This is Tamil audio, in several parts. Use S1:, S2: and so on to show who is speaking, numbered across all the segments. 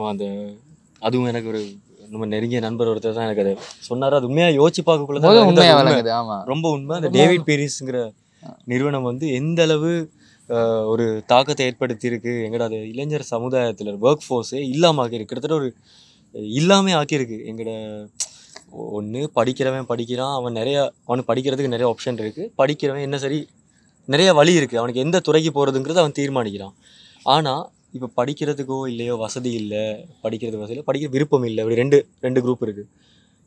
S1: அந்த அதுவும் எனக்கு ஒரு நம்ம நெருங்கிய நண்பர் ஒருத்தர் தான் எனக்கு அதை சொன்னார். அது உண்மையாக யோசிச்சு பார்க்கக்குள்ள ரொம்ப உண்மை. அந்த டேவிட் பீரிஸ்ங்கிற நிறுவனம் வந்து எந்த அளவு ஒரு தாக்கத்தை ஏற்படுத்தி இருக்கு எங்கட அது இளைஞர் சமுதாயத்தில் ஒர்க் ஃபோர்ஸே இல்லாமல் ஆக்கியிருக்கு. கிட்டத்தட்ட ஒரு இல்லாமல் ஆக்கியிருக்கு. எங்கட ஒன்று படிக்கிறவன் படிக்கிறான் அவன் நிறைய அவனுக்கு படிக்கிறதுக்கு நிறைய ஆப்ஷன் இருக்குது படிக்கிறவன் என்ன சரி நிறைய வழி இருக்குது அவனுக்கு எந்த துறைக்கு போகிறதுங்கிறது அவன் தீர்மானிக்கிறான். ஆனால் இப்போ படிக்கிறதுக்கோ இல்லையோ வசதி இல்லை படிக்கிறது வசதி இல்லை படிக்கிற விருப்பம் இல்லை அப்படி ரெண்டு ரெண்டு குரூப் இருக்குது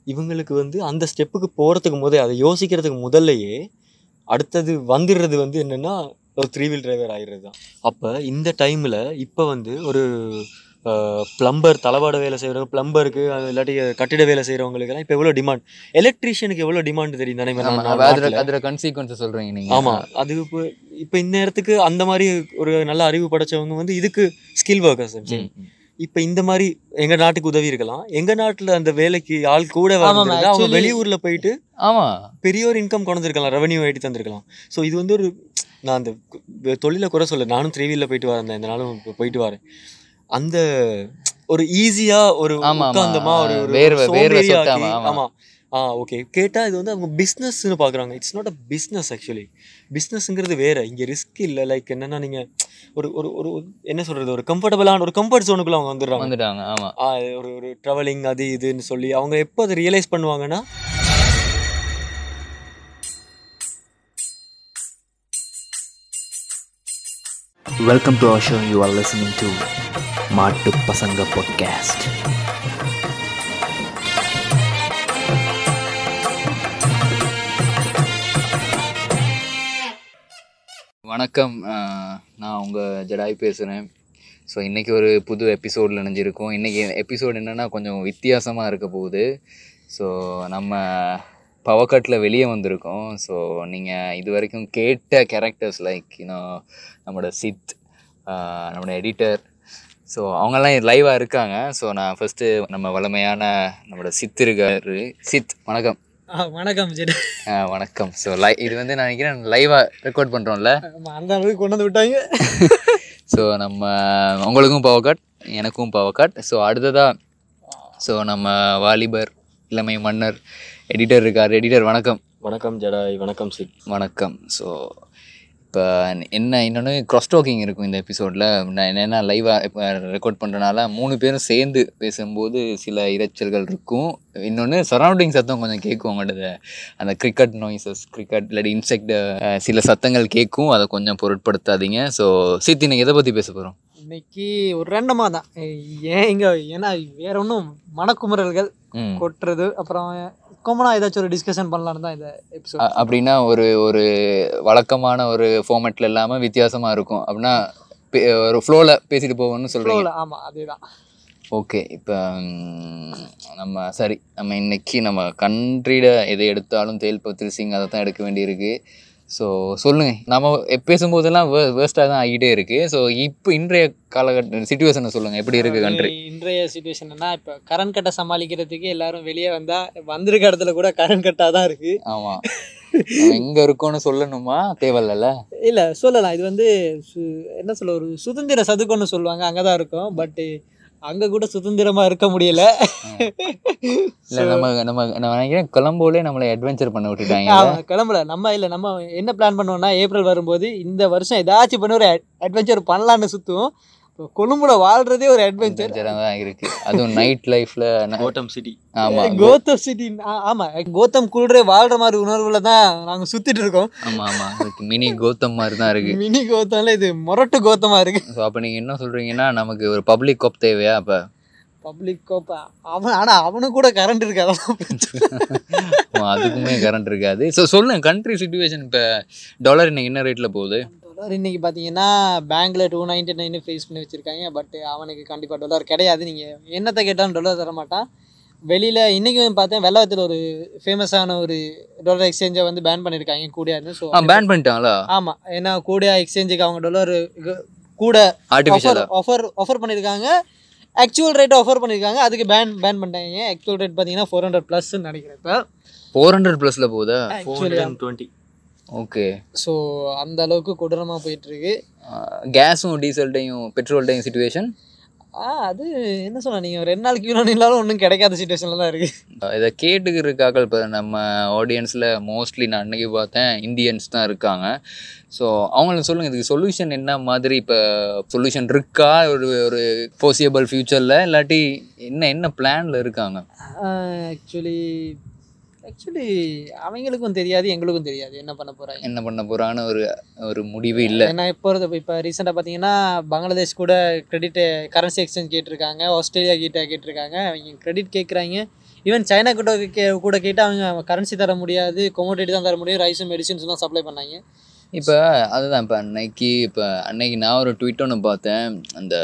S1: இவங்களுக்கு வந்து அந்த ஸ்டெப்புக்கு போகிறதுக்கு முதல் அதை யோசிக்கிறதுக்கு முதல்லையே அடுத்தது வந்துடுறது வந்து என்னென்னா ஒரு த்ரீ வீல் டிரைவர் ஆகிடுறது தான் அப்போ இந்த டைமில் இப்போ வந்து ஒரு ப்ளம்பர் தளவாட வேலை செய்கிறவங்க ப்ளம்பருக்கு இல்லாட்டி கட்டிட வேலை செய்கிறவங்களுக்கெல்லாம் இப்போ எவ்வளோ டிமாண்ட் எலக்ட்ரீஷியனுக்கு எவ்வளோ டிமாண்ட் தெரியும் தானே
S2: அதுல கன்சீக்வன்ஸ் சொல்றீங்க நீங்க.
S1: ஆமா அது இப்போ இப்போ இந்த இடத்துக்கு அந்த மாதிரி ஒரு நல்ல அறிவு படைச்சவங்க வந்து இதுக்கு ஸ்கில் ஒர்க்கர்ஸ். இப்போ இந்த மாதிரி எங்க நாட்டுக்கு உதவி இருக்கலாம். எங்க நாட்டுல அந்த வேலைக்கு ஆள் கூட
S3: ஆமாம்,
S1: வந்திருந்தா அவங்க வெளியூர்ல போயிட்டு
S2: ஆமா.
S1: பெரிய ஒரு இன்கம் கொண்டு வந்திருக்கலாம் ரெவன்யூ ஐடி தந்திருக்கலாம். ஸோ இது வந்து ஒரு நான் அந்த தொழிலை குறை சொல்ல நானும் த்ரீ வீலில் போயிட்டு வரேன் இந்த நாளும் போயிட்டு வரேன். அந்த ஒரு ஈஸியா ஒரு. உட்கார்ந்தமா ஒரு
S2: வேர்வை- வேர்வை ஆமா.
S1: ஆ ஓகே கேட்டா இது வந்து அவங்க பிஸ்னஸ்னு பார்க்குறாங்க it's not a business actually பிஸ்னஸ்ங்கிறது வேற. இங்க ரிஸ்க் இல்லை. லைக் என்னன்னா நீங்க ஒரு ஒரு ஒரு என்ன சொல்றது? ஒரு கம்ஃபர்டபுளான ஒரு கம்ஃபர்ட் ஜோனுக்குள்ள அவங்க வந்துடுறாங்க.
S2: வந்துட்டாங்க ஆமா.
S1: ஆ, ஒரு ஒரு ட்ராவலிங் அது இதுன்னு சொல்லி அவங்க எப்போ அதை ரியலைஸ் பண்ணுவாங்கன்னா
S4: welcome to our show. You are listening மாட்டு பசங்க Pasanga Podcast.
S2: வணக்கம் நான் உங்கள் ஜடாய் பேசுகிறேன் ஸோ இன்றைக்கி ஒரு புது எபிசோடில் இணைஞ்சிருக்கோம் இன்றைக்கி எபிசோடு என்னென்னா கொஞ்சம் வித்தியாசமாக இருக்க போகுது ஸோ நம்ம பவக்கட்டில் வெளியே வந்திருக்கோம். ஸோ நீங்கள் இது வரைக்கும் கேட்ட கேரக்டர்ஸ் லைக் இன்னும் நம்மளோட சித் நம்மளோட எடிட்டர் ஸோ அவங்கெல்லாம் லைவாக இருக்காங்க. ஸோ நான் ஃபஸ்ட்டு நம்ம வளமையான நம்மளோட சித் இருக்காரு. சித் வணக்கம்.
S3: வணக்கம்
S2: வணக்கம். ஸோ லை இது வந்து நான் நினைக்கிறேன் லைவாக ரெக்கார்ட் பண்ணுறோம்ல
S3: அந்த அளவுக்கு கொண்டு வந்து விட்டாங்க.
S2: ஸோ நம்ம உங்களுக்கும் பவக்காட் எனக்கும் பவக்காட் ஸோ அடுத்ததாக ஸோ நம்ம வாலிபர் இளமை மன்னர் எடிட்டர் இருக்கார். எடிட்டர் வணக்கம்.
S1: வணக்கம் ஜடாய். வணக்கம் சித்.
S2: வணக்கம். ஸோ இப்போ என்ன இன்னொன்று க்ராஸ் டாக்கிங் இருக்கும் இந்த எபிசோடில் நான் என்னென்னா லைவாக இப்போ ரெக்கார்ட் பண்ணுறனால மூணு பேரும் சேர்ந்து பேசும்போது சில இரைச்சல்கள் இருக்கும். இன்னொன்று சரௌண்டிங் சத்தம் கொஞ்சம் கேட்கும் உங்களோட அந்த கிரிக்கெட் நாய்ஸஸ் கிரிக்கெட் இல்லாட்டி இன்செக்ட் சில சத்தங்கள் கேட்கும். அதை கொஞ்சம் பொருட்படுத்தாதீங்க. ஸோ சீத்தி நீங்கள் எதை பற்றி பேச போகிறோம்
S3: இன்னைக்கு ஒரு ரெண்டமா தான். ஏன் இங்க ஏன்னா வேற ஒன்றும் மனக்குமுறல்கள் கொட்டுறது அப்புறம் காமனா ஏதாச்சும் ஒரு டிஸ்கஷன் பண்ணலான்னு தான் இந்த எபிசோட்
S2: அப்படின்னா ஒரு ஒரு வழக்கமான ஒரு ஃபார்மேட்டில் இல்லாமல் வித்தியாசமாக இருக்கும். அப்படின்னா ஒரு ஃப்ளோவில் பேசிட்டு போகணும்னு சொல்கிறீங்க
S3: ஆமா அதேதான்.
S2: ஓகே இப்போ நம்ம சரி நம்ம இன்னைக்கு நம்ம கண்ட்ரியில் எதை எடுத்தாலும் தேல் பத்திரி சிங் அதை தான் எடுக்க வேண்டியிருக்கு. ஸோ சொல்லுங்கள் நம்ம பேசும்போதெல்லாம் வே வேர்ஸ்ட்டாக தான் ஆகிட்டே இருக்குது ஸோ இப்போ இன்றைய காலகட்ட சுச்சுவேஷனை சொல்லுங்கள் எப்படி இருக்குது கண்ட்ரி
S3: இன்றைய சுச்சுவேஷன்னா இப்போ கரண்ட் கட்டை சமாளிக்கிறதுக்கு எல்லாரும் வெளியே வந்தா வந்திருக்க இடத்துல கூட கரண்ட் கட்டாக தான் இருக்கு.
S2: ஆமாம் எங்கே இருக்கோன்னு சொல்லணுமா? தேவையில்ல
S3: இல்ல சொல்லலாம். இது வந்து என்ன சொல்ல ஒரு சுதந்திர சதுக்கம்னு சொல்லுவாங்க. அங்கதான் இருக்கும். பட் அங்க கூட சுதந்திரமா இருக்க முடியல.
S2: இல்லை நம்ம நம்ம நான் நினைக்கிறேன் கொலம்போலே நம்மளை அட்வென்ச்சர் பண்ண விட்டுட்டாங்க
S3: கிளம்பல. நம்ம இல்ல நம்ம என்ன பிளான் பண்ணுவோம்னா ஏப்ரல் வரும்போது இந்த வருஷம் ஏதாச்சும் பண்ணி ஒரு அட்வென்ச்சர் பண்ணலான்னு சுத்துவோம். இப்போ கொழும்புல வாழ்றதே ஒரு அட்வென்ச்சர்
S2: தான் இருக்கு. அதுவும் நைட் லைஃப்ல
S1: கோட்டம் சிட்டி
S2: ஆமாம்
S3: கோத்தம் சிட்டி ஆமா. கோத்தம் குளிரே வாழ்ற மாதிரி உணர்வுல தான் நாங்க சுத்திட்டு இருக்கோம்.
S2: ஆமாம் ஆமாம் மினி கௌதம் மாதிரி தான் இருக்கு.
S3: மினி கோத்தம்ல இது மொரட்டு கோத்தமா இருக்கு.
S2: ஸோ அப்போ நீங்கள் என்ன சொல்கிறீங்கன்னா நமக்கு ஒரு பப்ளிக் கோப் தேவையா அப்போ?
S3: பப்ளிக் கோப்பா அவன் ஆனா அவனுக்கு கூட கரண்ட் இருக்கு அதான் பிரச்சனை.
S2: அதுக்குமே கரண்ட் இருக்காது. ஸோ சொல்லுங்க கண்ட்ரி சுச்சுவேஷன் இப்போ டாலர் இன்னைக்கு என்ன ரேட்டில் போகுது?
S3: டாலர் இன்னைக்கு பார்த்தீங்கன்னா பேங்க்ல டூ நைன்டி நைன் ஃபேஸ் பண்ணி வச்சிருக்காங்க. பட் அவனுக்கு கண்டிப்பாக டாலர் கிடையாது. நீங்கள் என்னத்தை கேட்டாலும் டாலர் தர மாட்டான். வெளியில் இன்றைக்கும் பார்த்தேன் வெள்ளவத்தில் ஒரு ஃபேமஸான ஒரு டாலர் எக்ஸ்சேஞ்சை வந்து பேன் பண்ணியிருக்காங்க கூடியான்னு ஸோ
S2: பேன் பண்ணிட்டாங்களா?
S3: ஆமாம் ஏன்னா கூடியா எக்ஸ்சேஞ்சுக்கு அவங்க டாலர் கூட
S2: ஆர்டிஃபிஷியலா
S3: ஆஃபர் ஆஃபர் பண்ணியிருக்காங்க ஆக்சுவல் ரேட் ஆஃபர் பண்ணியிருக்காங்க அதுக்கு பேன் பேன் பண்ணிட்டாங்க. ஆக்சுவல் ரேட் பார்த்தீங்கன்னா ஃபோர் ஹண்ட்ரட் ப்ளஸ்ன்னு நினைக்கிறேன் இப்போ.
S2: ஃபோர் ஹண்ட்ரட் ப்ளஸில் போகுதா?
S1: Four hundred twenty
S2: okay.
S3: So அந்த அளவுக்கு கொடூரமாக போயிட்டு இருக்கு
S2: கேஸும் டீசல்ட்டையும் பெட்ரோல்டையும் சுச்சுவேஷன்
S3: ஆ அது என்ன சொல்ல நீங்கள் ரெண்டு நாள் கியூல நின்னாலும் ஒன்றும் கிடைக்காத சுச்சுவேஷனில் தான் இருக்குது
S2: இதை கேட்டுக்கிறதுக்காக இப்போ நம்ம ஆடியன்ஸில் மோஸ்ட்லி நான் அன்னைக்கு பார்த்தேன் இந்தியன்ஸ் தான் இருக்காங்க. ஸோ அவங்களுக்கு சொல்லுங்கள் இதுக்கு சொல்யூஷன் என்ன மாதிரி இப்போ சொல்யூஷன் இருக்கா? ஒரு ஒரு ஃபோசியபிள் ஃப்யூச்சரில் இல்லாட்டி என்ன என்ன பிளானில் இருக்காங்க?
S3: ஆக்சுவலி ஆக்சுவலி அவங்களுக்கும் தெரியாது எங்களுக்கும் தெரியாது. என்ன பண்ண போகிறாங்க
S2: என்ன பண்ண போகிறான்னு ஒரு ஒரு முடிவு இல்லை.
S3: ஏன்னா இப்போ இப்போ ரீசெண்டாக பார்த்தீங்கன்னா பங்களாதேஷ் கூட கிரெடிட் கரன்சி எக்ஸ்சேஞ்ச் கேட்டிருக்காங்க ஆஸ்திரேலியா கிட்ட கேட்டிருக்காங்க அவங்க கிரெடிட் கேட்குறாங்க ஈவன் சைனா கிட்ட கே கூட கேட்டு அவங்க கரன்சி தர முடியாது கொமோடிட்டி தான் தர முடியும் ரைஸும் மெடிசின்ஸ் தான் சப்ளை பண்ணாங்க.
S2: இப்போ அதுதான் இப்போ அன்னைக்கு இப்போ அன்னைக்கு நான் ஒரு ட்வீட் ஒன்று பார்த்தேன். அந்த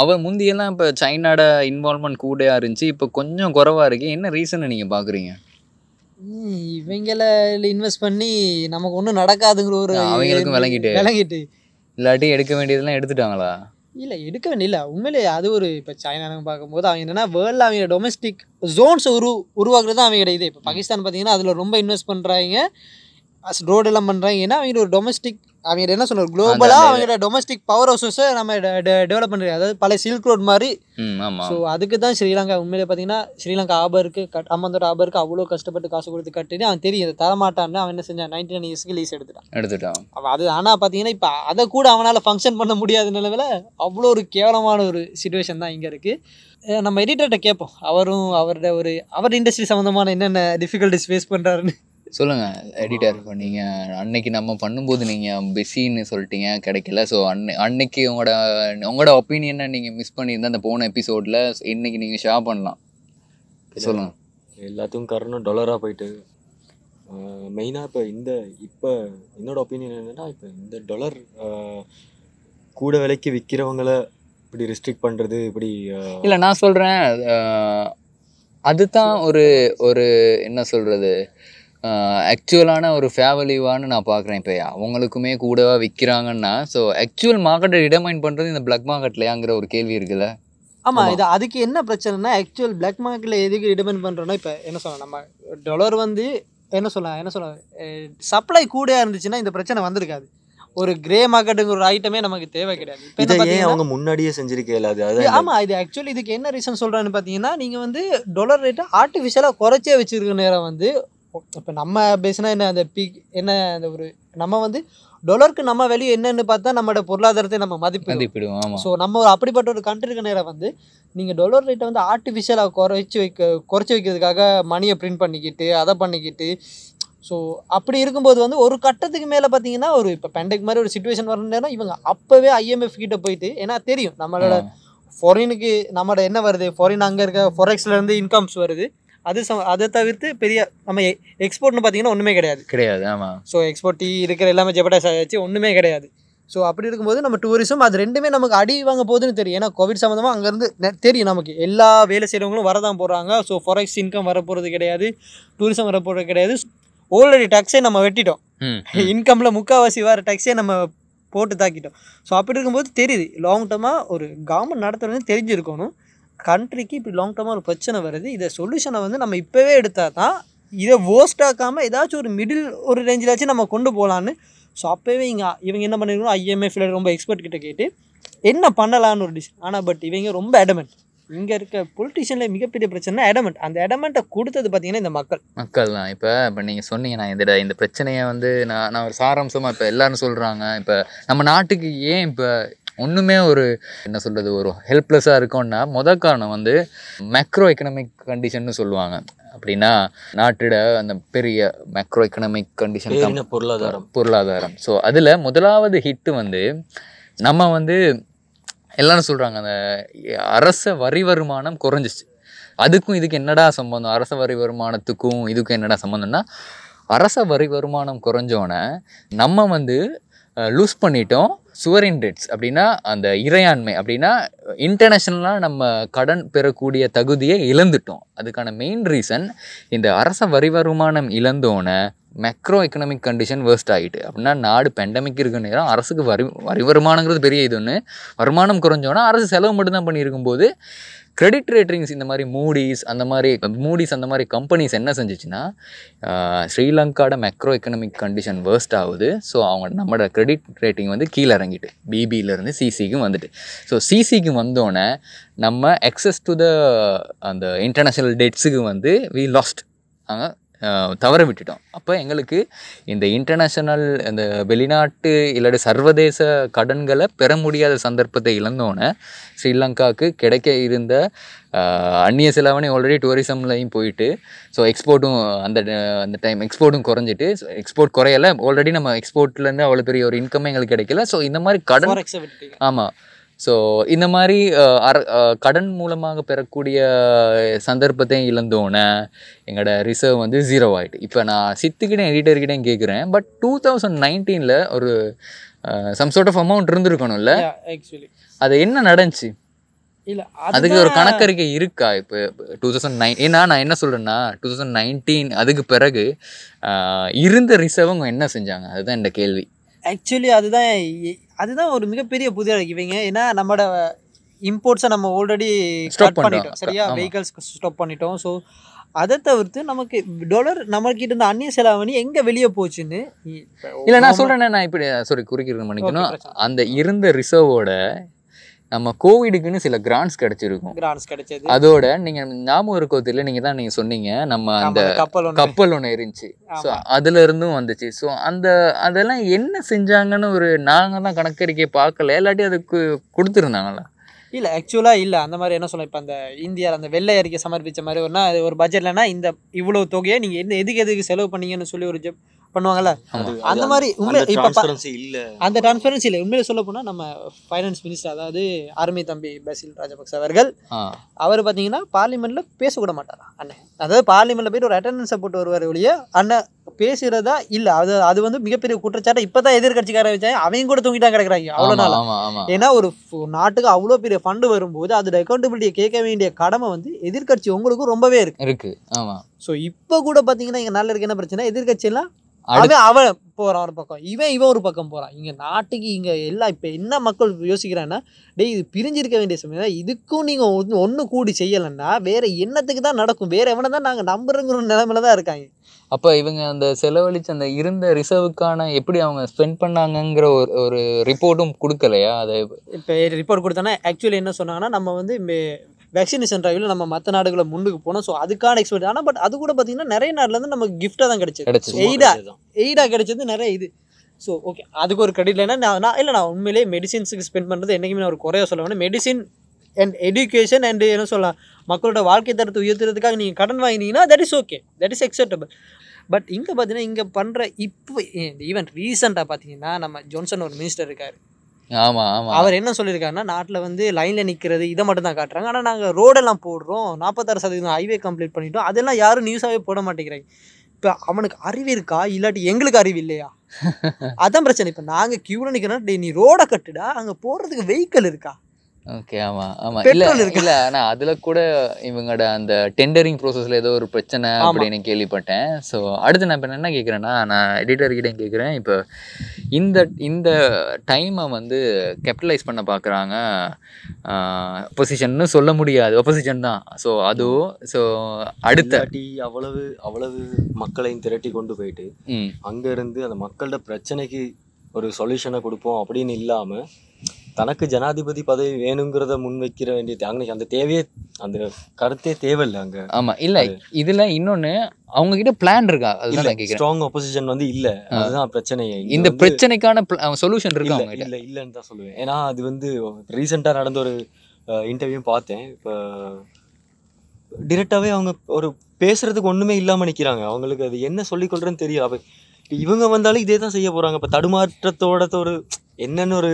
S2: அவர் முந்தியெல்லாம் இப்போ சைனாட இன்வால்மெண்ட் கூடயா இருந்துச்சு இப்போ கொஞ்சம் குறவா இருக்கு. என்ன ரீசனை நீங்கள் பார்க்குறீங்க
S3: இவங்கள இன்வெஸ்ட் பண்ணி நமக்கு ஒன்றும் நடக்காதுங்கிற ஒரு
S2: அவங்களுக்கும் விளங்கிட்டு.
S3: விளங்கிட்டு.
S2: இல்லாட்டி எடுக்க வேண்டியதெல்லாம் எடுத்துட்டாங்களா?
S3: இல்லை எடுக்க வேண்டிய இல்லை உண்மையிலே அது ஒரு இப்போ சைனான்னு பார்க்கும்போது அவங்க என்னன்னா வேர்ல்டில் அவங்க டொமஸ்டிக் ஜோன்ஸ் உரு உருவாக்குறது தான் அவங்க இது இப்போ பாகிஸ்தான் பார்த்தீங்கன்னா அதில் ரொம்ப இன்வெஸ்ட் பண்ணுறாங்க ரோடு எல்லாம் பண்ணுறாங்க ஏன்னா அவங்க ஒரு டொமஸ்டிக் அவங்க என்ன சொல்ற குளோபலாக
S2: அந்த-
S3: அவங்களோட டொமஸ்டிக் பவர் ஹவுசஸை நம்ம டெவலப் பண்ணுறாங்க அதாவது பழைய சில்க் ரோட் மாதிரி. ஸோ அதுக்கு தான் ஸ்ரீலங்கா உண்மையிலே பார்த்தீங்கன்னா ஸ்ரீலங்கா ஆபருக்கு கட் அம்மந்தோட ஆபருக்கு அவ்வளோ கஷ்டப்பட்டு காசு கொடுத்து கட்டிட்டு அவன் தெரியும் இதை தரமாட்டான்னு அவன் என்ன செஞ்சான்? நைன்டி நைன் இயர்ஸ்க்கு லீஸ் எடுத்துட்டான்.
S2: எடுத்துட்டான்.
S3: அவன் அது ஆனால் பார்த்தீங்கன்னா இப்போ அதை கூட அவனால் ஃபங்க்ஷன் பண்ண முடியாத நிலவில் அவ்வளோ ஒரு கேவலமான ஒரு சுச்சுவேஷன் தான் இங்கே இருக்குது நம்ம எடிட்டர்கிட்ட கேட்போம். அவரும் அவரோட ஒரு அவர் இண்டஸ்ட்ரி சம்மந்தமான என்னென்ன டிஃபிகல்ட்டிஸ் ஃபேஸ் பண்ணுறாருன்னு
S2: சொல்லுங்க எடிட்டர் இப்போ நீங்கள் அன்னைக்கு நம்ம பண்ணும்போது நீங்கள் பிஸின்னு சொல்லிட்டீங்க கிடைக்கல. ஸோ அன்னை அன்னைக்கு உங்களோட உங்களோட ஒப்பீனியனை நீங்கள் மிஸ் பண்ணியிருந்தா அந்த போன எபிசோடில் இன்னைக்கு நீங்கள் ஷேர் பண்ணலாம். சொல்லுங்க.
S1: எல்லாத்துக்கும் காரணம் டொலராக போயிட்டு மெயினாக இப்போ இந்த இப்போ என்னோட ஒப்பீனியன் என்னன்னா இப்போ இந்த டொலர் கூட விலைக்கு விற்கிறவங்கள இப்படி ரெஸ்ட்ரிக்ட் பண்ணுறது இப்படி
S2: இல்லை நான் சொல்கிறேன் அதுதான் ஒரு ஒரு என்ன சொல்கிறது ஆக்சுவலான ஒரு ஃபேவலிவான்னு நான் பார்க்குறேன் இப்போ. அவங்களுக்குமே கூடவா விற்கிறாங்கன்னா ஸோ ஆக்சுவல் மார்க்கெட்டை டிடர்மைன் பண்ணுறது இந்த பிளாக் மார்க்கெட்லையாங்கிற ஒரு கேள்வி இருக்குல்ல?
S3: ஆமாம்
S2: ஆமா.
S3: இது அதுக்கு என்ன பிரச்சனைனா ஆக்சுவல் பிளாக் மார்க்கெட்டில் எதுக்கு டிபெண்ட் பண்ணுறோன்னா இப்போ என்ன சொல்லலாம் நம்ம டாலர் வந்து என்ன சொல்லலாம் என்ன சொல்லலாம் சப்ளை கூடயா இருந்துச்சுன்னா இந்த பிரச்சனை வந்திருக்காது. ஒரு கிரே மார்க்கெட்டுங்கிற ஒரு ஐட்டமே நமக்கு தேவை கிடையாது. இப்போ
S1: இதை ஏன் அவங்க முன்னாடியே செஞ்சிருக்க இயலாது?
S3: இது-
S1: அதான்
S3: ஆமா இது ஆக்சுவலி இதுக்கு என்ன ரீசன் சொல்றான்னு பார்த்தீங்கன்னா நீங்க வந்து டாலர் ரேட்டை ஆர்டிஃபிஷியலாக குறைச்சே வச்சிருக்க நேரம் வந்து இப்போ நம்ம பேசினா என்ன அந்த பீக் என்ன அந்த ஒரு நம்ம வந்து டாலருக்கு நம்ம வேல்யூ என்னன்னு பார்த்தா நம்மளோட பொருளாதாரத்தை நம்ம மதிப்பு
S2: மதிப்பிடுவோம்
S3: ஸோ நம்ம ஒரு அப்படிப்பட்ட ஒரு கண்ட்ரி இருக்க நேரம் வந்து நீங்கள் டாலர் ரேட்டை வந்து ஆர்டிஃபிஷியலாக குறைச்சி வைக்க குறைச்சி வைக்கிறதுக்காக மணியை பிரிண்ட் பண்ணிக்கிட்டு அதை பண்ணிக்கிட்டு ஸோ அப்படி இருக்கும்போது வந்து ஒரு கட்டத்துக்கு மேலே பார்த்தீங்கன்னா ஒரு இப்போ பெண்டக் மாதிரி ஒரு சுச்சுவேஷன் வர நேரம் இவங்க அப்போவே ஐஎம்எஃப் கிட்ட போயிட்டு ஏன்னா தெரியும் நம்மளோட ஃபாரினுக்கு நம்மளோட என்ன வருது? ஃபாரின் அங்கே இருக்க இருந்து இன்கம்ஸ் வருது. அது சம அதை தவிர்த்து பெரிய நம்ம எக்ஸ்போர்ட்னு பார்த்தீங்கன்னா ஒன்றுமே கிடையாது.
S2: கிடையாது ஆமாம்
S3: ஸோ எக்ஸ்போர்ட் டீ இருக்கிற எல்லாமே ஜெபடைஸ் ஆகிடுச்சு ஒன்றுமே கிடையாது. ஸோ அப்படி இருக்கும்போது நம்ம டூரிசம் அது ரெண்டுமே நமக்கு அடி வாங்க போகுதுன்னு தெரியும். ஏன்னா கோவிட் சம்மந்தமாக அங்கேருந்து தெரியும் நமக்கு. எல்லா வேலை செய்கிறவங்களும் வரதான் போகிறாங்க ஸோ ஃபாரெக்ஸ் இன்கம் வரப்போகிறது கிடையாது. டூரிசம் வரப்போகிறது கிடையாது. ஆல்ரெடி டேக்ஸே நம்ம வெட்டிட்டோம். இன்கமில் முக்கால்வாசி வர டேக்ஸே நம்ம போட்டு தாக்கிட்டோம். ஸோ அப்படி இருக்கும்போது தெரியுது. லாங் டர்மாக ஒரு கவர்மெண்ட் நடத்துறது தெரிஞ்சிருக்கணும். கண்ட்ரிக்கு இப்படி லாங் டேர்மாக ஒரு பிரச்சனை வருது இதை சொல்யூஷனை வந்து நம்ம இப்போவே எடுத்தால் தான் இதை வேஸ்ட் ஆக்காமல் ஏதாச்சும் ஒரு மிடில் ஒரு ரேஞ்சிலாச்சும் நம்ம கொண்டு போகலான்னு ஸோ அப்போவே இங்கே இவங்க என்ன பண்ணிருக்கணும் ஐஎம்எஃப்ல ரொம்ப எக்ஸ்பர்ட் கிட்ட கேட்டு என்ன பண்ணலான்னு ஒரு டிஷ் ஆனால் பட் இவங்க ரொம்ப அடமெண்ட் இங்கே இருக்க பொலிட்டிஷியனில் மிகப்பெரிய பிரச்சனை அடமெண்ட் அந்த அடமெண்ட்டை கொடுத்தது பார்த்தீங்கன்னா இந்த மக்கள்.
S2: மக்கள் தான் இப்போ இப்போ நீங்கள் சொன்னீங்க நான் இந்த இந்த பிரச்சனையை வந்து நான் நான் ஒரு சாராம்சமாக இப்போ எல்லாரும் சொல்கிறாங்க இப்போ நம்ம நாட்டுக்கு ஏன் இப்போ ஒன்றுமே ஒரு என்ன சொல்கிறது ஒரு ஹெல்ப்லெஸ்ஸாக இருக்கோம்னா முத காரணம் வந்து மேக்ரோ எக்கனாமிக் கண்டிஷன்னு சொல்லுவாங்க. அப்படின்னா நாட்டோட அந்த பெரிய மேக்ரோ எக்கனாமிக் கண்டிஷன்
S1: பொருளாதாரம்.
S2: பொருளாதாரம். ஸோ அதில் முதலாவது ஹிட்டு வந்து நம்ம வந்து எல்லாரும் சொல்கிறாங்க அந்த அரச வரி வருமானம் குறைஞ்சிச்சு. அதுக்கும் இதுக்கு என்னடா சம்பந்தம்? அரச வரி வருமானத்துக்கும் இதுக்கும் என்னடா சம்பந்தம்னா அரச வரி வருமானம் குறைஞ்சோன்னே நம்ம வந்து லூஸ் பண்ணிட்டோம். சுவரின் டெட்ஸ் அப்படின்னா அந்த இறையாண்மை அப்படின்னா இன்டர்நேஷ்னலாக நம்ம கடன் பெறக்கூடிய தகுதியை இழந்துட்டோம். அதுக்கான மெயின் ரீசன் இந்த அரச வரி வருமானம் இழந்தோன்னே மேக்ரோ எக்கனாமிக் கண்டிஷன் வேர்ஸ்ட் ஆகிட்டு அப்படின்னா நாடு பெண்டமிக் இருக்க நேரம் அரசுக்கு வரி வரி வருமானங்கிறது பெரிய இது ஒன்று வருமானம் குறைஞ்சோன்னா அரசு செலவு மட்டும்தான் பண்ணியிருக்கும்போது கிரெடிட் ரேட்டிங்ஸ் இந்த மாதிரி மூடிஸ் அந்த மாதிரி மூடிஸ் அந்த மாதிரி கம்பெனிஸ் என்ன செஞ்சுச்சுன்னா ஸ்ரீலங்காட ஸ்ரீலங்காவோட மேக்ரோ எக்கனாமிக் கண்டிஷன் வேர்ஸ்ட் ஆகுது. ஸோ அவங்க நம்மளோட கிரெடிட் ரேட்டிங் வந்து கீழே இறங்கிட்டு பிபியிலேருந்து சிசிக்கும் வந்துட்டு. ஸோ சிசிக்கு வந்தோடனே நம்ம எக்ஸஸ் டு த அந்த இன்டர்நேஷ்னல் டெட்ஸுக்கு வந்து வி லாஸ்ட் நாங்கள் தவற விட்டுட்டோம். அப்போ எங்களுக்கு இந்த இன்டர்நேஷனல் இந்த வெளிநாட்டு இல்லாட்டி சர்வதேச கடன்களை பெற முடியாத சந்தர்ப்பத்தை இழந்தோன்னே ஸ்ரீலங்காவுக்கு கிடைக்க இருந்த அந்நிய செலவணி ஆல்ரெடி டூரிசம்லையும் போயிட்டு ஸோ எக்ஸ்போர்ட்டும் அந்த அந்த டைம் எக்ஸ்போர்ட்டும் குறைஞ்சிட்டு எக்ஸ்போர்ட் குறையல. ஆல்ரெடி நம்ம எக்ஸ்போர்ட்லேருந்து அவ்வளோ பெரிய ஒரு இன்கம் எங்களுக்கு கிடைக்கல. ஸோ இந்த மாதிரி கடன் ஆமாம் ஸோ இந்த மாதிரி கடன் மூலமாக பெறக்கூடிய சந்தர்ப்பத்தையும் இழந்தோன்னே எங்களோட ரிசர்வ் வந்து ஜீரோ ஆகிட்டு இப்போ நான் சித்துக்கிட்டே எடிட்டர்கிட்டையும் கேட்குறேன் பட் டூ தௌசண்ட் நைன்டீனில் ஒரு சம் சார்ட் ஆஃப் அமௌண்ட் இருந்திருக்கணும்ல?
S3: ஆக்சுவலி
S2: அது என்ன நடந்துச்சு?
S3: இல்ல
S2: அதுக்கு ஒரு கணக்கறிக்கை இருக்கா இப்போ? டூ தௌசண்ட் நைன் ஏன்னா நான் என்ன சொல்கிறேன்னா டூ தௌசண்ட் நைன்டீன் அதுக்கு பிறகு இருந்த ரிசர்வ் என்ன செஞ்சாங்க? அதுதான் இந்த கேள்வி.
S3: ஆக்சுவலி அதுதான் அதுதான் ஒரு மிகப்பெரிய புதிய இவங்க ஏன்னா நம்மளோட இம்போர்ட்ஸை நம்ம ஆல்ரெடி ஸ்டாப்
S2: பண்ணிட்டோம்.
S3: சரியா
S2: ஆமா.
S3: வெஹிக்கல்ஸ் ஸ்டாப் பண்ணிட்டோம் ஸோ அதை தவிர்த்து நமக்கு டாலர் நம்மக்கிட்ட இருந்த அந்நிய செலாவணி எங்கே வெளியே போச்சுன்னு
S2: இல்லை நான் சொல்கிறேன்னா நான் இப்படி சாரி குறுக்கிறது மன்னிக்கணும். அந்த இருந்த ரிசர்வோட நம்ம கோவிடுக்குன்னு சில கிராண்ட்ஸ் கிடைச்சிருக்கும்.
S3: கிராண்ட்ஸ் கிடைச்சது.
S2: அதோட நீங்க ஞாபகம் இருக்கோ தெரியல நீங்க தான் நீங்க சொன்னீங்க நம்ம அந்த
S3: கப்பல் ஒன்று
S2: கப்பல் ஒன்று இருந்துச்சு. ஸோ. அதுல இருந்தும் வந்துச்சு. ஸோ அந்த அதெல்லாம் என்ன செஞ்சாங்கன்னு ஒரு நாங்க தான் கணக்கறிக்கை பார்க்கல. இல்லாட்டி அதுக்கு கொடுத்துருந்தாங்களா?
S3: இல்ல ஆக்சுவலா இல்ல. அந்த மாதிரி என்ன சொல்ல இப்போ அந்த இந்தியா அந்த வெள்ளை அறிக்கை சமர்ப்பிச்ச மாதிரி அது ஒரு பட்ஜெட்லனா இந்த இவ்வளவு தொகையை நீங்க என்ன எதுக்கு எதுக்கு செலவு பண்ணீங்கன்னு சொல்லி ஒரு ஜப் பண்ணுவாங்கல்ல. அந்த மாதிரி உண்மை
S1: அந்த
S3: இப்ப
S1: இல்ல.
S3: அந்த டிரான்ஸ்பரன்சி இல்லை. உண்மையில சொல்ல போனா நம்ம ஃபைனான்ஸ் மினிஸ்டர் அதாவது அருமை தம்பி பசில் ராஜபக்ச அவர்கள் அவர் பார்த்தீங்கன்னா பார்லிமெண்ட்ல பேசக்கூட மாட்டாரா அண்ணன் அதாவது பார்லிமெண்ட்ல போயிட்டு ஒரு அட்டண்டன்ஸை போட்டு வருவார் ஒழிய அண்ணன் பேசுறதா இல்ல. அது அது வந்து மிகப்பெரிய குற்றச்சாட்டு இப்பதான் எதிர்கட்சிக்கார வச்சாங்க அவங்க கூட தூங்கிட்டாங்க கிடக்குறாங்க. அவ்வளோ
S2: ஆமா
S3: நாளா. ஏன்னா ஒரு நாட்டுக்கு அவ்வளோ பெரிய ஃபண்டு வரும்போது அதோட அக்கௌண்டபிலிட்டியை கேட்க வேண்டிய கடமை வந்து எதிர்க்கட்சி உங்களுக்கும் ரொம்பவே இருக்கு.
S2: இருக்கு. ஆமா.
S3: ஸோ இப்போ கூட பார்த்தீங்கன்னா இங்கே நல்ல இருக்கு. என்ன பிரச்சனை?
S2: அடுத்து-
S3: அவன் அவன் போறான் ஒரு பக்கம். இவன் இவன் ஒரு பக்கம் போறான். இங்க நாட்டுக்கு இங்க எல்லாம் இப்போ என்ன மக்கள் யோசிக்கிறான்னா டேய் இது பிரிஞ்சிருக்க வேண்டிய சமயம். இதுக்கும் நீங்க ஒன்று ஒன்று கூடி செய்யலைன்னா வேற என்னத்துக்கு தான் நடக்கும்? வேற எவனை தான் நாங்கள் நம்புறங்கிற நிலைமையில தான் இருக்காங்க.
S2: அப்ப இவங்க அந்த செலவழிச்ச அந்த இருந்த ரிசர்வுக்கான எப்படி அவங்க ஸ்பெண்ட் பண்ணாங்கங்கிற ஒரு ஒரு ரிப்போர்ட்டும் கொடுக்கலையா? அதை
S3: இப்போ ரிப்போர்ட் கொடுத்தோன்னா ஆக்சுவலி என்ன சொன்னாங்கன்னா நம்ம வந்து வேக்சினேஷன் டிரைவில் நம்ம மற்ற நாடுகளை முன்னுக்கு போனோம். ஸோ அதுக்கான எக்ஸ்பெக்ட் ஆனால் பட் அது கூட பார்த்தீங்கன்னா நிறைய நாடுல இருந்து நமக்கு கிஃப்டாக தான் கிடைச்சது. எய்டா எய்டா கிடைச்சது நிறைய இது. ஸோ ஓகே அதுக்கு ஒரு கிரெடிட் இல்லைன்னா நான் இல்லை நான் உண்மையிலேயே மெடிசின்ஸுக்கு ஸ்பெண்ட் பண்ணுறது என்றைக்குமே நான் ஒரு குறைய சொல்ல வேணும் மெடிசின் அண்ட் எஜுகேஷன் அண்ட் என்ன சொல்லலாம் மக்களோட வாழ்க்கை தரத்தை உயர்த்துறதுக்காக நீங்கள் கடன் வாங்கினீங்கன்னா that is okay that is acceptable but இங்கே பார்த்தீங்கன்னா இங்கே பண்ணுற இப்போ ஈவன் ரீசெண்டாக பார்த்தீங்கன்னா நம்ம ஜோன்சன் ஒரு மினிஸ்டர் இருக்கார்.
S2: ஆமா ஆமா.
S3: அவர் என்ன சொல்லியிருக்காருன்னா நாட்டில் வந்து லைனில் நிற்கிறது இதை மட்டும் தான் காட்டுறாங்க. ஆனால் நாங்கள் ரோடெல்லாம் போடுறோம் நாற்பத்தாறு சதவீதம் ஹைவே கம்ப்ளீட் பண்ணிட்டோம். அதெல்லாம் யாரும் நியூஸாகவே போட மாட்டேங்கிறாங்க. இப்போ அவனுக்கு அறிவு இருக்கா? இல்லாட்டி எங்களுக்கு அறிவு இல்லையா? அதான் பிரச்சனை. இப்போ நாங்கள் கியூவில் நிற்கிறோம் நீ ரோடை கட்டுடா. அங்கே போகிறதுக்கு வெஹிக்கிள் இருக்கா?
S2: ஓகே ஆமா ஆமா. இல்ல. இல்ல ஆனா அதுல கூட இவங்களோட அந்த டெண்டரிங் ப்ரோசஸ்ல ஏதோ ஒரு பிரச்சனை. அப்படின்னு கேள்விப்பட்டேன். ஸோ அடுத்து நான் இப்போ என்ன கேட்குறேன்னா நான் எடிட்டர் கிட்டே கேட்குறேன் இப்போ இந்த இந்த டைமை வந்து கேபிட்டலைஸ் பண்ண பார்க்குறாங்க பொசிஷன்னு சொல்ல முடியாது. ஒப்போசிஷன் தான். ஸோ அதுவும் ஸோ அடுத்த.
S1: அவ்வளவு அவ்வளவு மக்களையும் திரட்டி கொண்டு போயிட்டு அங்க இருந்து அந்த மக்களோட பிரச்சனைக்கு ஒரு சொல்யூஷனை கொடுப்போம் அப்படின்னு இல்லாம தனக்கு ஜனாதிபதி பதவி வேணுங்கிறத முன்வைக்கிற வேண்டிய அங்க அந்த தேவையே அந்த கருத்தே தேவையில்லை அங்க.
S2: ஆமா இல்ல இதுல இன்னொன்னு அவங்க கிட்ட பிளான் இருக்கா? அதுதான் கேட்குறேன்
S1: ஸ்ட்ராங் ஒப்போசிஷன் வந்து இல்ல. அதுதான் பிரச்சனையே.
S2: இந்த பிரச்சனைக்கான சொல்யூஷன் இருக்கு
S1: இல்ல
S2: அவங்க
S1: இல்ல இல்லைன்னு தான் சொல்லுவேன். ஏன்னா அது வந்து ரீசெண்டாக நடந்த ஒரு இன்டர்வியூ பார்த்தேன். இப்போ டிரெக்டாகவே அவங்க ஒரு பேசுறதுக்கு ஒண்ணுமே இல்லாம நிக்கிறாங்க. அவங்களுக்கு அது என்ன சொல்லிக் கொள்றேன்னு தெரியும் அப்ப இவங்க வந்தாலும் இதே தான் செய்ய போறாங்க. இப்போ தடுமாற்றத்தோட ஒரு என்னன்னு ஒரு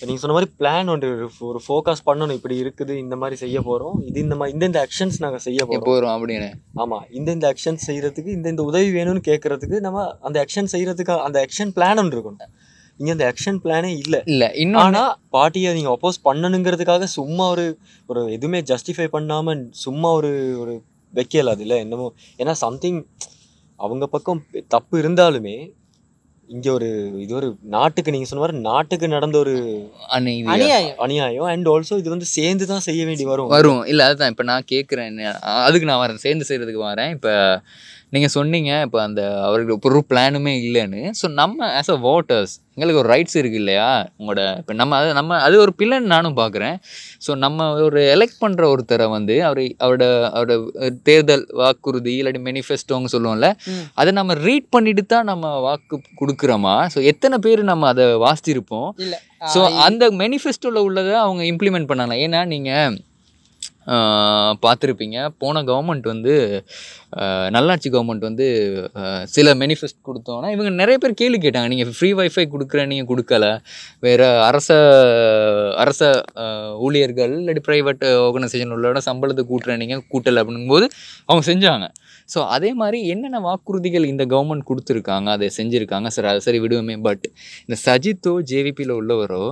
S1: நீங்க சொன்ன மாதிரி பிளான் ஒன்று ஒரு- ஃபோக்கஸ் பண்ணணும் இப்படி இருக்குது இந்த மாதிரி செய்ய போறோம். இது இந்த மாதிரி இந்தந்த ஆக்ஷன்ஸ் நாங்க செய்ய
S2: வரும் அப்படின்னு?
S1: ஆமா இந்தந்த ஆக்ஷன் செய்யறதுக்கு இந்தந்த உதவி வேணும்னு கேட்கறதுக்கு நம்ம அந்த ஆக்ஷன் செய்யறதுக்கு அந்த ஆக்ஷன் பிளான் ஒன்று இருக்கணும். இங்க அந்த ஆக்ஷன் பிளானே இல்ல.
S2: இல்ல இன்னொன்னு
S1: ஆனா பார்ட்டியை நீங்க அப்போஸ் பண்ணணுங்கிறதுக்காக சும்மா ஒரு ஒரு எதுவுமே ஜஸ்டிஃபை பண்ணாம சும்மா ஒரு ஒரு வைக்கல அதுல என்னமோ. ஏன்னா சம்திங் அவங்க பக்கம் தப்பு இருந்தாலுமே இங்க ஒரு இது ஒரு நாட்டுக்கு நீங்க சொன்ன மாதிரி நாட்டுக்கு நடந்த ஒரு
S3: அநியாயம்.
S1: அநியாயம். அண்ட் ஆல்சோ இது வந்து சேர்ந்து தான் செய்ய வேண்டி வரும்.
S2: வரும். இல்லை அதுதான். இப்போ நான் கேட்குறேன் அதுக்கு நான் வரேன். சேர்ந்து செய்கிறதுக்கு வரேன். இப்போ நீங்கள் சொன்னீங்க இப்போ அந்த அவர்களுக்கு ஒரு பிளானுமே இல்லைன்னு. ஸோ நம்ம ஆஸ் அ voterஸ் எங்களுக்கு ஒரு ரைட்ஸ் இருக்கு இல்லையா? உங்களோட இப்போ நம்ம அது நம்ம அது ஒரு பிள்ளைன்னு நானும் பார்க்குறேன் ஸோ நம்ம ஒரு எலெக்ட் பண்ணுற ஒருத்தரை வந்து அவர் அவரோட அவரோட தேர்தல் வாக்குறுதி இல்லாட்டி மேனிஃபெஸ்டோங்க சொல்லுவோம்ல. அதை நம்ம ரீட் பண்ணிட்டு தான் நம்ம வாக்கு கொடுக்குறோமா? ஸோ எத்தனை பேர் நம்ம அதை வாசிச்சிருப்போம்?
S3: இல்ல.
S2: ஸோ அந்த மேனிஃபெஸ்டோவில் உள்ளதை அவங்க இம்ப்ளிமெண்ட் பண்ணலாம். ஏன்னா நீங்கள் பார்த்துருப்பீங்க. போன கவர்மெண்ட் வந்து நல்லாட்சி கவர்மெண்ட் வந்து சில மெனிஃபெஸ்ட் கொடுத்தோன்னா இவங்க நிறைய பேர் கேள்வி கேட்டாங்க. நீங்கள் ஃப்ரீ வைஃபை கொடுக்குற நீங்கள் கொடுக்கல. வேறு அரச அரச ஊழியர்கள் இல்லாட்டி ப்ரைவேட் ஆர்கனைசேஷன் உள்ளோட சம்பளத்தை கூட்டுற நீங்கள் கூட்டலை அப்படிங்கும்போது அவங்க செஞ்சாங்க. ஸோ அதே மாதிரி என்னென்ன வாக்குறுதிகள் இந்த கவர்மெண்ட் கொடுத்துருக்காங்க அதை செஞ்சுருக்காங்க? சரி அதை சரி விடுவோமே. பட் இந்த சஜித்தோ ஜேவிபியில் உள்ளவரோ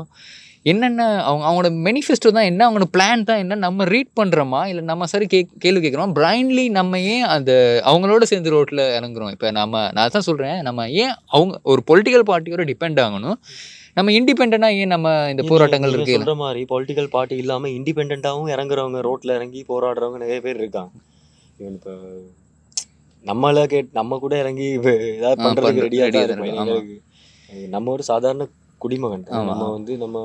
S2: என்னென்ன அவங்க அவங்களோட மேனிஃபெஸ்டோ தான் என்ன அவங்களோட பிளான் தான் என்ன நம்ம ரீட் பண்ணுறோமா இல்லை நம்ம சரி கே கேள்வி கேட்குறோம்? பிளைண்ட்லி நம்ம ஏன் அந்த அவங்களோட சேர்ந்து ரோட்டில் இறங்குறோம்? இப்போ நம்ம நான் தான் சொல்கிறேன் நம்ம ஏன் அவங்க ஒரு பொலிட்டிக்கல் பார்ட்டியோட டிபெண்ட் ஆகணும்? நம்ம இண்டிபெண்ட்டாக ஏன் நம்ம இந்த போராட்டங்கள் இருக்கு
S1: சொல்ற மாதிரி பொலிட்டிக்கல் பார்ட்டி இல்லாம இண்டிபெண்டாவும் இறங்குறவங்க ரோட்ல இறங்கி போராடுறவங்க நிறைய பேர் இருக்காங்க. ஈவன் இப்போ நம்மள கேட் நம்ம கூட இறங்கி ஏதாவது
S2: ஆ,
S1: பண்றதுக்கு
S2: பண்ற-
S1: ரெடியா
S2: ready
S1: தான்
S2: ஆ
S1: இருப்போம்
S2: இருக்கோம். ஆமா.
S1: எங்களுக்கு நம்ம ஒரு சாதாரண குடிமகன். நம்ம வந்து நம்ம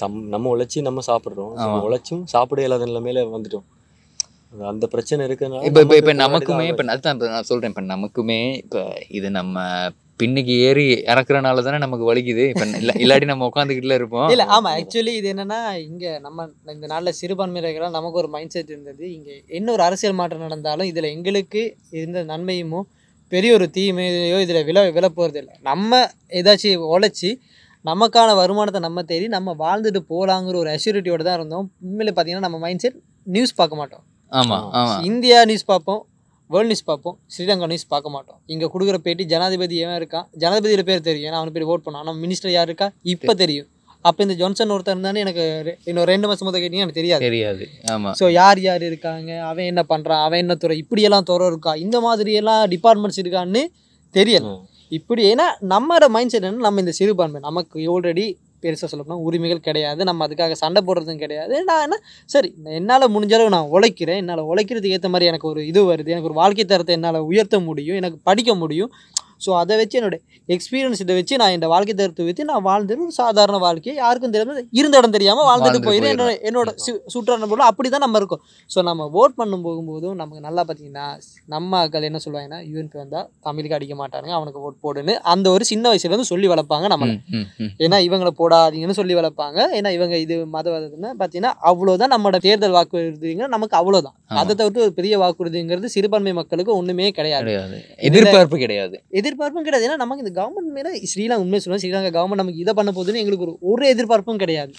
S1: சம் நம்ம உழைச்சி நம்ம சாப்பிடுறோம். நம்ம. உழைச்சும் சாப்பிட இல்லாத நிலைமையில வந்துட்டோம். அந்த பிரச்சனை இருக்குனால
S2: இப்போ இப்போ இப்போ
S1: நமக்கு
S2: நமக்குமே இப்போ அதுதான் நான் சொல்கிறேன் இப்போ நமக்குமே இப்போ இது நம்ம பின்னுக்கு ஏறி இறக்குறனால தானே நமக்கு வலிக்குது. இப்போ இல்லை இல்லாட்டி நம்ம உட்காந்துக்கிட்டுல இருப்போம்.
S3: இல்ல ஆமா ஆக்சுவலி இது என்னன்னா இங்க நம்ம இந்த நாள்ல சிறுபான்மையினர்கள் நமக்கு ஒரு மைண்ட் செட் இருந்தது. இங்க என்ன ஒரு அரசியல் மாற்றம் நடந்தாலும் இதுல எங்களுக்கு இருந்த நன்மையுமோ பெரிய ஒரு தீமையோ இதுல விழ விழ போறது இல்லை நம்ம ஏதாச்சும் உழைச்சி நமக்கான வருமானத்தை நம்ம தேடி நம்ம வாழ்ந்துட்டு போலாங்கிற ஒரு அஷ்யூரிட்டியோட தான் இருந்தோம். உண்மையில பார்த்தீங்கன்னா நம்ம மைண்ட் செட் நியூஸ் பார்க்க மாட்டோம்.
S2: ஆமாம் ஆமாம்
S3: இந்தியா நியூஸ் பார்ப்போம் வேர்ல்ட் நியூஸ் பார்ப்போம் ஸ்ரீலங்கா நியூஸ் பார்க்க மாட்டோம். இங்கே கொடுக்குற பேட்டி ஜனாதிபதி ஏன் இருக்கான். ஜனாதிபதியோட பேர் தெரியும். ஏன்னா அவனுக்கு பேர் ஓட் பண்ணான் ஆனால் மினிஸ்டர் யார் இருக்கா? இப்போ தெரியும். அப்போ இந்த ஜான்சன் ஒருத்தர் இருந்தானே எனக்கு இன்னும் ரெண்டு மாதம் முதல் கேட்டீங்க எனக்கு தெரியாது.
S2: தெரியாது. ஆமாம்
S3: ஸோ யார் யார் இருக்காங்க? அவன் என்ன பண்ணுறான் அவன் என்ன துறை? இப்படியெல்லாம் துறை இருக்கா? இந்த மாதிரியெல்லாம் டிபார்ட்மெண்ட்ஸ் இருக்கான்னு தெரியல. இப்படி ஏன்னா நம்மளோட மைண்ட் செட் என்ன நம்ம இந்த சிறுபான்மை நமக்கு ஆல்ரெடி பெருசாக சொல்லப்போனால் உரிமைகள் கிடையாது. நம்ம அதுக்காக சண்டை போடுறதும் கிடையாது. நான் என்ன சரி என்னால் முடிஞ்ச அளவு நான் உழைக்கிறேன். என்னால் உழைக்கிறதுக்கு ஏற்ற மாதிரி எனக்கு ஒரு இது வருது. எனக்கு ஒரு வாழ்க்கை தரத்தை என்னால் உயர்த்த முடியும். எனக்கு படிக்க முடியும். ஸோ அதை வச்சு என்னோட எக்ஸ்பீரியன்ஸ் இதை வச்சு நான் என் வாழ்க்கை தரத்தை வச்சு நான் வாழ்ந்துட்டு ஒரு சாதாரண வாழ்க்கையை யாருக்கும் தெரியாம இருந்த இடம் தெரியாமல் வாழ்ந்துட்டு போயிடும் என்னோட. என்னோட சு சுற்றான பொருள் அப்படி தான் நம்ம இருக்கோம். ஸோ நம்ம ஓட் பண்ணும் போகும்போதும் நமக்கு நல்லா பார்த்தீங்கன்னா நம்ம ஆட்கள் என்ன சொல்லுவாங்கன்னா யூஎன்பி வந்தால் தமிழுக்கு அடிக்க மாட்டாருங்க அவனுக்கு ஓட் போடுன்னு அந்த ஒரு சின்ன வயசுலேருந்து சொல்லி வளர்ப்பாங்க நம்மளை. ஏன்னா இவங்களை போடாதீங்கன்னு சொல்லி வளர்ப்பாங்க. ஏன்னா இவங்க இது மதவாதம்னு பார்த்தீங்கன்னா அவ்வளோதான் நம்மளோட தேர்தல் வாக்குறுதிங்க நமக்கு அவ்வளோதான். அதை தவிர்த்து ஒரு பெரிய வாக்குறுதிங்கிறது சிறுபான்மை மக்களுக்கு ஒன்றுமே கிடையாது.
S2: எதிர்பார்ப்பு கிடையாது.
S3: எதிர்பார்ப்பும் கிடையாது. ஏன்னா நமக்கு இந்த கவர்மெண்ட் மேலே ஸ்ரீலங்கா உண்மையை சொல்லுவோம் ஸ்ரீலங்கா கவர்மெண்ட் நமக்கு இதை பண்ண போகுதுன்னு எங்களுக்கு ஒரு ஒரு எதிர்பார்ப்பும் கிடையாது.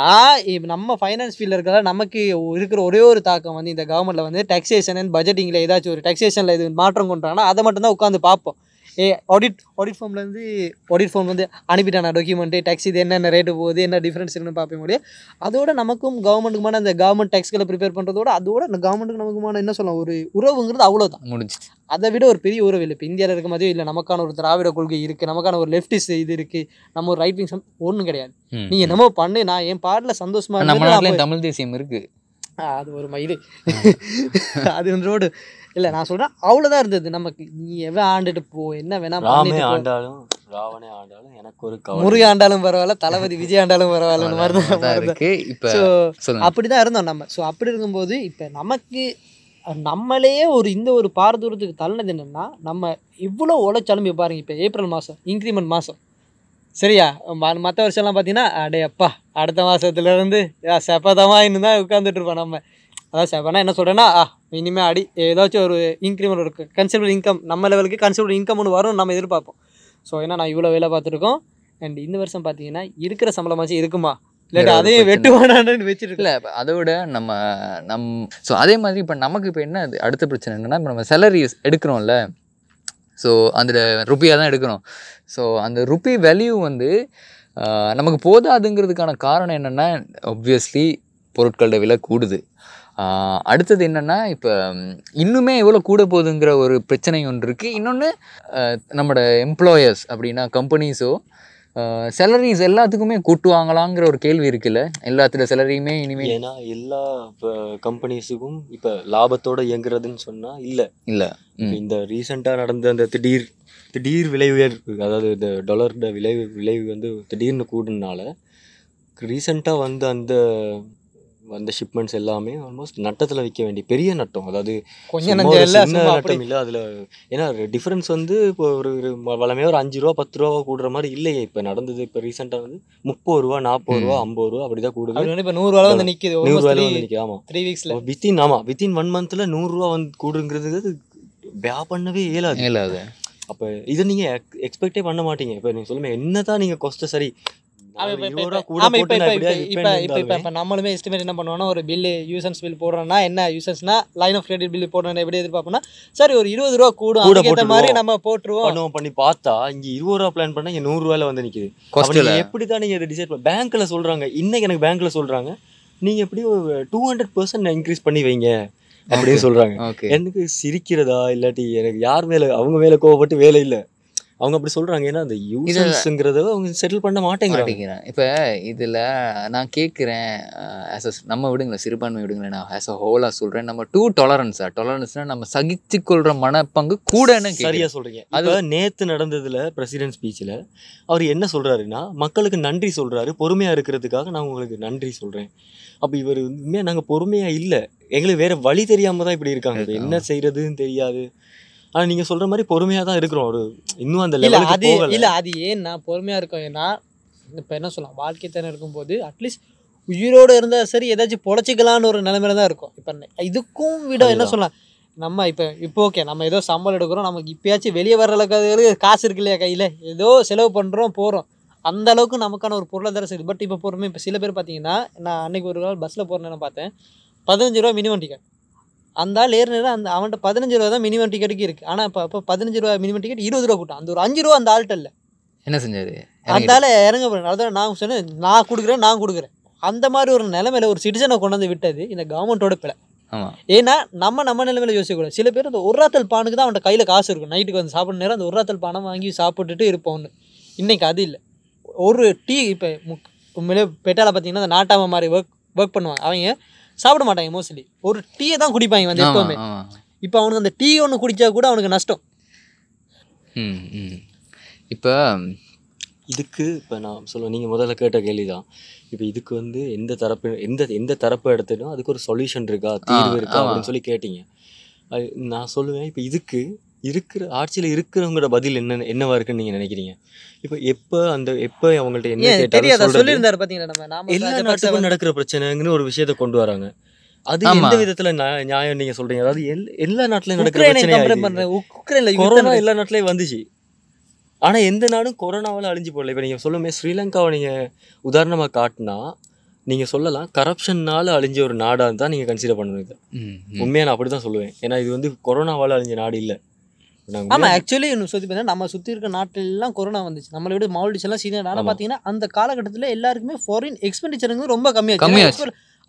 S3: நான் நம்ம ஃபைனான்ஸ் ஃபீல்டில் இருக்கிற நமக்கு இருக்கிற ஒரே ஒரு தாக்கம் வந்து இந்த கவர்மெண்ட்டில் வந்து டேக்ஸேஷன் அண்ட் பட்ஜெட்டிங்கில் ஏதாச்சும் ஒரு டேக்ஸேஷனில் இது மாற்றம் கொண்டாங்கன்னா அதை மட்டும் தான் உட்காந்து பார்ப்போம். ஏ ஆடிட் ஆடிட் ஃபார்ம்லேருந்து ஆடிட் ஃபார்ம் வந்து அனுப்பிட்டான டாக்குமெண்ட்டு டேக்ஸ் இது என்னென்ன ரேட்டு போகுது என்ன டிஃப்ரென்ஸ் இருக்குன்னு பார்க்க முடியும் அதோட நமக்கும் கவர்மெண்ட்டுக்குமான அந்த கவர்மெண்ட் டேக்ஸ்களை ப்ரிப்பேர் பண்ணுறதோட அதோட அந்த கவர்மெண்ட்டுக்கு நமக்குமான என்ன சொல்லலாம் ஒரு உறவுங்கிறது அவ்வளோதான்
S2: முடிஞ்சிச்சு.
S3: அதை விட ஒரு பெரிய உறவு இல்லை. இப்போ இந்தியாவில் இருக்க மாதிரியும் இல்லை. நமக்கான ஒரு திராவிட கொள்கை இருக்குது நமக்கான ஒரு லெஃப்டிஸ்ட் இது இருக்குது நம்ம ஒரு ரைட் விங் ஒன்றும் கிடையாது.
S2: ம்.
S3: நீ என்னமோ பண்ணு நான் என் பாட்டில் சந்தோஷமா
S2: நம்ம
S3: இருந்துட்டு நான்
S2: நாட்டிலேயும் தமிழ் தேசியம் இருக்கு.
S3: ஆ, அது ஒரு மயிறு அது ரோடு. இல்லை நான் சொல்கிறேன் அவ்வளோதான் இருந்தது. நமக்கு நீ எவன் ஆண்டுட்டு போ என்ன வேணா
S1: ராமே. ஆண்டாலும் ராவணே ஆண்டாலும் எனக்கு ஒரு கவலை.
S3: முருகன் ஆண்டாலும் பரவாயில்ல தளபதி விஜய் ஆண்டாலும் பரவாயில்லன்னு மாதிரி தான்
S2: இருக்கு. இப்ப
S3: அப்படி தான் இருந்தோம் நம்ம. ஸோ அப்படி இருக்கும்போது இப்போ நமக்கு அஹ், நம்மளே ஒரு இந்த ஒரு பாரதூரத்துக்கு தள்ளினது என்னென்னா நம்ம இவ்வளோ உழைச்சாலும் இப்போ பாருங்க இப்போ ஏப்ரல் மாதம் இன்க்ரிமெண்ட் மாதம் சரியா? மற்ற வருஷம்லாம் பார்த்தீங்கன்னா அடே அப்பா அடுத்த மாதத்துலேருந்து செப்பதமாக இன்னும் தான் உட்காந்துட்டு இருப்போம் நம்ம. அதான் செப்பனா என்ன சொல்கிறேன்னா இனிமேல் அடி ஏதாச்சும் ஒரு இன்க்ரிமெண்ட் ஒரு கன்சிடபிள் இன்கம் நம்ம லெவலுக்கு கன்சிடபிள் இன்கம் ஒன்று வரும் நம்ம எதிர்பார்ப்போம். ஸோ ஏன்னா நான் இவ்வளோ வேலை பார்த்துருக்கோம். அண்ட் இந்த வருஷம் பார்த்தீங்கன்னா இருக்கிற சம்பளமாச்சும் இருக்குமா? இல்லாட்டி
S2: ஒரு
S3: அதையும். வெட்டுவானான்னு வச்சிருக்கல
S2: இல்லை அதை விட நம்ம நம் ஸோ அதே மாதிரி இப்போ நமக்கு இப்போ என்ன அது? அடுத்த பிரச்சனை என்னன்னா இப்போ நம்ம சேலரி எடுக்கிறோம்ல. ஸோ அந்த ருப்பியாக தான் எடுக்கிறோம் ஸோ அந்த ருப்பி வேல்யூ வந்து நமக்கு போதாதுங்கிறதுக்கான காரணம் என்னென்னா obviously பொருட்களோட விலை கூடுது. அடுத்தது என்னன்னா இப்போ இன்னுமே எவ்வளோ கூட போகுதுங்கிற ஒரு பிரச்சனை ஒன்று இருக்குது இன்னொன்று நம்மளோட எம்ப்ளாயர்ஸ் அப்படின்னா கம்பெனிஸோ சேலரிஸ் எல்லாத்துக்குமே கூட்டுவாங்களாங்கிற ஒரு கேள்வி இருக்குல்ல? எல்லாத்துல சேலரியுமே இனிமேல்
S1: ஏன்னா எல்லா கம்பெனிஸுக்கும் இப்போ லாபத்தோட இயங்குறதுன்னு சொன்னா இல்லை.
S2: இல்லை.
S1: இந்த ரீசெண்டாக நடந்த அந்த திடீர் திடீர் விலை உயர்வு அதாவது இந்த டாலரோட விலை விளைவு வந்து திடீர்னு கூடுனால ரீசெண்டாக வந்த அந்த வந்த ஷிப்மெண்ட்ஸ் எல்லாமே ஆல்மோஸ்ட் நட்டத்தில் விற்க வேண்டிய பெரிய நட்டம். அதாவது
S3: கொஞ்சம்
S1: நட்டம் இல்லை அதில் ஏன்னா டிஃப்ரென்ஸ் வந்து இப்போ ஒரு ஒரு ம- வளமையா ஒரு அஞ்சு ரூபா பத்து ரூபா கூடுற மாதிரி இல்லையே. இப்போ நடந்தது இப்போ ரீசெண்டாக வந்து முப்பது ரூபா நாற்பது ரூபா ஐம்பது ரூபா அப்படி தான் கூடுது
S3: இப்போ நூறுரூவா வந்து நிற்கிது
S1: நூறு
S3: almost
S1: ரூபாயில
S3: three-
S1: வந்து நிற்கிது ஆமாம்
S3: த்ரீ வீக்ஸில்
S1: வித்தின் ஆமாம் வித்தின் ஒன் மந்த்தில் நூறுரூவா வந்து கூடுங்கிறது பே பண்ணவே இயலாது.
S2: இல்லாத
S1: அப்போ இதை நீங்கள் எக்ஸ்பெக்டே பண்ண மாட்டீங்க. இப்போ நீங்கள் சொல்லுங்க என்னதான் நீங்கள் கொஸ்ட்டை சரி
S3: நம்மளுமே estimate என்ன பண்ணுவோம்னா, ஒரு bill, usance bill போடுறோம்னா, என்ன usanceனா, line of credit bill போடுறோம்னா எப்படி எதிர்பார்ப்போம்னா, சரி ஒரு இருபது ரூபா கூடும்.
S1: கூட
S3: அதுக்கேத்த மாதிரி. நம்ம போட்டுருவோம்.
S1: பண்ணி பார்த்தா இங்க இருபது ரூபா பிளான் பண்ணா இங்க நூறு ரூபாயில வந்து நிக்குது. எப்படி தான் நீங்க இதை டிசைட் பண்ண பேங்க்ல சொல்றாங்க. இன்னைக்கு எனக்கு பேங்க்ல சொல்றாங்க. நீங்க எப்படி ஒரு டூ ஹண்ட்ரட் பர்சன்ட் இன்க்ரீஸ் பண்ணி வைங்க அப்படின்னு சொல்றாங்க. எனக்கு சிரிக்கிறதா இல்லாட்டி எனக்கு யார் மேல அவங்க மேல கோவப்பட்டு வேலை இல்ல. அவங்க அப்படி சொல்றாங்க. ஏன்னா அந்த யூசன்ஸ்ங்கிறத அவங்க செட்டில் பண்ண மாட்டேங்கிறாங்க.
S2: இப்போ இதில் நான் கேட்குறேன் ஆஸ் அ நம்ம விடுங்களேன் சிறுபான்மை விடுங்களேன். நான் ஆஸ் அ ஹோலாக சொல்கிறேன் நம்ம டூ டாலரன்ஸா டாலரன்ஸ்னால் நம்ம சகிச்சுக்கொள்கிற மனப்பங்கு கூடன்னு
S1: சரியா
S2: கேட்குறேன்
S1: சொல்றீங்க
S2: அது-
S1: நேத்து நடந்ததுல பிரசிடென்ட் ஸ்பீச்ல அவர் என்ன சொல்றாருன்னா மக்களுக்கு நன்றி சொல்றாரு பொறுமையா இருக்கிறதுக்காக நான் உங்களுக்கு நன்றி சொல்றேன். அப்ப இவர் உண்மையா நாங்க பொறுமையா இல்ல. எங்களுக்கு வேற வழி தெரியாம தான் இப்படி இருக்காங்க. என்ன செய்யறதுன்னு தெரியாது. ஆனா நீங்க சொல்ற மாதிரி பொறுமையா தான் இருக்கிறோம். ஒரு இன்னும் அந்த லெவலுக்கு
S3: அது இல்ல அது ஏன்னா பொறுமையா இருக்கும் ஏன்னா இப்ப என்ன சொல்லலாம் வாழ்க்கை திறன் இருக்கும்போது அட்லீஸ்ட் உயிரோட இருந்தா சரி ஏதாச்சும் பொழைச்சிக்கலாம்னு ஒரு நிலைமையில தான் இருக்கும். இப்ப இதுக்கும் விட என்ன. சொல்லலாம் நம்ம இப்ப இப்போ ஓகே நம்ம ஏதோ சம்பளம் எடுக்கிறோம் நமக்கு இப்பயாச்சும் வெளியே வர அளவுக்கு காசு இருக்கு இல்லையா கையில? ஏதோ செலவு பண்றோம் போறோம். அந்த அளவுக்கு நமக்கான ஒரு பொருளாதார சரி. பட் இப்போ பொறுமை இப்போ சில பேர் பார்த்தீங்கன்னா நான் அன்னைக்கு ஒரு நாள் பஸ்ஸில் போகிறேன்னு பார்த்தேன். பதினஞ்சு ரூபா மினிமம் டிக்கெட் அந்த ஆள் ஏறினா அந்த அவன்கிட்ட பதினஞ்சு ரூபா தான் மினிமம் டிக்கெட்டுக்கு இருக்குது ஆனால் இப்போ இப்போ பதினஞ்சு ரூபா மினிமம் டிக்கெட் இருபது ரூபா கூட்டம் அந்த ஒரு அஞ்சு ரூபா அந்த ஆள்கிட்ட இல்லை.
S2: என்ன செஞ்சாரு?
S3: ஆள் இறங்க போகிறேன் அதான் நான் சொன்னேன் நான் கொடுக்குறேன் நான் கொடுக்குறேன். அந்த மாதிரி ஒரு நிலைமையில ஒரு சிட்டிசனை கொண்டு வந்து விட்டது இந்த கவர்மெண்ட்டோட
S2: ஆமாம்
S3: ஏன்னா நம்ம நம்ம நிலைமையில யோசிக்கக்கூடாது சில பேர் அந்த ஒரு ராத்தல் பானுக்கு தான் அவன்கிட்ட கையில் காசு இருக்கும். நைட்டுக்கு வந்து சாப்பிட்ற நேரம் அந்த ஒரு ராத்தல் பானை வாங்கி சாப்பிட்டுட்டு இருப்போம்னு. இன்னைக்கு அது இல்லை. ஒரு டீ இப்போ உண்மையிலே பெட்டால பார்த்தீங்கன்னா அந்த நாட்டாம மாதிரி ஒர்க் ஒர்க் பண்ணுவாங்க அவங்க சாப்பிட மாட்டாங்க மோஸ்ட்லி ஒரு டீயை தான் குடிப்பாங்க வந்து எப்போவுமே. இப்போ அவனுக்கு அந்த டீ ஒன்று குடிச்சா கூட அவனுக்கு நஷ்டம்.
S2: ம் ம். இப்போ
S1: இதுக்கு இப்போ நான் சொல்லுவேன் நீங்கள் முதல்ல கேட்ட கேள்வி தான் இப்போ இதுக்கு வந்து எந்த தரப்பு எந்த எந்த தரப்பு எடுத்துடும் அதுக்கு ஒரு சொல்யூஷன் இருக்கா தீர்வு இருக்கா. அப்படின்னு சொல்லி கேட்டீங்க. நான் சொல்லுவேன் இப்போ இதுக்கு இருக்கிற ஆட்சியில் இருக்கிறவங்களோட பதில் என்ன என்னவா இருக்குன்னு நீங்கள் நினைக்கிறீங்க? இப்போ எப்போ அந்த எப்போ அவங்கள்ட்ட என்ன
S3: தெரியாதா? சொல்லியிருந்தாரு நம்ம?
S1: எல்லா நாட்டுக்கும் நடக்கிற பிரச்சனைங்கன்னு ஒரு விஷயத்தை கொண்டு வராங்க. அது. எந்த விதத்துல நியா- நியாயம் நீங்க சொல்றீங்க? அதாவது எல்- எல்லா நாட்டுலயும் நடக்கிற பிரச்சனை
S3: கம்பேர் பண்றேன் உக்ரைன்ல
S1: கொரோனா எல்லா நாட்டிலயும் வந்துச்சு. ஆனா எந்த நாடும் கொரோனாவால அழிஞ்சு போடல இப்ப நீங்க சொல்லுமே ஸ்ரீலங்காவை நீங்க உதாரணமா காட்டினா நீங்க சொல்லலாம் கரப்ஷன்னால அழிஞ்ச ஒரு நாடா தான் நீங்க கன்சிடர் பண்ணணும் இது.
S2: ம் ம்.
S1: உண்மையா நான் அப்படிதான் சொல்லுவேன். ஏன்னா இது வந்து கொரோனாவால அழிஞ்ச நாடு இல்ல.
S3: ஆமா ஆக்சுவலி இன்னும் சொல்லி பார்த்தீங்கன்னா நம்ம சுத்தி இருக்க நாட்டுல எல்லாம் கொரோனா வந்துச்சு. நம்மளை விட மாவல்டிஸ் எல்லாம் சீனியர் ஆனா. பாத்தீங்கன்னா அந்த காலகட்டத்துல எல்லாருக்குமே ஃபாரின் எக்ஸ்பெண்டிச்சருங்க ரொம்ப கம்மியாச்சு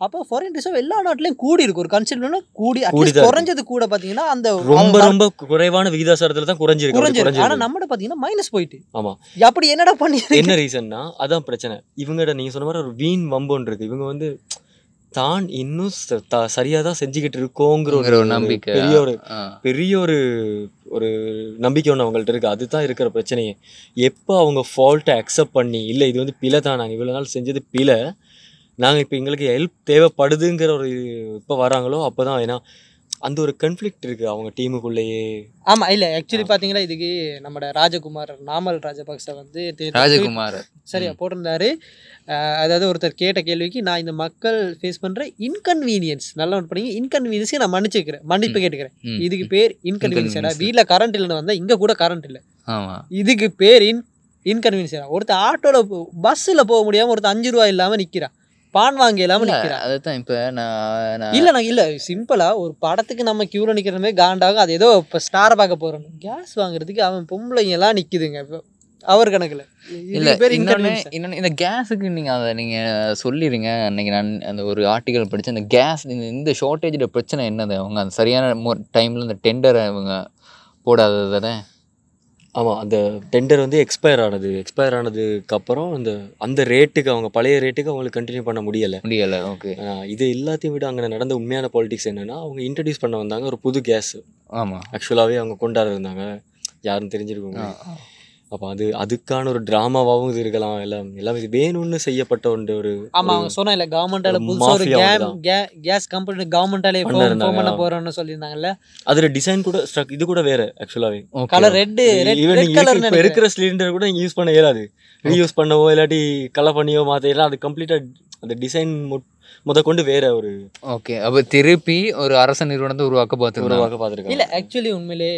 S3: அப்போ ஃபாரின் ரிசர்வ் எல்லா நாட்டிலயும் கூடி இருக்கு. ஒரு கன்சிடர் கூடி அட்லீஸ்ட். குறைஞ்சது கூட பாத்தீங்கன்னா அந்த
S1: ரொம்ப ரொம்ப குறைவான விகிதாசாரத்துல தான் குறைஞ்சிருக்கு.
S3: குறைஞ்சிருக்கு. ஆனா. நம்மட பாத்தீங்கன்னா மைனஸ் போயிட்டு.
S1: ஆமா.
S3: அப்படி என்னடா பண்ணி
S1: என்ன ரீசன்னா அதான் பிரச்சனை. இவங்கட நீங்க சொன்ன மாதிரி ஒரு வீண் வம்புன்னு இருக்கு. இவங்க வந்து தான் இன்னும் ச- த- சரியா தான் செஞ்சுக்கிட்டு இருக்கோங்கிற
S2: ங்கிற
S1: ஒரு
S2: நம்பிக்கை.
S1: பெரிய ஒரு. பெரிய ஒரு ஒரு நம்பிக்கை ஒன்று அவங்கள்ட்ட இருக்கு. அதுதான் இருக்கிற பிரச்சனையே. எப்போ அவங்க ஃபால்ட்டை அக்செப்ட் பண்ணி இல்லை இது வந்து பிழை தான் நாங்கள் இவ்வளோ நாள் செஞ்சது பிழை நாங்கள் இப்போ எங்களுக்கு ஹெல்ப் தேவைப்படுதுங்கிற ஒரு இப்போ வராங்களோ அப்போ தான் ஏன்னா அந்த ஒரு கன்ஃப்ளிக்ட் இருக்குது அவங்க டீமுக்குள்ளேயே
S3: ஆமா இல்ல ஆக்சுவலி பாத்தீங்கன்னா இதுக்கு நம்ம ராஜகுமார் நாமல் ராஜபக்ச வந்து
S2: ராஜகுமார்.
S3: சரியா போட்டிருந்தாரு. அதாவது ஒருத்தர் கேட்ட கேள்விக்கு நான் இந்த மக்கள் ஃபேஸ் பண்ற இன்கன்வீனியன்ஸ் நல்லா நோட் பண்ணீங்க. இன்கன்வீனியன்ஸை நான் மன்னிச்சுக்கிறேன் மன்னிப்பு கேட்டுக்கிறேன். இதுக்கு பேர் இன்கன்வீனியன்ஸ்
S2: Inconvenience.
S3: வீட்ல கரண்ட் இல்லைன்னு வந்தா இங்க கூட கரண்ட் இல்ல.
S2: ஆமா.
S3: இதுக்கு பேர் இன் இன்கன்வீனியன்ஸ் ஒருத்தர் ஆட்டோல பஸ்ஸில் போக முடியாம ஒருத்தர் அஞ்சு ரூபா இல்லாம நிக்கிறான். பான் வாங்க இல்லாம
S2: அதுதான் இப்ப நான்
S3: இல்ல நான் இல்ல சிம்பிளா ஒரு படத்துக்கு நம்ம கியூல நிக்கிற மாதிரி காண்டாகும். அது ஏதோ இப்ப ஸ்டாரை பார்க்க போறோம். கேஸ் வாங்குறதுக்கு அவன் பொம்பளைங்க எல்லாம் நிக்குதுங்க இப்ப. அவர் கணக்குல.
S2: இல்ல இன்னொன்னு. இன்னொன்னு இந்த கேஸுக்கு நீங்க அதை நீங்க சொல்லிடுங்க அன்னைக்கு நான் அந்த ஒரு ஆர்டிகல் படிச்சேன். இந்த கேஸ் இந்த இந்த ஷார்ட்டேஜோட பிரச்சனை என்னது? அவங்க அந்த சரியான டைம்ல இந்த டெண்டரை அவங்க போடாதது தானே?
S1: ஆமாம் அந்த டெண்டர் வந்து எக்ஸ்பயர் ஆனது. எக்ஸ்பயர் ஆனதுக்கு அப்புறம் அந்த அந்த ரேட்டுக்கு அவங்க பழைய ரேட்டுக்கு அவங்களுக்கு கண்டினியூ பண்ண முடியலை.
S2: முடியல ஓகே
S1: இது எல்லாத்தையும் விட அங்கே நடந்த உண்மையான பாலிடிக்ஸ் என்னன்னா அவங்க இன்ட்ரடியூஸ் பண்ண வந்தாங்க ஒரு புது கேஸ்
S2: ஆமா.
S1: ஆக்சுவலாகவே அவங்க கொண்டாட இருந்தாங்க. யாரும் தெரிஞ்சிருக்கோங்க. அப்போ அது அதுக்கான ஒரு ட்ராமாவாகவும் இது இருக்கலாம். எல்லாம் எல்லாம் இது வேணும்னு செய்யப்பட்ட ஒன்று ஒரு
S3: ஆமா அவங்க சொன்னா இல்ல கவர்மெண்டால
S1: ஒரு
S3: புதுசா ஒரு கேம். கேஸ் கம்பெனி கவர்மெண்டாலே
S1: பண்ண
S3: போறோம்னு சொல்லியிருந்தாங்கல்ல.
S1: அதில் டிசைன் கூட ஸ்ட்ரக் இது கூட வேற ஆக்சுவலாகவே
S2: Okay.
S3: Colour red red
S1: even
S3: red colour
S1: இப்போ இருக்கிற சிலிண்டர் கூட நீங்கள் யூஸ் பண்ண இயலாது. ரீயூஸ் பண்ணவோ இல்லாட்டி கலர் பண்ணியோ மாற்ற அது கம்ப்ளீட்டாக அந்த டிசைன் முத கொண்டு வேற ஒரு
S2: ஓகே அப்ப திருப்பி ஒரு அரச நிறுவனத்தை உருவாக்க பார்த்துருவாங்க
S1: உருவாக்க பார்த்துருக்காங்க.
S3: இல்ல ஆக்சுவலி உண்மையிலே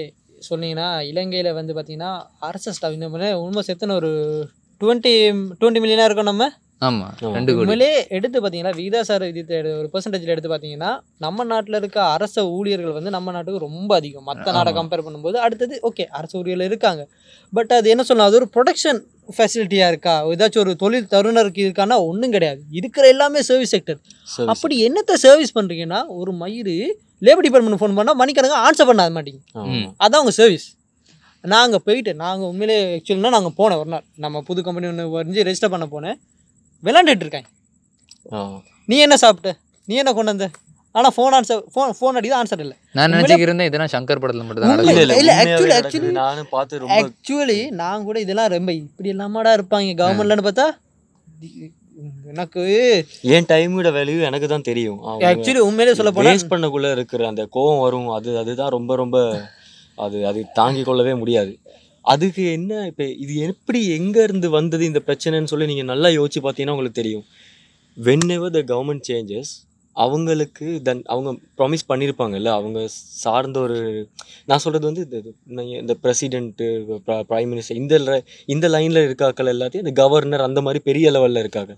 S3: சொன்னீங்கன்னா இலங்கையில வந்து பாத்தீங்கன்னா அரசு ஸ்டாஃப் இந்த மாதிரி உண்மை செத்துன ஒரு டுவெண்ட்டி டுவெண்ட்டி மில்லியனா இருக்கும் நம்ம?
S2: ஆமா
S1: ஆமா.
S2: ரெண்டு கோடி.
S3: உண்மையிலே எடுத்து பார்த்தீங்கன்னா விகிதாசார விதித்தை எடு- ஒரு பெர்சன்டேஜில் எடுத்து பார்த்தீங்கன்னா நம்ம நாட்டில் இருக்க அரச ஊழியர்கள் வந்து நம்ம நாட்டுக்கு ரொம்ப அதிகம். மற்ற நாடை. கம்பேர் பண்ணும்போது அடுத்தது ஓகே அரசு ஊழியர்கள் இருக்காங்க. பட் அது என்ன சொல்லலாம்? அது ஒரு ப்ரொடக்ஷன் ஃபெசிலிட்டியாக இருக்கா? ஏதாச்சும் ஒரு தொழில் தருணருக்கு இருக்கான்னா ஒன்றும் கிடையாது. இருக்கிற எல்லாமே சர்வீஸ் செக்டர்
S1: Service.
S3: அப்படி என்னத்தை சர்வீஸ் பண்ணுறீங்கன்னா ஒரு மயிறு லேபர் டிபார்ட்மெண்ட் ஃபோன் பண்ணால் மணிக்கணக்கு ஆன்சர் பண்ண மாட்டீங்க. அதான் உங்கள் சர்வீஸ் நாங்கள் போயிட்டு நாங்கள் உண்மையிலே ஆக்சுவலினா நாங்கள் போனோம் ஒரு நாள். நம்ம புது கம்பெனி ஒன்று வரைஞ்சி ரெஜிஸ்டர் பண்ண போனேன். விளாண்டுட்டு இருக்காங்க
S1: ஆ.
S3: நீ என்ன சாப்பிட்ட? நீ என்ன கொண்டு வந்த? ஆனால் ஃபோன் ஆன்சர் ஃபோன் ஃபோன் அடிக்குது ஆன்சர் இல்லை.
S2: நான் நினைச்சுக்கிறேன் இதெல்லாம் சங்கர் படத்துல மட்டும்
S1: இல்ல இல்ல நடக்குது.
S3: actually-
S1: நானும் பார்த்து ரொம்ப
S3: ஆக்சுவலி நான் கூட இதெல்லாம் ரொம்ப இப்படி எல்லாமாடா இருப்பாங்க கவர்மெண்ட்லன்னு பார்த்தா எனக்கு
S1: என் டைமோட வேல்யூ எனக்கு தான் தெரியும்.
S3: ஆக்சுவலி உண்மையிலே சொல்ல போனா
S1: வேஸ்ட் பண்ணக்குள்ள இருக்கிற அந்த கோவம் வரும் அது அதுதான் ரொம்ப ரொம்ப அது அது தாங்கிக் கொள்ளவே முடியாது. அதுக்கு என்ன இப்போ இது எப்படி எங்க இருந்து வந்தது இந்த பிரச்சனைன்னு சொல்லி நீங்க நல்லா யோசிச்சு பார்த்தீங்கன்னா உங்களுக்கு தெரியும். Whenever the government changes அவங்களுக்கு தன் அவங்க ப்ராமிஸ் பண்ணியிருப்பாங்கல்ல அவங்க சார்ந்த ஒரு நான் சொல்கிறது வந்து இந்த- இந்த- பிரசிடென்ட்டு ப்ரைம் மினிஸ்டர் இந்த இந்த லைனில் இருக்காக்கள் எல்லாத்தையும் இந்த கவர்னர் அந்த மாதிரி பெரிய லெவலில் இருக்காங்க.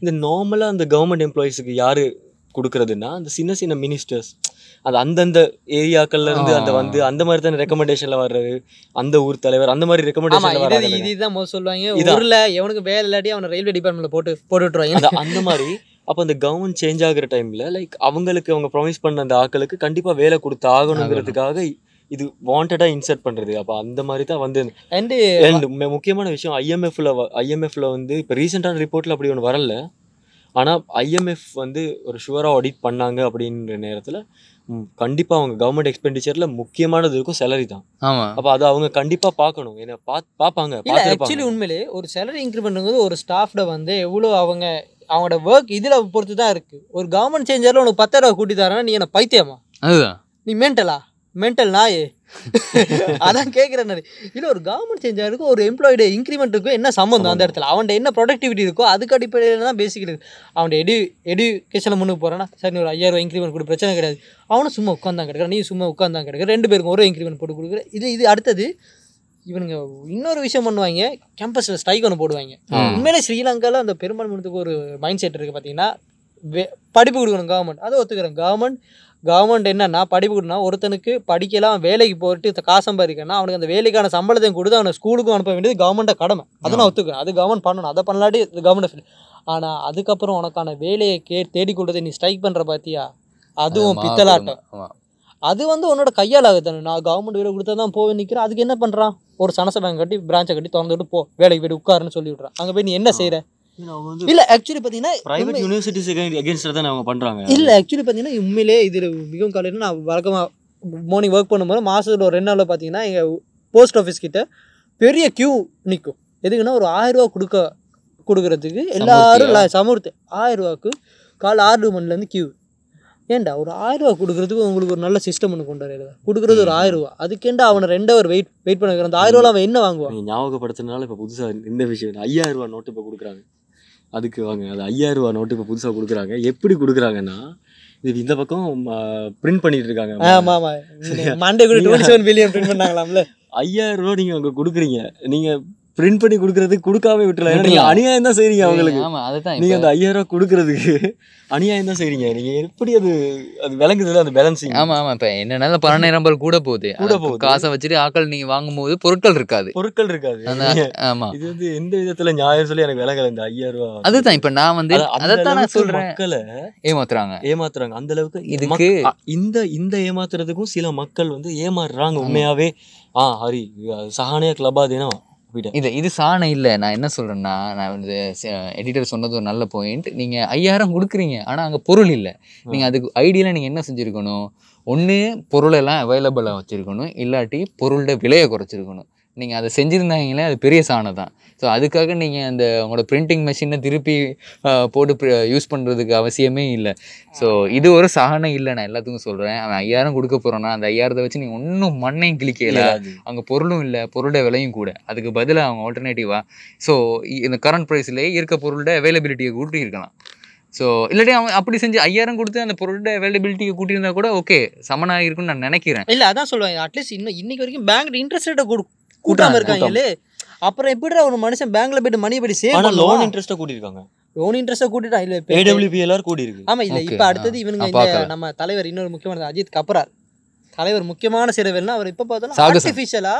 S1: இந்த நார்மலாக அந்த கவர்மெண்ட் எம்ப்ளாயீஸுக்கு யார் கொடுக்குறதுன்னா அந்த சின்ன சின்ன மினிஸ்டர்ஸ் அது அந்தந்த ஏரியாக்கள்ல இருந்து அந்த வந்து அந்த மாதிரி தானே ரெக்கமெண்டேஷன்ல வர்றது அந்த ஊர் தலைவர் அந்த மாதிரி ரெக்கமெண்டேஷன்ல வராங்க
S3: இதுதான் முதல்ல சொல்லுவாங்க. ஊர்ல எவனுக்கு வேலை இல்லாட்டி அவனை ரயில்வே டிபார்ட்மெண்ட்ல போட்டு போட்டு விட்டுருவாங்க.
S1: அந்த மாதிரி அப்போ அந்த கவர்மெண்ட் சேஞ்ச் ஆகுற டைம்ல லைக் அவங்களுக்கு அவங்க ப்ராமிஸ் பண்ண அந்த ஆட்களுக்கு கண்டிப்பா வேலை கொடுத்து ஆகணுங்கிறதுக்காக இது வாண்டடா இன்சர்ட் பண்றது. அப்ப அந்த மாதிரி தான் வந்து
S3: அண்டு
S1: அண்ட் முக்கியமான விஷயம் ஐஎம்எஃப்ல ஐஎம்எஃப்ல வந்து இப்போ ரீசெண்டான ரிப்போர்ட்ல அப்படி ஒன்று வரல. ஆனா ஐஎம்எஃப் வந்து ஒரு ஷுவராக ஆடிட் பண்ணாங்க அப்படின்ற நேரத்துல ம், கண்டிப்பா அவங்க கவர்மெண்ட் எக்ஸ்பெண்டிச்சர்ல முக்கியமானது இருக்கும் சேலரி தான்.
S2: ஆமா.
S1: அப்ப அதை அவங்க கண்டிப்பா பார்க்கணும். ஏன்னா பா பார்ப்பாங்க
S3: ஆக்சுவலி உண்மையிலே ஒரு சேலரி இன்க்ரிமெண்ட்ங்கிறது ஒரு ஸ்டாஃப்ட வந்து எவ்வளோ அவங்க அவங்களோட ஒர்க் இதுல பொறுத்து தான் இருக்கு. ஒரு கவர்மெண்ட் சேஞ்சர்ல உனக்கு பத்தாயிரம் ரூபா கூட்டி தரேன்னா நீ என்ன பைத்தியமா?
S2: அதுதான்.
S3: நீ மென்டலா மென்டல் நாயே? அதான் கேட்குறேன் இல்லை ஒரு கவர்மெண்ட் சேஞ்சாருக்கும் ஒரு எம்ப்ளாயிட இன்க்ரிமெண்ட்டுக்கும் என்ன சம்மந்தம் அந்த இடத்துல? அவன்கிட்ட என்ன ப்ரொடக்டிவிட்டி இருக்கோ அதுக்கு அடிப்படையில் தான் பேசிக் இருக்கு. அவன் எடு எடியூகேஷனில் முன்னுக்கு போகிறான்னா சரி ஒரு ஐயாயிரம் இன்க்ரிமெண்ட் கொடு பிரச்சனை கிடையாது. அவனும் சும்மா உட்காந்தான் கிடக்குறான் நீ சும்மா உட்காந்தான் கிடக்குற ரெண்டு பேருக்கும் ஒரு இன்க்ரிமெண்ட் போட்டு கொடுக்குற. இது இது அடுத்தது இவனுங்க இன்னொரு விஷயம் பண்ணுவாங்க கேம்பஸில் ஸ்ட்ரைக் ஒன்று போடுவாங்க. உண்மையிலே ஸ்ரீலங்காவில் அந்த பெரும்பான்மைக்கு ஒரு மைண்ட் செட் இருக்குது பார்த்தீங்கன்னா படிப்பு கொடுக்கணும் கவர்மெண்ட் அதை ஒத்துக்கிறேன். கவர்மெண்ட் கவர்மெண்ட் என்னன்னா படிப்பு கொடுக்கணும் ஒருத்தனுக்கு படிக்கலாம் வேலைக்கு போட்டு இந்த காசு சம்பாதிக்கணும் அவனுக்கு அந்த வேலைக்கான சம்பளத்தையும் கொடுத்து அவனை ஸ்கூலுக்கும் அனுப்ப வேண்டியது கவர்மெண்ட்டை கடமை. அதை நான் ஒத்துக்கிறேன். அது கவர்மெண்ட் பண்ணணும். அதை பண்ணலாட்டி கவர்மெண்ட் ஆனால் அதுக்கப்புறம் உனக்கான வேலையை கே தேடி கொடுத்து நீ ஸ்ட்ரைக் பண்ணுற பார்த்தியா அதுவும் பித்தலாட்டம். அது வந்து உன்னோட கையால் ஆகுதானே நான் கவர்மெண்ட் வேலை கொடுத்தா தான் போய் நிற்கிறேன் அதுக்கு என்ன பண்ணுறான் ஒரு சனச பேங்க் கட்டி பிரான்ச்சை கட்டி திறந்து விட்டு போ. வேலைக்கு போயிட்டு உட்காருன்னு சொல்லி விட்றான் அங்கே போய் நீ என்ன செய்கிற இல்லை ஆக்சுவலி பார்த்தீங்கன்னா
S1: பிரைவேட் யூனிவர்சிட்டிஸ் அகேன்ஸ்ட் தான் அவங்க பண்றாங்க.
S3: இல்லை ஆக்சுவலி பார்த்தீங்கன்னா உண்மையிலே இது மிகவும் காலையில் நான் வழக்கமாக மார்னிங் ஒர்க் பண்ணும்போது மாதத்தில் ஒரு ரெண்டு நாளில் பார்த்தீங்கன்னா எங்கள் போஸ்ட் ஆஃபீஸ் கிட்ட பெரிய கியூ நிற்கும் எதுக்குன்னா ஒரு ஆயிரம் ரூபா கொடுக்க கொடுக்கறதுக்கு எல்லாரும் சமுர்த்து. ஆயிரம் ரூபாய்க்கு காலை ஆறு மணிலேருந்து கியூ ஏன்டா ஒரு ஆயிரம் ரூபா கொடுக்குறதுக்கு உங்களுக்கு ஒரு நல்ல சிஸ்டம் ஒன்று கொண்டு வர கொடுக்குறது ஒரு ஆயிரம் ரூபா அதுக்கேண்டா அவனை ரெண்டு அவர் வெயிட் வெயிட் பண்ண. அந்த ஆயிரம் ரூபா அவன் என்ன வாங்குவான்?
S1: நீங்க ஞாபகப்படுத்துறதுனால இப்போ புதுசா இந்த விஷயம். ஐயாயிரம் ரூபா நோட்டு இப்போ கொடுக்குறாங்க. அதுக்கு வாங்க அது ஐயாயிரம் ரூபா நோட்டு இப்போ புதுசா கொடுக்குறாங்க. எப்படி கொடுக்குறாங்கன்னா இது இந்த பக்கம் பிரிண்ட் பண்ணிட்டு இருக்காங்க.
S3: ஆமாம் ஆமாம் மண்டே கூட டுவெண்ட்டி செவன் பில்லியன் பிரிண்ட் பண்ணாங்களாம்ல.
S1: ஐயாயிரம் ரூபா நீங்க அங்க கொடுக்குறீங்க. நீங்க பிரிண்ட் பண்ணி கொடுக்கறதுக்கு கொடுக்காம விட்டுலாம் ஏன்னா நீங்க. அநியாயம் தான் செய்றீங்க அவங்களுக்கு.
S2: ஆமா அதுதான்
S1: நீங்க
S2: இப்ப
S1: அந்த ஐயாயிரம் ரூபாய் கொடுக்கறதுக்கு அநியாயம் தான் செய்றீங்க. நீங்க எப்படி அது அது விளங்குதுல அந்த பேலன்சிங்
S2: ஆமா ஆமா இப்ப என்னனால பண நம்பர் கூட போகுது.
S1: கூட போகுது.
S2: காசை வச்சுட்டு ஆட்கள் நீங்க வாங்கும்போது பொருட்கள் இருக்காது.
S1: பொருட்கள் இருக்காது.
S2: அந்த
S1: நீங்க-
S2: ஆமா.
S1: இது வந்து எந்த விதத்துல நியாயம் சொல்லி எனக்கு விலகல இந்த ஐயாயிரம் ரூபாய்
S2: அதுதான் இப்ப நான் வந்து அதைத்தான் நான் சொல்றேன்.
S1: மக்களை
S2: ஏமாத்துறாங்க.
S1: ஏமாத்துறாங்க. அந்த அளவுக்கு
S2: இதுக்கு-
S1: இந்த இந்த ஏமாத்துறதுக்கும் சில மக்கள் வந்து ஏமாறுறாங்க உண்மையாவே. ஆ ஹரி சஹானியா கிளபா தேனா போயிட்டேன்
S2: இது இது சாணை இல்லை. நான் என்ன சொல்றேன்னா நான் வந்து எடிட்டர் சொன்னது ஒரு நல்ல பாயிண்ட் நீங்க ஐயாயிரம் கொடுக்குறீங்க ஆனா அங்க பொருள் இல்லை. நீங்க அதுக்கு ஐடியில் நீங்க என்ன செஞ்சிருக்கணும்? ஒண்ணு பொருளெல்லாம் அவைலபிளாக வச்சிருக்கணும். இல்லாட்டி பொருளோட விலையை குறைச்சிருக்கணும். நீங்கள் அதை செஞ்சுருந்தாங்களே அது பெரிய சாணை தான். ஸோ அதுக்காக நீங்கள் அந்த உங்களோட பிரிண்டிங் மெஷினை திருப்பி போட்டு யூஸ் பண்ணுறதுக்கு அவசியமே இல்லை. ஸோ இது ஒரு சாணை இல்லை நான் எல்லாத்துக்கும் சொல்கிறேன் அவன் ஐயாயிரம் கொடுக்க போகிறோன்னா அந்த ஐயாயிரத்தை வச்சு நீங்கள் ஒன்றும் மண்ணையும் கிளிக்கல அங்கே பொருளும் இல்லை பொருளோட விலையும் கூட. அதுக்கு பதிலாக அவங்க ஆல்டர்னேட்டிவாக ஸோ இந்த கரண்ட் ப்ரைஸ்லேயே இருக்க பொருளோட அவைலபிலிட்டியை கூட்டி இருக்கலாம். ஸோ இல்லாட்டி அவங்க அப்படி செஞ்சு ஐயாயிரம் கொடுத்து அந்த பொருளோட அவைலபிலிட்டியை கூட்டியிருந்தா கூட ஓகே சமனாக இருக்கும்னு நான் நினைக்கிறேன்.
S3: இல்ல அதான் சொல்லுவாங்க அட்லீஸ்ட் இன்னும் இன்னைக்கு வரைக்கும் பேங்க் இன்ட்ரெஸ்ட் ரேட்டை கூட்டாம
S2: கூட்டாம,
S3: இருக்காங்களே. அப்புறம் எப்படிடா ஒரு மனுஷன் பேங்க்ல போயிட்டு மணி போய் சேவ்
S1: ஆனா லோன் இன்ட்ரெஸ்ட்டா கூட்டியிருக்காங்க.
S3: லோன் இன்ட்ரெஸ்ட்டை கூட்டிட்டா இல்ல இப்ப-
S1: ஏடபிள்யூபிஎல்ஆர் கூடி இருக்கு
S3: ஆமா இல்ல இப்ப. அடுத்தது இவனுங்க இந்த. நம்ம தலைவர் இன்னொரு முக்கியமானது அஜித் கப்ரார். தலைவர் முக்கியமான சிறவர்னா அவர் இப்ப பார்த்தோம்னா. ஆர்டிஃபிஷியலா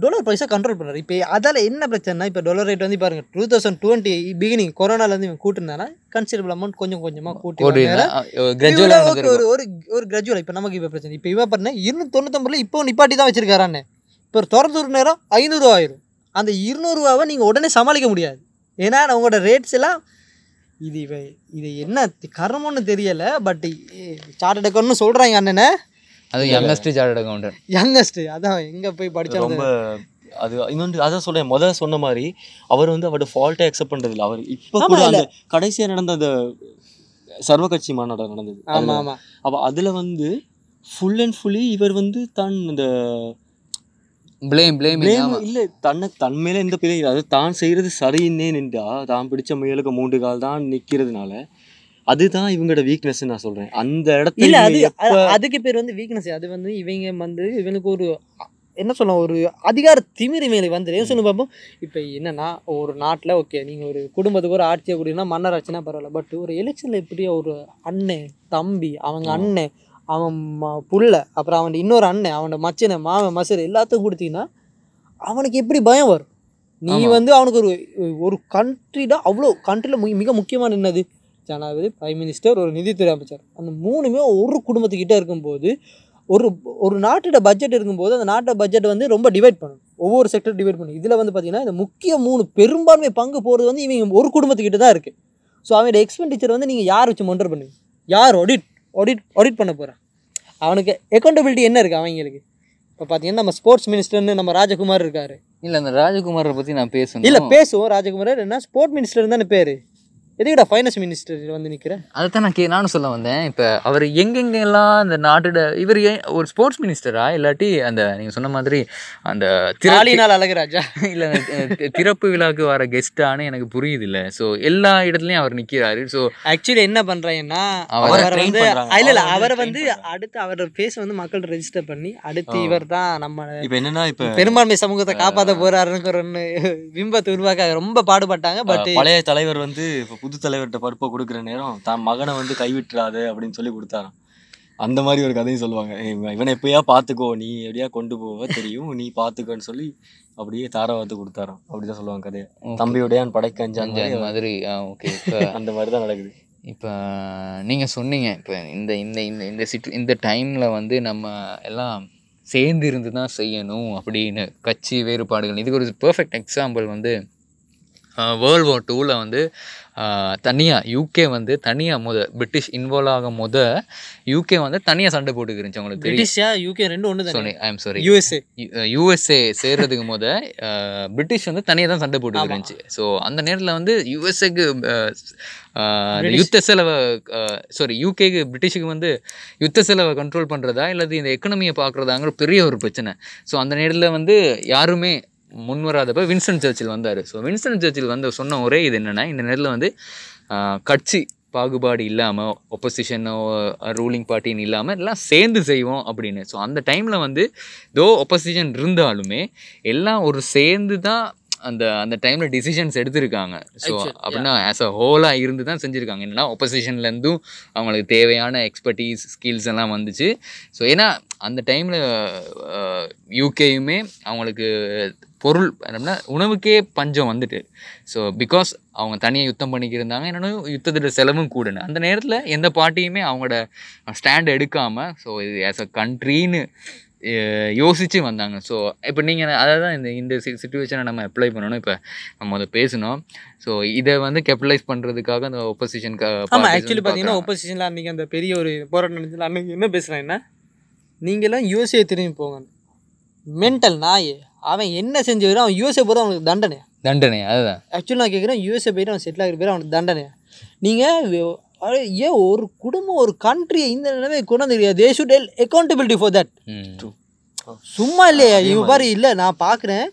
S3: டாலர் ப்ரைஸை கண்ட்ரோல் பண்றாரு. இப்போ அதால என்ன பிரச்சனைனா இப்போ டாலர் ரேட் வந்து பாருங்க டூ தௌசண்ட் டுவெண்ட்டி பிகினிங் கொரோனால இருந்து இவன் கூட்டிருந்தானா கன்சிடபிள் அமௌண்ட் கொஞ்சம் கொஞ்சமா கூட்டி
S2: கோடி
S3: வந்தாரு. இவரு
S2: கிராஜுவலாக
S3: okay, ஒரு ஒரு ஒரு கிராஜுவல் இப்போ நமக்கு இப்போ பிரச்சனை. இப்போ இவன் பாருங்க இருநூத்தி தொண்ணூத்தொம்பதுல இப்போ நிப்பாட்டி தான் வச்சிருக்காரான்னு. இப்போ ஒரு திறந்து ஒரு நேரம் ஐநூறுரூவா ஆயிரும். அந்த இருநூறுவாவை நீங்கள் உடனே சமாளிக்க முடியாது. ஏன்னா உங்களோட ரேட்ஸ் எல்லாம் இது இவ இது என்ன கர்மம்னு தெரியல பட் சார்ட்டட் அக்கௌண்ட்னு சொல்கிறாங்க அண்ணனை.
S2: அது யங்கஸ்ட் சார்ட் அக்கௌண்டன்ட்
S3: யங்கஸ்ட் அதான் எங்கே போய்
S1: ரொம்ப
S3: படித்தாலும்
S1: அது இன்னொன்று அதான் சொல்றேன் முத சொன்ன மாதிரி அவர் வந்து அவரோட ஃபால்ட்டை அக்செப்ட் பண்றது இல்ல அவர் இப்ப கூட. அந்த கடைசியா நடந்த அந்த சர்வ கட்சி மாநாடு நடந்தது.
S3: ஆமாம் ஆமாம்
S1: அப்ப அதுல வந்து ஃபுல் அண்ட் ஃபுல்லி இவர் வந்து தான் இந்த
S2: ப்ளேம் ப்ளேம்
S1: blame இல்ல தன்னை தன் மேல எந்த பிழை அது தான் செய்யறது சரின்னே நின்றா தான் பிடிச்ச முயலுக்கு மூன்று கால் தான் நிக்கிறதுனால அதுதான் இவங்களோட வீக்னஸ் நான் சொல்றேன். அந்த இடத்துல
S3: இல்ல அது அதுக்கு பேர் வந்து வீக்னஸ் அது வந்து இவங்க வந்து இவனுக்கு ஒரு என்ன சொல்ல ஒரு அதிகார திமிரி மேலே வந்து சொல்லு பார்ப்போம் இப்போ என்னன்னா ஒரு நாட்டில் ஓகே நீங்கள் ஒரு குடும்பத்துக்கு ஒரு ஆட்சியை கூடினா மன்னர் ஆச்சுன்னா பரவாயில்ல. பட் ஒரு எலெக்ஷனில் எப்படியோ ஒரு அண்ணன் தம்பி அவங்க அண்ணன் அவன் ம- புள்ள அப்புறம் அவன் இன்னொரு அண்ணன் அவனோட மச்சனை மாமன் மசர் எல்லாத்துக்கும் கொடுத்தீங்கன்னா அவனுக்கு எப்படி பயம் வரும்? நீ. வந்து அவனுக்கு ஒரு ஒரு கண்ட்ரிடா அவ்வளோ கண்ட்ரியில் மிக முக்கியமான என்னது? ஜனாதிபதி பிரைம் மினிஸ்டர் ஒரு நிதித்துறை அமைச்சர். அந்த மூணுமே ஒரு குடும்பத்துக்கிட்ட இருக்கும்போது ஒரு ஒரு நாட்டோட பட்ஜெட் இருக்கும்போது அந்த நாட்டோட பட்ஜெட் வந்து ரொம்ப டிவைட் பண்ணணும் ஒவ்வொரு செக்டர் டிவைட் பண்ணணும் இதில் வந்து பார்த்தீங்கன்னா இந்த முக்கிய மூணு பெரும்பான்மை பங்கு போகிறது வந்து இவங்க ஒரு குடும்பத்துக்கிட்ட தான் இருக்குது ஸோ அவனோட எக்ஸ்பெண்டிச்சர் வந்து நீங்கள் யார் வச்சு மொண்டர் பண்ணுவீங்க? யார் ஆடிட் ஆடிட் ஆடிட் பண்ண போகிறான் அவனுக்கு அக்கௌண்டபிலிட்டி என்ன இருக்குது அவங்களுக்கு? இப்போ பார்த்தீங்கன்னா நம்ம ஸ்போர்ட்ஸ் மினிஸ்டர்னு நம்ம ராஜகுமார் இருக்காரு.
S2: இல்ல அந்த ராஜகுமாரை பத்தி நான் பேசணும்.
S3: இல்லை பேசுவோம். ராஜகுமார் என்ன? ஸ்போர்ட் மினிஸ்டர் தானே பேர். எதுக்குடா ஃபைனான்ஸ் மினிஸ்டர் வந்து நிற்கிறேன்
S2: அதைத்தான் நான் கே நானும் சொல்ல வந்தேன் இப்போ அவர் எங்கெங்கெல்லாம் அந்த நாட்டோட இவர் ஏன் ஒரு ஸ்போர்ட்ஸ் மினிஸ்டரா இல்லாட்டி அந்த நீங்க சொன்ன மாதிரி அந்த திறப்பு
S3: நாளினால் அழகுராஜா
S2: இல்ல திறப்பு விழாக்கு வர கெஸ்டான்னு எனக்கு புரியுது இல்ல ஸோ எல்லா இடத்துலயும் அவர் நிக்கிறாரு ஸோ
S3: ஆக்சுவலி என்ன பண்றாங்கன்னா
S2: அவரை
S3: வந்து
S1: பண்றாங்க.
S3: இல்ல இல்ல
S1: அவரை
S3: வந்து. அடுத்து அவரோட ஃபேஸ் வந்து மக்கள் ரெஜிஸ்டர் பண்ணி அடுத்து. இவர் தான் நம்ம
S1: இப்ப என்னன்னா இப்ப
S3: பெரும்பான்மை சமூகத்தை காப்பாத்த போறாருங்கிற ஒன்று பிம்பத்தை உருவாக்க ரொம்ப பாடுபட்டாங்க பட்
S1: பழைய தலைவர் வந்து இப்ப புது தலைவர்கிட்ட பருப்பை கொடுக்குற நேரம் தான் மகனை வந்து கைவிட்டுறாது அப்படின்னு சொல்லி கொடுத்தாராம். அந்த மாதிரி ஒரு கதையும் சொல்லுவாங்க. "ஏய், இவன் எப்படியா பாத்துக்கோ நீ எப்படியா கொண்டு போவ? தெரியும் நீ பாத்துக்கோன்னு சொல்லி அப்படியே தாராவாத்து கொடுத்தாராம். அப்படிதான் சொல்லுவாங்க கதையை. தம்பியுடையான் படைக்கஞ்சான்
S2: அந்த
S1: மாதிரி
S2: ஓகே.
S1: அந்த மாதிரி தான் நடக்குது.
S2: இப்போ நீங்கள் சொன்னீங்க இப்போ இந்த இந்த இந்த இந்த சிட்டு இந்த டைமில் வந்து நம்ம எல்லாம் சேர்ந்து இருந்து தான் செய்யணும் அப்படின்னு கட்சி வேறுபாடுகள். இதுக்கு ஒரு பெர்ஃபெக்ட் எக்ஸாம்பிள் வந்து வேர்ல்ட் வார் டூவில் வந்து தனியாக யூகே வந்து தனியாக முத பிரிட்டிஷ் இன்வால்வ் ஆகும் முத யூகே வந்து தனியாக சண்டை போட்டுக்கிருந்துச்சு உங்களுக்கு
S3: பிரிட்டிஷா யூகே ரெண்டு ஒன்று
S2: sorry I am sorry
S3: USA
S2: USA சேர்றதுக்கு முத பிரிட்டிஷ் வந்து தனியாக தான் சண்டை போட்டு இருந்துச்சு. ஸோ அந்த நேரத்தில் வந்து யூஎஸ்ஏக்கு யுத்த செலவை சாரி யூகேக்கு பிரிட்டிஷுக்கு வந்து யுத்த செலவை கண்ட்ரோல் பண்ணுறதா இல்லாது இந்த எக்கனமியை பார்க்குறதாங்கிற பெரிய ஒரு பிரச்சனை. ஸோ அந்த நேரத்தில் வந்து யாருமே முன் வராதப்ப வின்ஸ்டன் சர்ச்சில் வந்தார். ஸோ வின்ஸ்டன் சர்ச்சில் வந்து சொன்ன ஒரே இது என்னென்னா இந்த நேரத்தில் வந்து கட்சி பாகுபாடு இல்லாமல் ஒப்போசிஷனோ ரூலிங் பார்ட்டின்னு இல்லாமல் எல்லாம் சேர்ந்து செய்வோம் அப்படின்னு. ஸோ அந்த டைமில் வந்து தோ ஒப்போசிஷன் இருந்தாலுமே எல்லாம் ஒரு சேர்ந்து தான் அந்த அந்த டைமில் டிசிஷன்ஸ் எடுத்திருக்காங்க. ஸோ. அப்படின்னா ஆஸ் அ ஹோலாக இருந்து தான் செஞ்சுருக்காங்க. என்னன்னா ஒப்போசிஷன்லேருந்தும் அவங்களுக்கு தேவையான எக்ஸ்பர்டீஸ் ஸ்கில்ஸ் எல்லாம் வந்துச்சு. ஸோ ஏன்னா அந்த டைமில் யூகேயுமே அவங்களுக்கு பொருள் என்னன்னா உணவுக்கே பஞ்சம் வந்துட்டு. ஸோ பிகாஸ் அவங்க தனியாக யுத்தம் பண்ணிக்கிருந்தாங்க என்னென்னா யுத்தத்தோட செலவும் கூடன்னு அந்த நேரத்தில் எந்த பார்ட்டியுமே அவங்களோட ஸ்டாண்ட் எடுக்காமல் ஸோ இது ஆஸ் அ கண்ட்ரின்னு யோசித்து வந்தாங்க. ஸோ இப்போ நீங்கள் அதை தான் இந்த இந்த சுச்சுவேஷனை நம்ம அப்ளை பண்ணணும். இப்போ நம்ம அதை பேசணும். ஸோ இதை வந்து கேபிட்டலைஸ் பண்ணுறதுக்காக அந்த ஒப்போசிஷன்
S3: ஆமாம் ஆக்சுவலி பார்த்தீங்கன்னா ஒப்போசிஷனில் அன்றைக்கி அந்த பெரிய ஒரு போராட்டம் நடந்ததுல அன்றைக்கி என்ன பேசுகிறேன் என்ன நீங்களாம் யூஎஸ்ஏ திரும்பி போங்க. மென்டல் நாய். அவன் என்ன செஞ்சு வரும் அவன் யூஎஸ்ஏ போகிற அவனுக்கு தண்டனை
S2: தண்டனை அதுதான்.
S3: ஆக்சுவலி நான் கேட்குறேன் யூஎஸ்ஏ போயிட்டு அவன் செட்டில் ஆகிற பேர் அவனுக்கு தண்டனை நீங்கள் ஏன் ஒரு குடும்பம் ஒரு கண்ட்ரியை இந்த நிலைமை கொண்டு வந்து they should accountability for that. சும்மா இல்லையா? இவன் பாரு இல்லை நான் பார்க்குறேன்.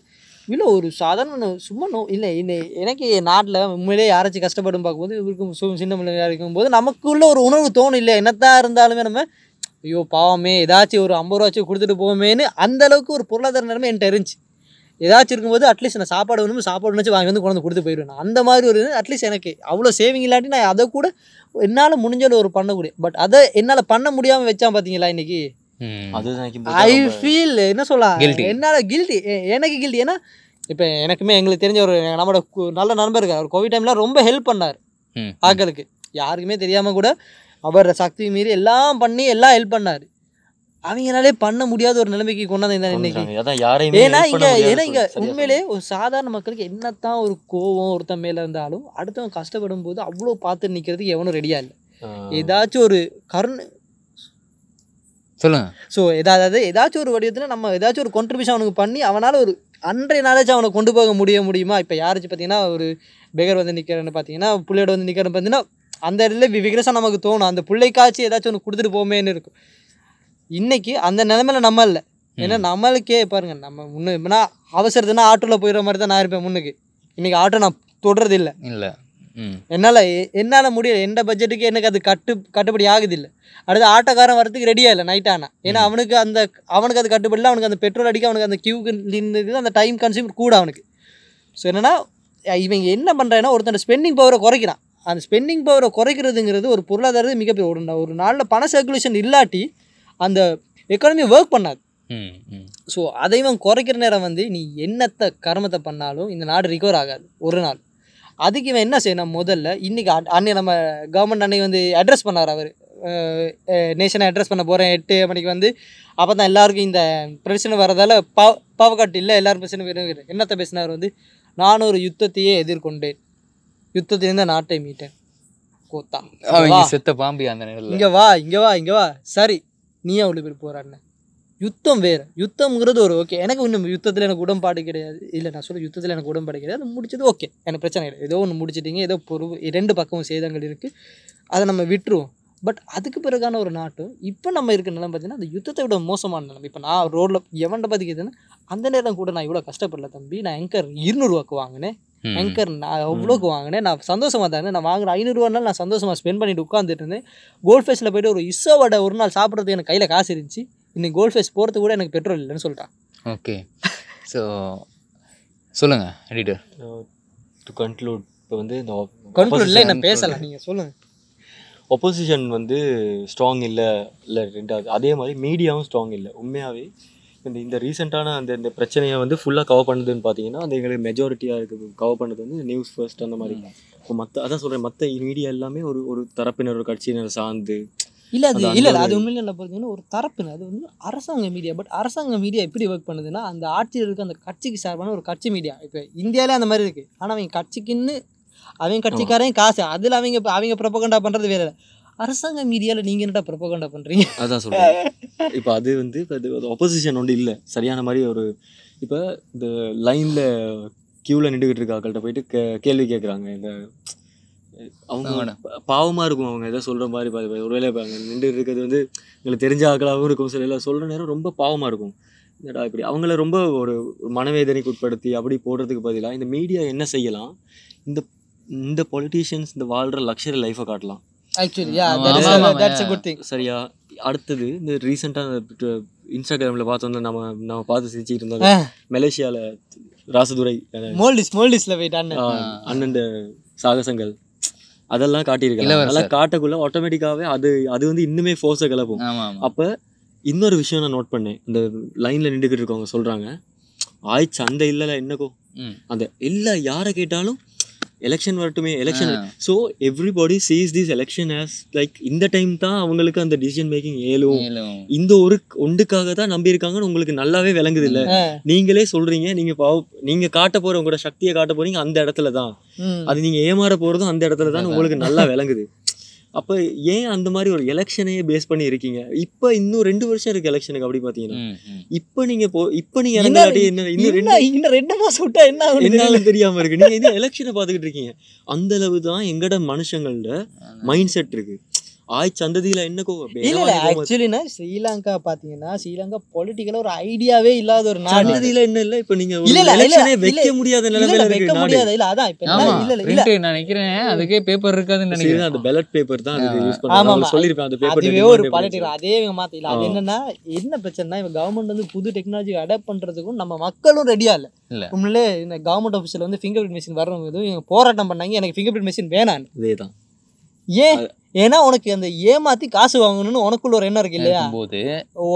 S3: இல்லை ஒரு சாதாரண சும்மா நோ இல்லை இல்லை எனக்கு நாட்டில் உண்மையிலே யாராச்சும் கஷ்டப்படும் பார்க்கும்போது இவருக்கும் சின்ன பிள்ளையா இருக்கும்போது நமக்குள்ள ஒரு உணர்வு தோணும் இல்லை என்னத்தான் இருந்தாலுமே நம்ம ஐயோ பாவமே ஏதாச்சும் ஒரு ஐம்பது ரூபாச்சும் கொடுத்துட்டு போவோமேன்னு அந்த அளவுக்கு ஒரு பொருளாதார நிலைமை என்கிட்ட இருந்துச்சு. ஏதாச்சும் இருக்கும்போது அட்லீஸ்ட் நான் சாப்பாடு வேணும் சாப்பாடு வச்சு வாங்கி வந்து கொண்டு கொடுத்து போயிடுவேன் அந்த மாதிரி ஒரு அட்லீஸ்ட் எனக்கு. அவ்வளோ சேவிங் இல்லாட்டி நான் அதை கூட என்னால் முடிஞ்சளவு ஒரு பண்ணக்கூடிய பட் அதை என்னால் பண்ண முடியாமல் வச்சான் பார்த்தீங்களா இன்னைக்கு?
S2: ம்.
S1: அதுதான் எனக்கு
S3: ஐ ஃபீல் என்ன சொல்லலாம்
S2: Guilty.
S3: என்னால் கில்ட்டி எனக்கு கில்ட்டி ஏன்னா இப்போ எனக்குமே எங்களுக்கு தெரிஞ்ச ஒரு நம்மளோட நல்ல நண்பர் இருக்கார் அவர் கோவிட் டைமில் ரொம்ப ஹெல்ப் பண்ணார்
S2: ம்.
S3: ஆட்களுக்கு யாருக்குமே தெரியாமல் கூட அவர் சக்தி மீறி எல்லாம் பண்ணி எல்லாம் ஹெல்ப் பண்ணார். அவங்களாலே பண்ண முடியாத ஒரு நிலைமைக்கு கொண்டாந்து இந்த இன்னைக்கு. ஏன்னா இங்க ஏன்னா இங்க உண்மையிலே ஒரு சாதாரண மக்களுக்கு என்னத்தான் ஒரு கோவம் ஒருத்தன் மேல இருந்தாலும் அடுத்தவன் கஷ்டப்படும் போது அவ்வளோ பார்த்து நிக்கிறதுக்கு எவனும் ரெடியா இல்லை. ஏதாச்சும் ஒரு கருணை
S2: சொல்லுங்க.
S3: ஸோ ஏதாவது ஏதாச்சும் ஒரு வடிவத்தில் நம்ம ஏதாச்சும் ஒரு contribution அவனுக்கு பண்ணி அவனால் ஒரு அன்றைய நாளாச்சும் அவனை கொண்டு போக முடிய முடியுமா? இப்போ யாராச்சும் பார்த்தீங்கன்னா ஒரு பெகர் வந்து நிற்கிறன்னு பார்த்தீங்கன்னா புள்ளையோட வந்து நிற்கிறன்னு பார்த்தீங்கன்னா அந்த இடத்துல வி- விக்ரஸா நமக்கு தோணும். அந்த பிள்ளைக்காச்சும் ஏதாச்சும் ஒன்று கொடுத்துட்டு போமேன்னு இருக்கும். இன்னைக்கு அந்த நிலைமையில நம்ம இல்லை. ஏன்னா நம்மளுக்கே பாருங்க நம்ம முன்னு அவசரத்துனா ஆட்டோவில் போயிடுற மாதிரி தான் நான் இருப்பேன் முன்னுக்கு. இன்னைக்கு ஆட்டோ நான் தொடுறது இல்லை.
S2: இல்லை.
S3: என்னால் என்னால் முடியல. எந்த பட்ஜெட்டுக்கு எனக்கு அது கட்டு கட்டுப்படி ஆகுது இல்லை. அடுத்து ஆட்டோக்காரன் வரதுக்கு ரெடியாக இல்லை நைட் ஆனால் ஏன்னா அவனுக்கு அந்த அவனுக்கு அது கட்டுப்படி இல்லை அவனுக்கு அந்த பெட்ரோல் அடிக்க அவனுக்கு அந்த கியூக்கு நின்று அந்த டைம் கன்சியூம் கூட அவனுக்கு. ஸோ என்னன்னா இவங்க என்ன பண்ணுறாங்கன்னா ஒருத்தன் ஸ்பெண்டிங் பவரை குறைக்கிறான். அந்த ஸ்பெண்டிங் பவரை குறைக்கிறதுங்கிறது ஒரு பொருளாதாரத்து மிகப்பெரிய ஒரு ஒரு நாளில் பண சர்க்குலேஷன் இல்லாட்டி அந்த எக்கானமி ஒர்க் பண்ணாது. ஸோ அதை இவன் குறைக்கிற நேரம் வந்து நீ என்னத்தை கர்மத்தை பண்ணாலும் இந்த நாடு ரிகவர் ஆகாது ஒரு நாள். அதுக்கு இவன் என்ன செய்யணும்? முதல்ல இன்னைக்கு அ- அன்னை நம்ம கவர்மெண்ட் அன்னைக்கு வந்து அட்ரஸ் பண்ணார் அவர். நேஷனை அட்ரஸ் பண்ண போகிறேன் எட்டு மணிக்கு வந்து அப்போ தான் எல்லாருக்கும் இந்த பிரச்சனை வரதால பா பாவக்காட்டு இல்லை எல்லாரும் பிரச்சனை என்னத்தை பேசினார் வந்து நான் ஒரு யுத்தத்தையே எதிர்கொண்டேன். யுத்தத்திலிருந்து நாட்டை மீட்டேன். கோத்தா. வா.
S2: செத்த பாம்பி அந்த நேரத்தில்.
S3: இங்க வா இங்க வா இங்க வா. சரி நீ அவ்வளோ பேர் போராடின யுத்தம் வேறு. யுத்தம்ங்கிறது ஒரு ஓகே எனக்கு இன்னும் யுத்தத்தில் எனக்கு உடன்பாடு கிடையாது. இல்லை நான் சொல்ல யுத்தத்தில் எனக்கு உடன்பாடு கிடையாது. முடிச்சது ஓகே எனக்கு பிரச்சனை கிடையாது. ஏதோ ஒன்று முடிச்சிட்டீங்க ஏதோ பொறுப்பு ரெண்டு பக்கமும் சேதங்கள் இருக்குது அதை நம்ம விட்டுருவோம். பட் அதுக்கு பிறகான ஒரு நாட்டும் இப்போ நம்ம இருக்கிற நிலம் பார்த்தீங்கன்னா அந்த யுத்தத்தை விட மோசமான நிலம். இப்போ நான் ரோட்டில் எவன்ட பார்த்துக்கிதுன்னா அந்த நேரம் கூட நான் இவ்வளோ கஷ்டப்படல தம்பி. நான் எங்கர் இருநூறுவாக்கு வாங்கினேன். ஆங்கர் நான் அவ்வளோக்கு வாங்கினேன். நான் சந்தோஷமாக தான் நான் வாங்குற ஐநூறுரூவானாலும் நான் சந்தோஷமாக ஸ்பெண்ட் பண்ணிட்டு உட்காந்துட்டு இருந்தேன். கோல்ட் ஃபேஸில் போயிட்டு ஒரு இஸ்ஸோ வடை ஒரு நாள் சாப்பிட்றதுக்கு எனக்கு கையில் காசு இருந்துச்சு. இன்னைக்கு கோல்ட் ஃபேஸ் போகிறதுக்கு கூட எனக்கு பெட்ரோல் இல்லைன்னு சொல்லிட்டான்.
S2: ஓகே ஸோ சொல்லுங்க எடிட்டர்.
S1: டு கன்க்ளூட் இப்போ வந்து இந்த
S3: கண்ட்ரோல் இல்லை என்ன பேசலாம் நீங்கள் சொல்லுங்கள்
S1: ஒப்போசிஷன் வந்து ஸ்ட்ராங் இல்லை இல்லை ரெண்டாவது. அதே மாதிரி மீடியாவும் ஸ்ட்ராங் இல்லை. உண்மையாகவே இந்த இந்த ரீசெண்டான அந்த இந்த பிரச்சனையை வந்து ஃபுல்லாக கவர் பண்ணுதுன்னு பார்த்தீங்கன்னா அது எங்களுக்கு மெஜாரிட்டியாக இருக்குது கவர் பண்ணது வந்து நியூஸ் ஃபர்ஸ்ட் அந்த மாதிரி. இப்போ மற்ற அதான் சொல்கிறேன் மற்ற மீடியா எல்லாமே ஒரு ஒரு தரப்பினர் ஒரு கட்சியினர் சார்ந்து
S3: இல்லை அது இல்லை
S1: அந்த
S3: அது உண்மையில என்ன பார்த்தீங்கன்னா ஒரு தரப்புன்னு அது வந்து அரசாங்க மீடியா பட் அரசாங்க மீடியா எப்படி ஒர்க் பண்ணுதுன்னா அந்த ஆட்சியில் இருக்க அந்த கட்சிக்கு சார்பான ஒரு கட்சி மீடியா இப்போ இந்தியாவிலே அந்த மாதிரி இருக்குது ஆனால் அவங்க கட்சிக்குன்னு அவங்க கட்சிக்காரையும் காசு. அதில் அவங்க அவங்க ப்ரொபகண்டா பண்ணுறது வேற. அரசாங்க மீடியாவில் நீங்கள் என்னடா ப்ரொபகண்டா பண்ணுறீங்க
S1: அதான் சொல்கிறேன் இப்போ அது வந்து இப்போ அது ஒப்போசிஷன் ஒன்று இல்லை. சரியான மாதிரி ஒரு இப்போ இந்த லைனில் க்யூவில் நின்றுக்கிட்டு இருக்க ஆக்கள்கிட்ட போயிட்டு கே கேள்வி கேட்குறாங்க இந்த அவங்க
S2: ஆமாண்ணா.
S1: பா- பாவமா இருக்கும் அவங்க எதோ சொல்கிற மாதிரி பா- பா- ஒருவேளை இப்போ அங்கே நின்று இருக்கிறது வந்து எங்களுக்கு தெரிஞ்ச ஆக்களாகவும் இருக்கும். சில எல்லாம் சொல்கிற நேரம் ரொம்ப பாவமாக இருக்கும். என்னடா இப்படி? அவங்கள ரொம்ப ஒரு மனவேதனைக்கு உட்படுத்தி அப்படி போடுறதுக்கு பதிலாக இந்த மீடியா என்ன செய்யலாம்? இந்த இந்த பொலிட்டீஷியன்ஸ் இந்த வாழ்கிற லக்ஸரி லைஃபை காட்டலாம்.
S3: Actually. That's a good thing
S1: சரியா அடுத்தது இந்த ரீசெண்டாக இன்ஸ்டாகிராமில் பார்த்தோம்ல நம்ம நம்ம பார்த்து சிரிச்சுட்டு இருந்தோம். மலேசியாவில் ராசதுரை
S3: மோல்டிஸ் மோல்டிஸ்ல போயிட்டான்னு
S1: ஆஹ், அண்ணன். சாகசங்கள். அதெல்லாம் காட்டியிருக்காங்க. அதெல்லாம் காட்டக்குள்ள ஆட்டோமேட்டிக்காவே அது அது வந்து இன்னுமே ஃபோர்ஸை கிளப்பும். அப்ப இன்னொரு விஷயம் நான் நோட் பண்ணேன். இந்த லைன்ல நின்றுக்கிட்டு இருக்கவங்க சொல்றாங்க ஆயிடுச்சு அந்த இல்லல என்னக்கோ. அந்த இல்ல யாரை கேட்டாலும் எலெக்ஷன் வரட்டுமே election. So everybody sees this election as like இந்த டைம் தான் அவங்களுக்கு அந்த டிசிஷன் மேக்கிங்
S2: மேலும்
S1: இந்த ஒரு ஒண்டுக்காக தான் நம்பி இருக்காங்கன்னு உங்களுக்கு நல்லாவே விளங்குது இல்ல நீங்களே சொல்றீங்க நீங்க பாவ- நீங்க காட்ட போற உங்களோட சக்தியை காட்ட போறீங்க அந்த இடத்துல தான். அது நீங்க ஏமாற போறதும் அந்த இடத்துல தான் உங்களுக்கு நல்லா விளங்குது. அப்ப ஏன் அந்த மாதிரி ஒரு எலெக்ஷனையே பேஸ் பண்ணி இருக்கீங்க? இப்ப இன்னும் ரெண்டு வருஷம் இருக்கு எலெக்ஷனுக்கு அப்படி
S2: ம்.
S1: இப்ப நீங்க போ இப்ப நீங்க இறங்காட்டி என்ன இன்னும் ரெண்டு
S3: இன்னும் ரெண்டு மாசம் விட்டா என்ன.
S1: என்னாலும் தெரியாம இருக்கு. நீங்க இந்த எலெக்ஷனை பாத்துக்கிட்டு இருக்கீங்க. அந்த அளவு தான் எங்கட மனுஷங்களோட மைண்ட் செட் இருக்கு. ஆய் சந்ததியில என்ன கோவம்
S3: இல்ல இல்ல ஆக்சுவலினா ஸ்ரீலங்கா பாத்தீங்கன்னா ஸ்ரீலங்கா பொலிட்டிக்கலா ஒரு ஐடியாவே இல்லாத ஒரு நாடு.
S1: சந்ததியில என்ன இல்ல? இப்ப நீங்க
S3: இல்ல, இல்ல, இல்ல,
S1: வைக்க
S3: இல்ல,
S1: முடியாத
S3: இல்ல,
S1: நிலைமையில
S3: இல்ல, வைக்க முடியாது இல்ல அதான் இப்ப இல்ல இல்ல இல்ல.
S2: நான் நினைக்கிறேன் அதுக்கே பேப்பர் இருக்காதுன்னு நினைக்கிறேன்
S1: அந்த பெலட் பேப்பர் தான் அதுக்கு யூஸ் பண்ணுவாங்க. சொல்லிருப்பேன் அந்த பேப்பர்
S3: அதுவே ஒரு பாலிட்டிக்கல் அதே இவங்க மாத்தல அது
S1: ஆ.
S3: என்னன்னா என்ன பிரச்சனைனா இவங்க கவர்மெண்ட் வந்து புது டெக்னாலஜி அடாப்ட் பண்றதுக்கும் நம்ம மக்களும் ரெடியா இல்ல.
S2: இல்ல.
S3: உண்மையிலே இந்த கவர்மெண்ட் ஆஃபீஸ்ல வந்து ஃபிங்கர் பிரிண்ட் மிஷின் வரவங்க இவங்க போராட்டம் பண்ணாங்க எனக்கு ஃபிங்கர் பிரிண்ட் மிஷின் வேணான்னு.
S1: அதேதான்
S3: ஏன்? ஏன்னா உனக்கு அந்த ஏமாத்தி காசு வாங்கணும்னு உனக்குள்ள ஒரு எண்ணம் இருக்கு இல்லையா?
S2: போது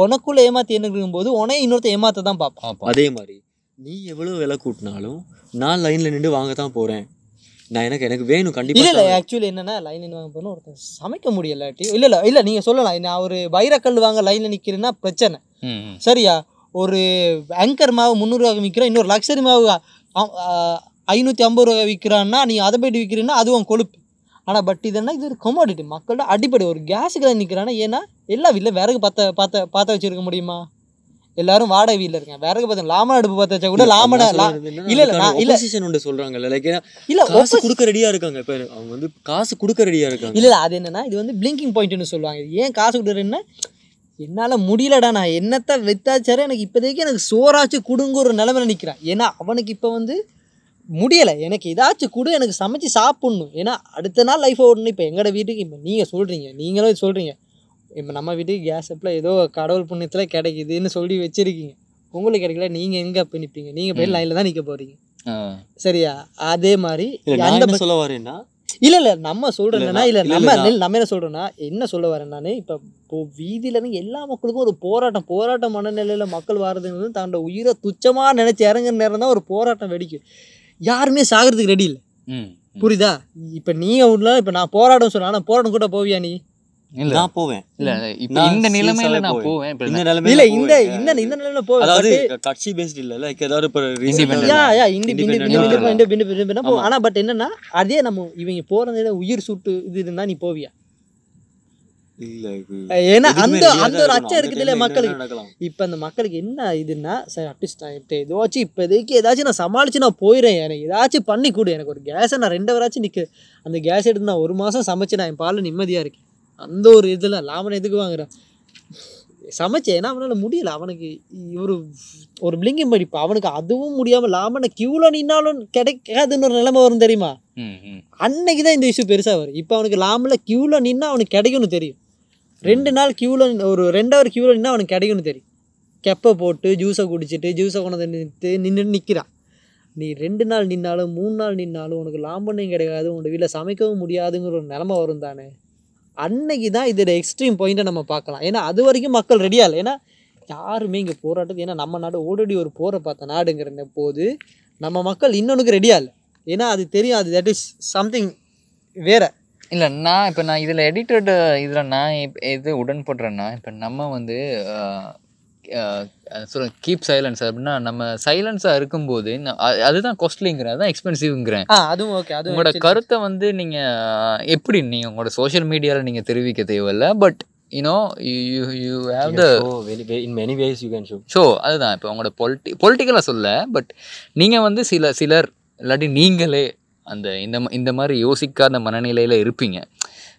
S3: உனக்குள்ள ஏமாத்தி என்ன இருக்கும்போது உனைய இன்னொருத்த ஏமாத்த தான் பார்ப்பான்
S2: பார்ப்போம்
S1: அதே மாதிரி நீ எவ்வளவு விலை கூட்டினாலும் நான் லைன்ல நின்று வாங்க தான் போறேன். நான் எனக்கு எனக்கு வேணும் கண்டிப்பா
S3: இல்ல. ஆக்சுவலி என்னன்னா லைன்ல வாங்க போனா ஒருத்தன் சமைக்க முடியலாட்டி இல்ல இல்ல இல்ல நீங்க சொல்லலாம். நான் ஒரு வைரக்கல் வாங்க லைன்ல நிக்கிறேன்னா பிரச்சனை. சரியா? ஒரு ஆங்கர் மாவு முந்நூறுவாக்கு விற்கிறோம் இன்னொரு லக்ஸரி மாவு ஐநூற்றி ஐம்பது ரூபா விற்கிறான்னா நீ அதை போயிட்டு விற்கிறீன்னா அதுவும் கொழுப்பு. ஆனால் பட் இதெல்லாம் இது ஒரு கொமாடிட்டி மக்களோட அடிப்படை. ஒரு கேஸுக்கு நிற்கிறான்னா ஏன்னா எல்லா வீட்டில் விறகு பற்ற பார்த்த பார்த்த வச்சிருக்க முடியுமா? எல்லாரும் வாடகை வீட்டில் இருக்காங்க. விறகு பார்த்த லாமன் அடுப்பு பார்த்து வச்சா கூட லாமன இல்ல, இல்ல, இல்ல.
S1: opposition ஒன்று சொல்றாங்கல்ல. லைக்
S3: இல்லை
S1: காசு கொடுக்க ரெடியா இருக்காங்க. இப்ப அவங்க வந்து காசு கொடுக்க ரெடியா இருக்காங்க.
S3: இல்லை அது என்னன்னா இது வந்து பிளிங்கிங் பாயிண்ட்னு சொல்லுவாங்க. இது ஏன் காசு கொடுக்குறேன்னா என்னால் முடியலடா நான் என்னத்தை வித்தாச்சாரு எனக்கு இப்போதைக்கு எனக்கு சோறாச்சு கொடுங்க ஒரு நிலமையில நிற்கிறேன் ஏன்னா அவனுக்கு இப்போ வந்து முடியலை. எனக்கு ஏதாச்சும் கொடு எனக்கு சமைச்சு சாப்பிட்ணும். ஏன்னா அடுத்த நாள் லைஃப் ஓடணும். இப்போ எங்களோட வீட்டுக்கு இப்போ நீங்கள் சொல்கிறீங்க நீங்களும் சொல்கிறீங்க இப்போ நம்ம வீட்டுக்கு கேஸ் அப்பில் ஏதோ கடவுள் புண்ணியத்தில் கிடைக்குதுன்னு சொல்லி வச்சுருக்கீங்க. உங்களுக்கு கிடைக்கல நீங்கள் எங்கே போய் நிற்பீங்க நீங்கள் போய் லைனில் தான் நிற்க போகிறீங்க. சரியா? அதே மாதிரி அந்த
S1: சொல்ல வரேன்னா
S3: இல்ல இல்ல. நம்ம சொல்றேன்னா
S1: இல்ல,
S3: நம்ம நம்ம என்ன சொல்றோம்னா என்ன சொல்ல வரேன் நானு? இப்ப இப்போ வீதியில இருந்து எல்லா மக்களுக்கும் ஒரு போராட்டம் போராட்ட மனநிலையில மக்கள் வர்றதுங்கிறது தன்னோட உயிரை துச்சமா நினைச்சு இறங்குற நேரம் தான் ஒரு போராட்டம் வெடிக்கும். யாருமே சாகிறதுக்கு ரெடி இல்லை. புரியுதா இப்ப நீங்க உள்ள இப்ப நான் போராட்டம் சொன்னா ஆனா போராட்டம் கூட போவியா நீ
S2: இல்ல
S1: நான் போவேன்
S2: இல்ல இப்ப இந்த நிலைமையில நான்
S1: போவேன். இந்த நிலைமையில
S3: இல்ல இந்த. இந்த இந்த நிலையில போவேன்
S1: அதாவது கட்சி பேஸ்ட் இல்ல லைக் ஏதாவது இப்ப
S2: Independent.
S3: யா யா இண்டி பிண்டி
S1: Independent
S3: பிண்டி
S1: ஆ
S3: பிண்டி பிண்டி பிண்டி பிண்டி போ
S1: ஆமா.
S3: ஆனா பட் என்னன்னா அதே நம்ம இவங்க போறதுல உயிர் சுட்டு இது இருந்தா நீ போவியா ஏன்னா அந்த அந்த ஒரு. அச்சம் இருக்குது இல்ல
S1: time ல
S3: மக்களுக்கு? இப்போ அந்த மக்களுக்கு என்ன இதுன்னா சரி அட்லீஸ்ட் நான் இப்போ ஏதாச்சும் இப்போதைக்கு ஏதாச்சும் நான் சமாளித்து நான் போயிடுறேன் எனக்கு ஏதாச்சும் பண்ணி கொடு. எனக்கு ஒரு கேஸை நான் ரெண்டு வராச்சும் நிற்க அந்த கேஸ் எடுத்து நான் ஒரு மாதம் சமைச்சு நான் என் பாலில் நிம்மதியாக இருக்கேன். அந்த ஒரு இதில் லாமன் எதுக்கு வாங்குறேன்? சமைச்சேன். ஏன்னா அவனால் முடியல. அவனுக்கு ஒரு ஒரு பிளிங்கிங் படிப்பு அவனுக்கு அதுவும் முடியாமல் லாமனை க்யூவில் நின்னாலும் கிடைக்காதுன்னு ஒரு நிலைமை வரும் தெரியுமா?
S2: ம், ம்.
S3: அன்னைக்கு தான் இந்த இஷ்யூ பெருசாக வரும். இப்போ அவனுக்கு லாமில் க்யூவில் நின்னா அவனுக்கு கிடைக்கும்னு தெரியும். ரெண்டு நாள் க்யூவில் ஒரு ரெண்டு ஹவர் க்யூவில் நின்னா அவனுக்கு கிடைக்கும்னு தெரியும். கெப்பை போட்டு ஜூஸை குடிச்சிட்டு ஜூஸை கொண்டு நின்று நின்று நிற்கிறான் நீ ரெண்டு நாள் நின்னாலும் மூணு நாள் நின்னாலும் உனக்கு லாம்பண்ணையும் கிடைக்காது உன்னோட வீட்டில் சமைக்கவும் முடியாதுங்கிற ஒரு நிலமை வரும் தானே. அன்னைக்கு தான் இதோட எக்ஸ்ட்ரீம் பாயிண்ட்டை நம்ம பார்க்கலாம். ஏன்னா அது வரைக்கும் மக்கள் ரெடியா இல்லை. ஏன்னா யாருமே இங்கே போராட்டத்துக்கு ஏன்னா நம்ம நாடு ஓடடி ஒரு போரை பார்த்த நாடுங்கிற போது நம்ம மக்கள் இன்னொன்றுக்கு ரெடியா இல்லை. ஏன்னா அது தெரியும். அது தட் இஸ் சம்திங் வேற.
S2: இல்ல நான் இப்ப நான் இதுல எடிட்டட் இதுல நான் எது உடன்படுறேன்னா இப்ப நம்ம வந்து சொல்ல கீப் சைலன்ஸ் அப்படின்னா நம்ம சைலன்ஸா இருக்கும்போது அதுதான் காஸ்ட்லிங்கிறேன் அதுதான் எக்ஸ்பென்சிவ்ங்கிறேன்
S3: அதுவும் ஓகே அதுவும்
S2: உங்களோட கருத்தை வந்து நீங்க அஹ், எப்படி நீங்க உங்களோட சோஷியல் மீடியால நீங்க தெரிவிக்க தேவையில்ல but you know you you have
S1: in many ways you can show.
S2: Show அதுதான் இப்போ உங்களோட பொலிட்டி பொலிட்டிக்கலாக சொல்ல பட் நீங்கள் வந்து சில சிலர் இல்லாட்டி நீங்களே அந்த இந்த இந்த மாதிரி யோசிக்காத மனநிலையில் இருப்பீங்க.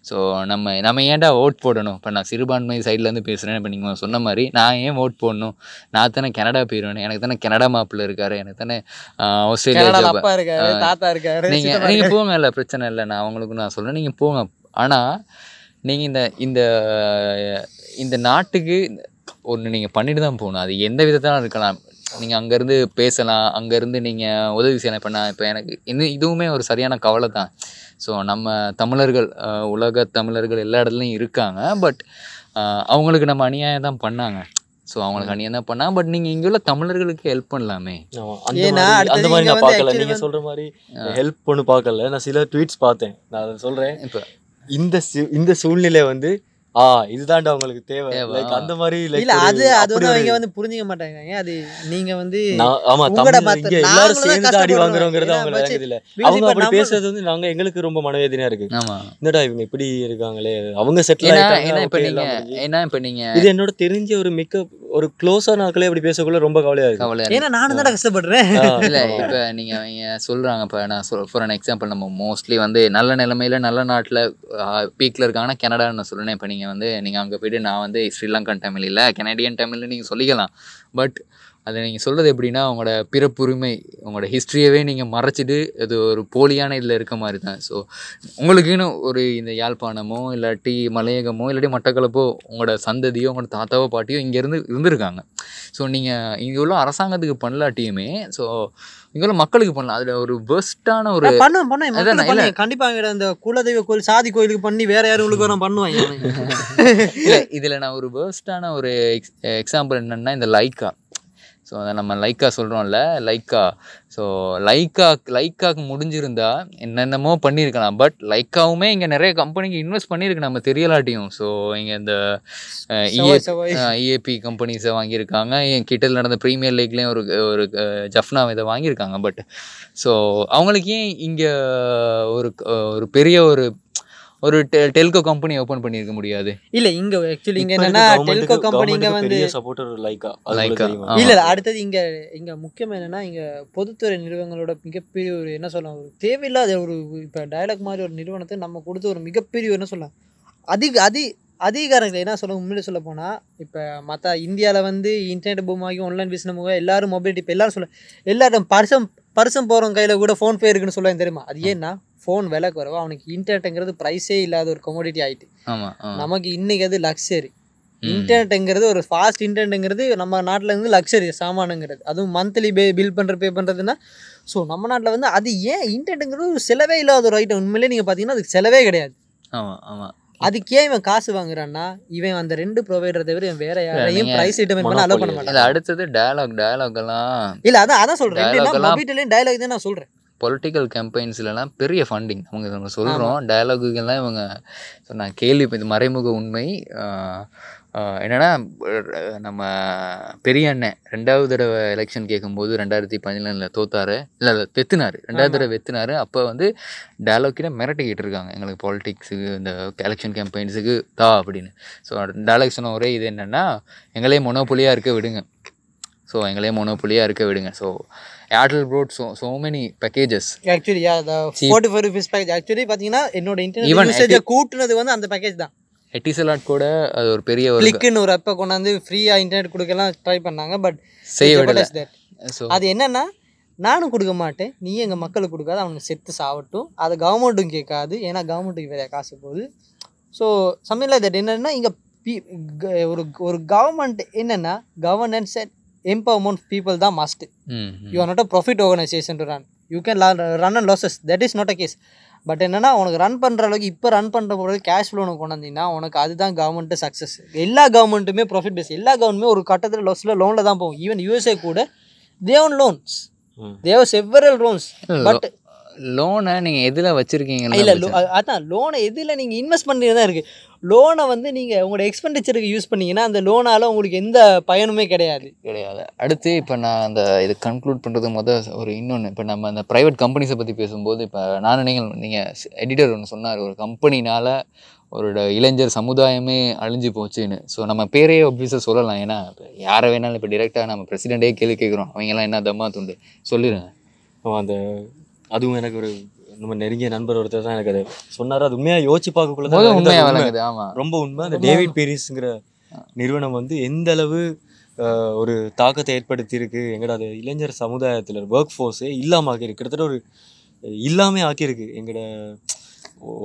S2: ஸோ நம்ம நம்ம ஏன்டா ஓட் போடணும்? இப்போ நான் சிறுபான்மை சைட்லேருந்து பேசுகிறேன் இப்போ நீங்கள் சொன்ன மாதிரி நான் ஏன் ஓட் போடணும்? நான் தானே கனடா போயிடுவேன் எனக்கு தானே கனடா மாப்பிள்ள இருக்காரு. எனக்கு தானே ஆஸ்திரேலியா.
S3: தாத்தா இருக்காரு
S2: நீங்கள் நீங்கள். போங்க இல்லை பிரச்சனை இல்லை. நான் அவங்களுக்கு நான் சொல்கிறேன் நீங்கள் போங்க. ஆனால் நீங்கள் இந்த இந்த இந்த நாட்டுக்கு ஒன்று நீங்கள் பண்ணிட்டு தான் போகணும். அது எந்த விதத்தாலும் இருக்கலாம். நீங்கள் அங்கேருந்து பேசலாம் அங்கேருந்து நீங்கள் உதவி செய்யலாம். இப்போ நான் இப்போ எனக்கு இன்னும் இதுவுமே ஒரு சரியான கவலை தான். ஸோ நம்ம தமிழர்கள் உலக தமிழர்கள் எல்லா இடத்துலையும் இருக்காங்க. பட் அவங்களுக்கு நம்ம அநியாயம் தான் பண்ணாங்க. ஸோ அவங்களுக்கு அநியாயம் தான் பண்ணாங்க. பட் நீங்கள் இங்கே உள்ள தமிழர்களுக்கு ஹெல்ப் பண்ணலாமே.
S1: ஆமா, அந்த மாதிரி- நான் பார்க்கல.
S3: actually
S1: நீங்க
S3: வந்து-
S1: சொல்ற மாதிரி ஹெல்ப் பண்ணு பார்க்கல. நான் சில ட்வீட்ஸ் பார்த்தேன். நான் அதை சொல்றேன்.
S2: இப்போ
S1: இந்த சு- இந்த சூழ்நிலை வந்து ஆ இதுதான்டா அவங்களுக்கு தேவை. லைக். அந்த மாதிரி ஒரு-
S3: அது அது வந்து அவங்க வந்து புரிஞ்சுக்க மாட்டாங்க. அது நீங்க வந்து
S1: ஆமா தமிழ் எல்லாரும் சேர்ந்து அடி. வாங்குறோங்கிறது அவங்க விளங்குது இல்ல அவங்க அப்படி பேசுறது வந்து நாங்க எங்களுக்கு ரொம்ப மனவேதனையா இருக்கு.
S2: ஆமாம்
S1: என்னடா இவங்க இப்படி இருக்காங்களே. அவங்க செட்டில் ஆயிட்டாங்க
S2: இப்போ
S1: முடிஞ்சு.
S2: ஏன்னா இப்போ நீங்கள்
S1: இது என்னோட தெரிஞ்ச ஒரு மிக்க ஒரு க்ளோஸான ஆட்களே அப்படி பேசக்குள்ள ரொம்ப கவலையா இருக்கு.
S2: கவலையாக
S3: ஏன்னா நானும் தான் கஷ்டப்படுறேன்.
S2: இல்லை
S1: ஆமா.
S2: இப்போ நீங்கள் அவங்க சொல்கிறாங்க இப்போ நான் சொல் ஃபார் அன் எக்ஸாம்பிள் நம்ம மோஸ்ட்லி வந்து நல்ல நிலமையில நல்ல நாட்டில் பீக்கில் இருக்காங்கன்னா கனடான்னு சொல்லுனேன் இப்போ நீங்கள் வந்து நீங்கள் அங்கே போய்ட்டு நான் வந்து ஸ்ரீலங்கன் தமிழ் இல்லை கனடியன் தமிழ்னு நீங்கள் சொல்லிக்கலாம். பட் அதை நீங்கள் சொல்கிறது எப்படின்னா உங்களோட பிறப்புரிமை உங்களோட ஹிஸ்ட்ரியவே நீங்கள் மறைச்சிட்டு அது ஒரு போலியான இதில் இருக்க மாதிரி தான் ஸோ உங்களுக்குன்னு ஒரு இந்த யாழ்ப்பாணமோ இல்லாட்டி மலையகமோ இல்லாட்டி மட்டக்களப்போ உங்களோட சந்ததியோ உங்களோட தாத்தாவோ பாட்டியோ இங்கேருந்து இருந்திருக்காங்க. ஸோ நீங்கள் இங்கே உள்ள அரசாங்கத்துக்கு பண்ணலாட்டியுமே ஸோ இங்கே மக்களுக்கு பண்ணலாம். அதில் ஒரு பெஸ்ட்டான ஒரு
S3: பண்ணுவேன் பண்ணுவேன்.
S2: அதான்
S3: மக்களுக்கு
S2: நான்
S3: பண்ணுவேன். கண்டிப்பா அங்க அந்த குலதெய்வ கோயில் சாதி கோயிலுக்கு பண்ணி வேற வர பண்ணுவாங்க.
S2: இல்லை இதில் நான் ஒரு வேர்ஸ்டான ஒரு எக்ஸ் எக்ஸாம்பிள் என்னென்னா இந்த லைக்கா ஸோ அதை நம்ம லைக்கா சொல்கிறோம்ல லைக்கா ஸோ லைக்கா லைக்காக்கு முடிஞ்சிருந்தா என்னென்னமோ பண்ணியிருக்கலாம் பட் லைக்காவுமே இங்கே நிறைய கம்பெனிக்கு இன்வெஸ்ட் பண்ணியிருக்கு நம்ம தெரியலாட்டியும். ஸோ இங்கே இந்த. இஏபி கம்பெனிஸை வாங்கியிருக்காங்க. என் கிட்ட நடந்த ப்ரீமியர் லீக்லேயும் ஒரு ஒரு ஜஃப்னா இதை வாங்கியிருக்காங்க. பட் ஸோ அவங்களுக்கு ஏன் இங்கே ஒரு ஒரு பெரிய ஒரு ஒரு டெல்கோ கம்பெனி ஓப்பன் பண்ணியிருக்க முடியாது.
S3: இல்ல இங்க ஆக்சுவலி இங்க
S1: இப்ப
S3: என்னன்னா டெல்கோ
S1: government-க்கு-
S3: கம்பெனி இங்க
S1: government-க்கு
S3: வந்து
S1: சப்போர்ட்டர் லைக்கா
S2: லைக்கா.
S3: இல்ல அடுத்தது இங்க இங்க முக்கியம் என்னன்னா இங்க பொதுத்துறை நிறுவனங்களோட மிகப்பெரிய ஒரு என்ன சொல்லலாம் ஒரு தேவையில்லாத ஒரு இப்ப டயலாக் மாதிரி ஒரு நிறுவனத்தை நம்ம கொடுத்த ஒரு மிகப்பெரிய என்ன சொல்லலாம் அதிக அதி அதிகாரங்கள் என்ன சொல்ல உண்மையிலே சொல்ல போனா இப்ப மத்த இந்தியால வந்து இன்டர்நெட் பூமாகி ஆன்லைன் பிசினஸ் மூலம் எல்லாரும் மொபைல் இப்ப எல்லாரும் சொல்ல எல்லாரும் பரிசம் பரிசம் போறவங்க கையில கூட ஃபோன் பே இருக்குன்னு சொல்லுவாங்க தெரியுமா? அது ஏன்னா ஃபோன் விலை குறைவா அவனுக்கு இன்டர்நெட்டுங்கிறது ப்ரைஸே இல்லாத ஒரு கமோடிட்டி ஆயிட்டு. நமக்கு இன்னைக்கு அது லக்ஸரி இன்டர்நெட்டுங்கிறது ஒரு ஃபாஸ்ட் இன்டர்நெட்டுங்கிறது நம்ம நாட்டில் இருந்து லக்ஸரி சாமானுங்கிறது. அதுவும் மந்த்லி பே பில் பண்ணுற பே பண்ணுறதுன்னா ஸோ நம்ம நாட்டில் வந்து அது ஏன் இன்டர்நெட்டுங்கிறது ஒரு செலவே இல்லாத ஒரு ஐட்டம் உண்மையிலே நீங்கள் பார்த்தீங்கன்னா அதுக்கு செலவே கிடையாது.
S2: ஆமாம் ஆமாம்
S3: அதுக்கு இவன் காசு வாங்குறான்னா இவன் அந்த ரெண்டு ப்ரொவைடரை தவிர இவன் வேற யாரையும் ப்ரைஸ் ஐட்டம் பண்ண அலோவ் பண்ண. மாட்டான்.
S2: அடுத்தது டயலாக் டயலாக் எல்லாம்
S3: இல்ல அதான் அதான் சொல்றேன். மொபைட்லேயும் டயலாக் தான் நான் சொல்றேன்.
S2: பொலிட்டிக்கல் கேம்பெயின்ஸ்லலாம் பெரிய ஃபண்டிங் அவங்க நம்ம சொல்கிறோம் டயலாகுக்கெல்லாம் இவங்க நான் கேள்வி இது மறைமுக உண்மை. என்னன்னா நம்ம பெரிய அண்ணன் ரெண்டாவது தடவை எலெக்ஷன் கேட்கும்போது ரெண்டாயிரத்தி பதினேழில் தோத்தாரு. இல்லை இல்லை வெத்துனாரு. ரெண்டாவது தடவை வெத்துனாரு. அப்போ வந்து டயலாக்கிட்ட மிரட்டிக்கிட்டு இருக்காங்க எங்களுக்கு பாலிடிக்ஸுக்கு இந்த எலெக்ஷன் கேம்பெயின்ஸுக்கு தா அப்படின்னு. ஸோ டயலாக் சொன்ன ஒரே இது என்னென்னா எங்களே மொனோபொலியாக இருக்க விடுங்க. ஸோ எங்களே மொனோபொலியாக இருக்க விடுங்க. So Airtel brought so so many packages
S3: actually
S2: Cheap.
S3: Forty four rupees package actually பார்த்தீங்கன்னா என்னோட இன்டர்நெட் யூசேஜை கூட்டுனது வந்து அந்த பேக்கேஜ் தான்.
S2: எட்டிசலாட் கூட அது ஒரு பெரிய ஒரு
S3: கிளிக்குன்னு ஒரு அப்போ கொண்டாந்து ஃப்ரீயாக இன்டர்நெட் கொடுக்கலாம் ட்ரை பண்ணாங்க பட்
S2: செய்ய விடல.
S3: அது என்னன்னா நானும் கொடுக்க மாட்டேன். நீ எங்கள் மக்களுக்கு கொடுக்காது அவனுக்கு செத்து சாவட்டும். அது கவர்மெண்ட்டும் கேட்காது. ஏன்னா கவர்மெண்ட்டுக்கு வேற காசு போகுது. ஸோ சம்திங் லைக் தட் என்னன்னா இங்கே ஒரு ஒரு கவர்மெண்ட் என்னன்னா கவர்னன்ஸ் அண்ட் பீப்புள் தான் must
S2: um
S3: you are not a profit organisation to run you can run and losses that is not a case but என்னன்னா உனக்கு ரன் பண்ணுற அளவுக்கு இப்போ ரன் பண்ணுற பொழுது கேஷ் ஃப்ளோ உனக்கு கொண்டு வந்தீங்கன்னா உனக்கு அதுதான் கவர்மெண்ட்டு சக்ஸஸ் எல்லா கவர்மெண்ட்டுமே ப்ராஃபிட் பேஸ் எல்லா கவர்மெண்ட்டுமே ஒரு கட்டத்தில் லாஸில் லோனில் தான் போகும். ஈவன் யூஎஸ்ஏ கூட தேவன் லோன்ஸ். தேவ செவரல் லோன்ஸ் பட்
S2: லோனை நீங்கள் எதில்
S3: இல்ல
S2: வச்சுருக்கீங்களா
S3: lo- அ- அதான் லோனை எதில் நீங்கள் இன்வெஸ்ட் பண்ணுறது தான் இருக்குது லோனை வந்து நீங்கள் உங்களோட எக்ஸ்பெண்டிச்சருக்கு யூஸ் பண்ணீங்கன்னா அந்த லோனால உங்களுக்கு எந்த பயனுமே கிடையாது.
S2: கிடையாது. அடுத்து இப்போ நான் அந்த இது கன்க்ளூட் பண்ணுறது முத ஒரு இன்னொன்று இப்போ நம்ம அந்த ப்ரைவேட் கம்பெனிஸை பற்றி பேசும்போது இப்போ நானும் நீங்கள் நீங்கள் எடிட்டர் ஒன்று சொன்னார். ஒரு கம்பெனினால ஒரு இளைஞர் சமுதாயமே அழிஞ்சு போச்சுன்னு. ஸோ நம்ம பேரே ஒப்வியஸாக சொல்லலாம். ஏன்னா இப்போ யாரை வேணாலும் இப்போ டிரெக்டாக நம்ம பிரசிடெண்ட்டே கேள்வி கேட்குறோம். அவங்கெல்லாம் என்ன தம்மா துண்டு? சொல்லிடுங்க
S1: அவன் அந்த அதுவும் எனக்கு ஒரு நம்ம நெருங்கிய நண்பர் ஒருத்தர் தான் எனக்கு அது சொன்னார். அது உண்மையாக யோசிச்சு பார்க்கக்குள்ள
S2: உண்மையாக ஆமாம்
S1: ரொம்ப உண்மை. அந்த டேவிட் பீரிஸ்ங்கிற நிறுவனம் வந்து எந்த அளவு ஒரு தாக்கத்தை ஏற்படுத்தியிருக்கு எங்கட அது இளைஞர் சமுதாயத்தில் ஒர்க் ஃபோர்ஸே இல்லாமல் ஆக்கியிருக்கு. கிட்டத்தட்ட ஒரு இல்லாமல் ஆக்கியிருக்கு. எங்கட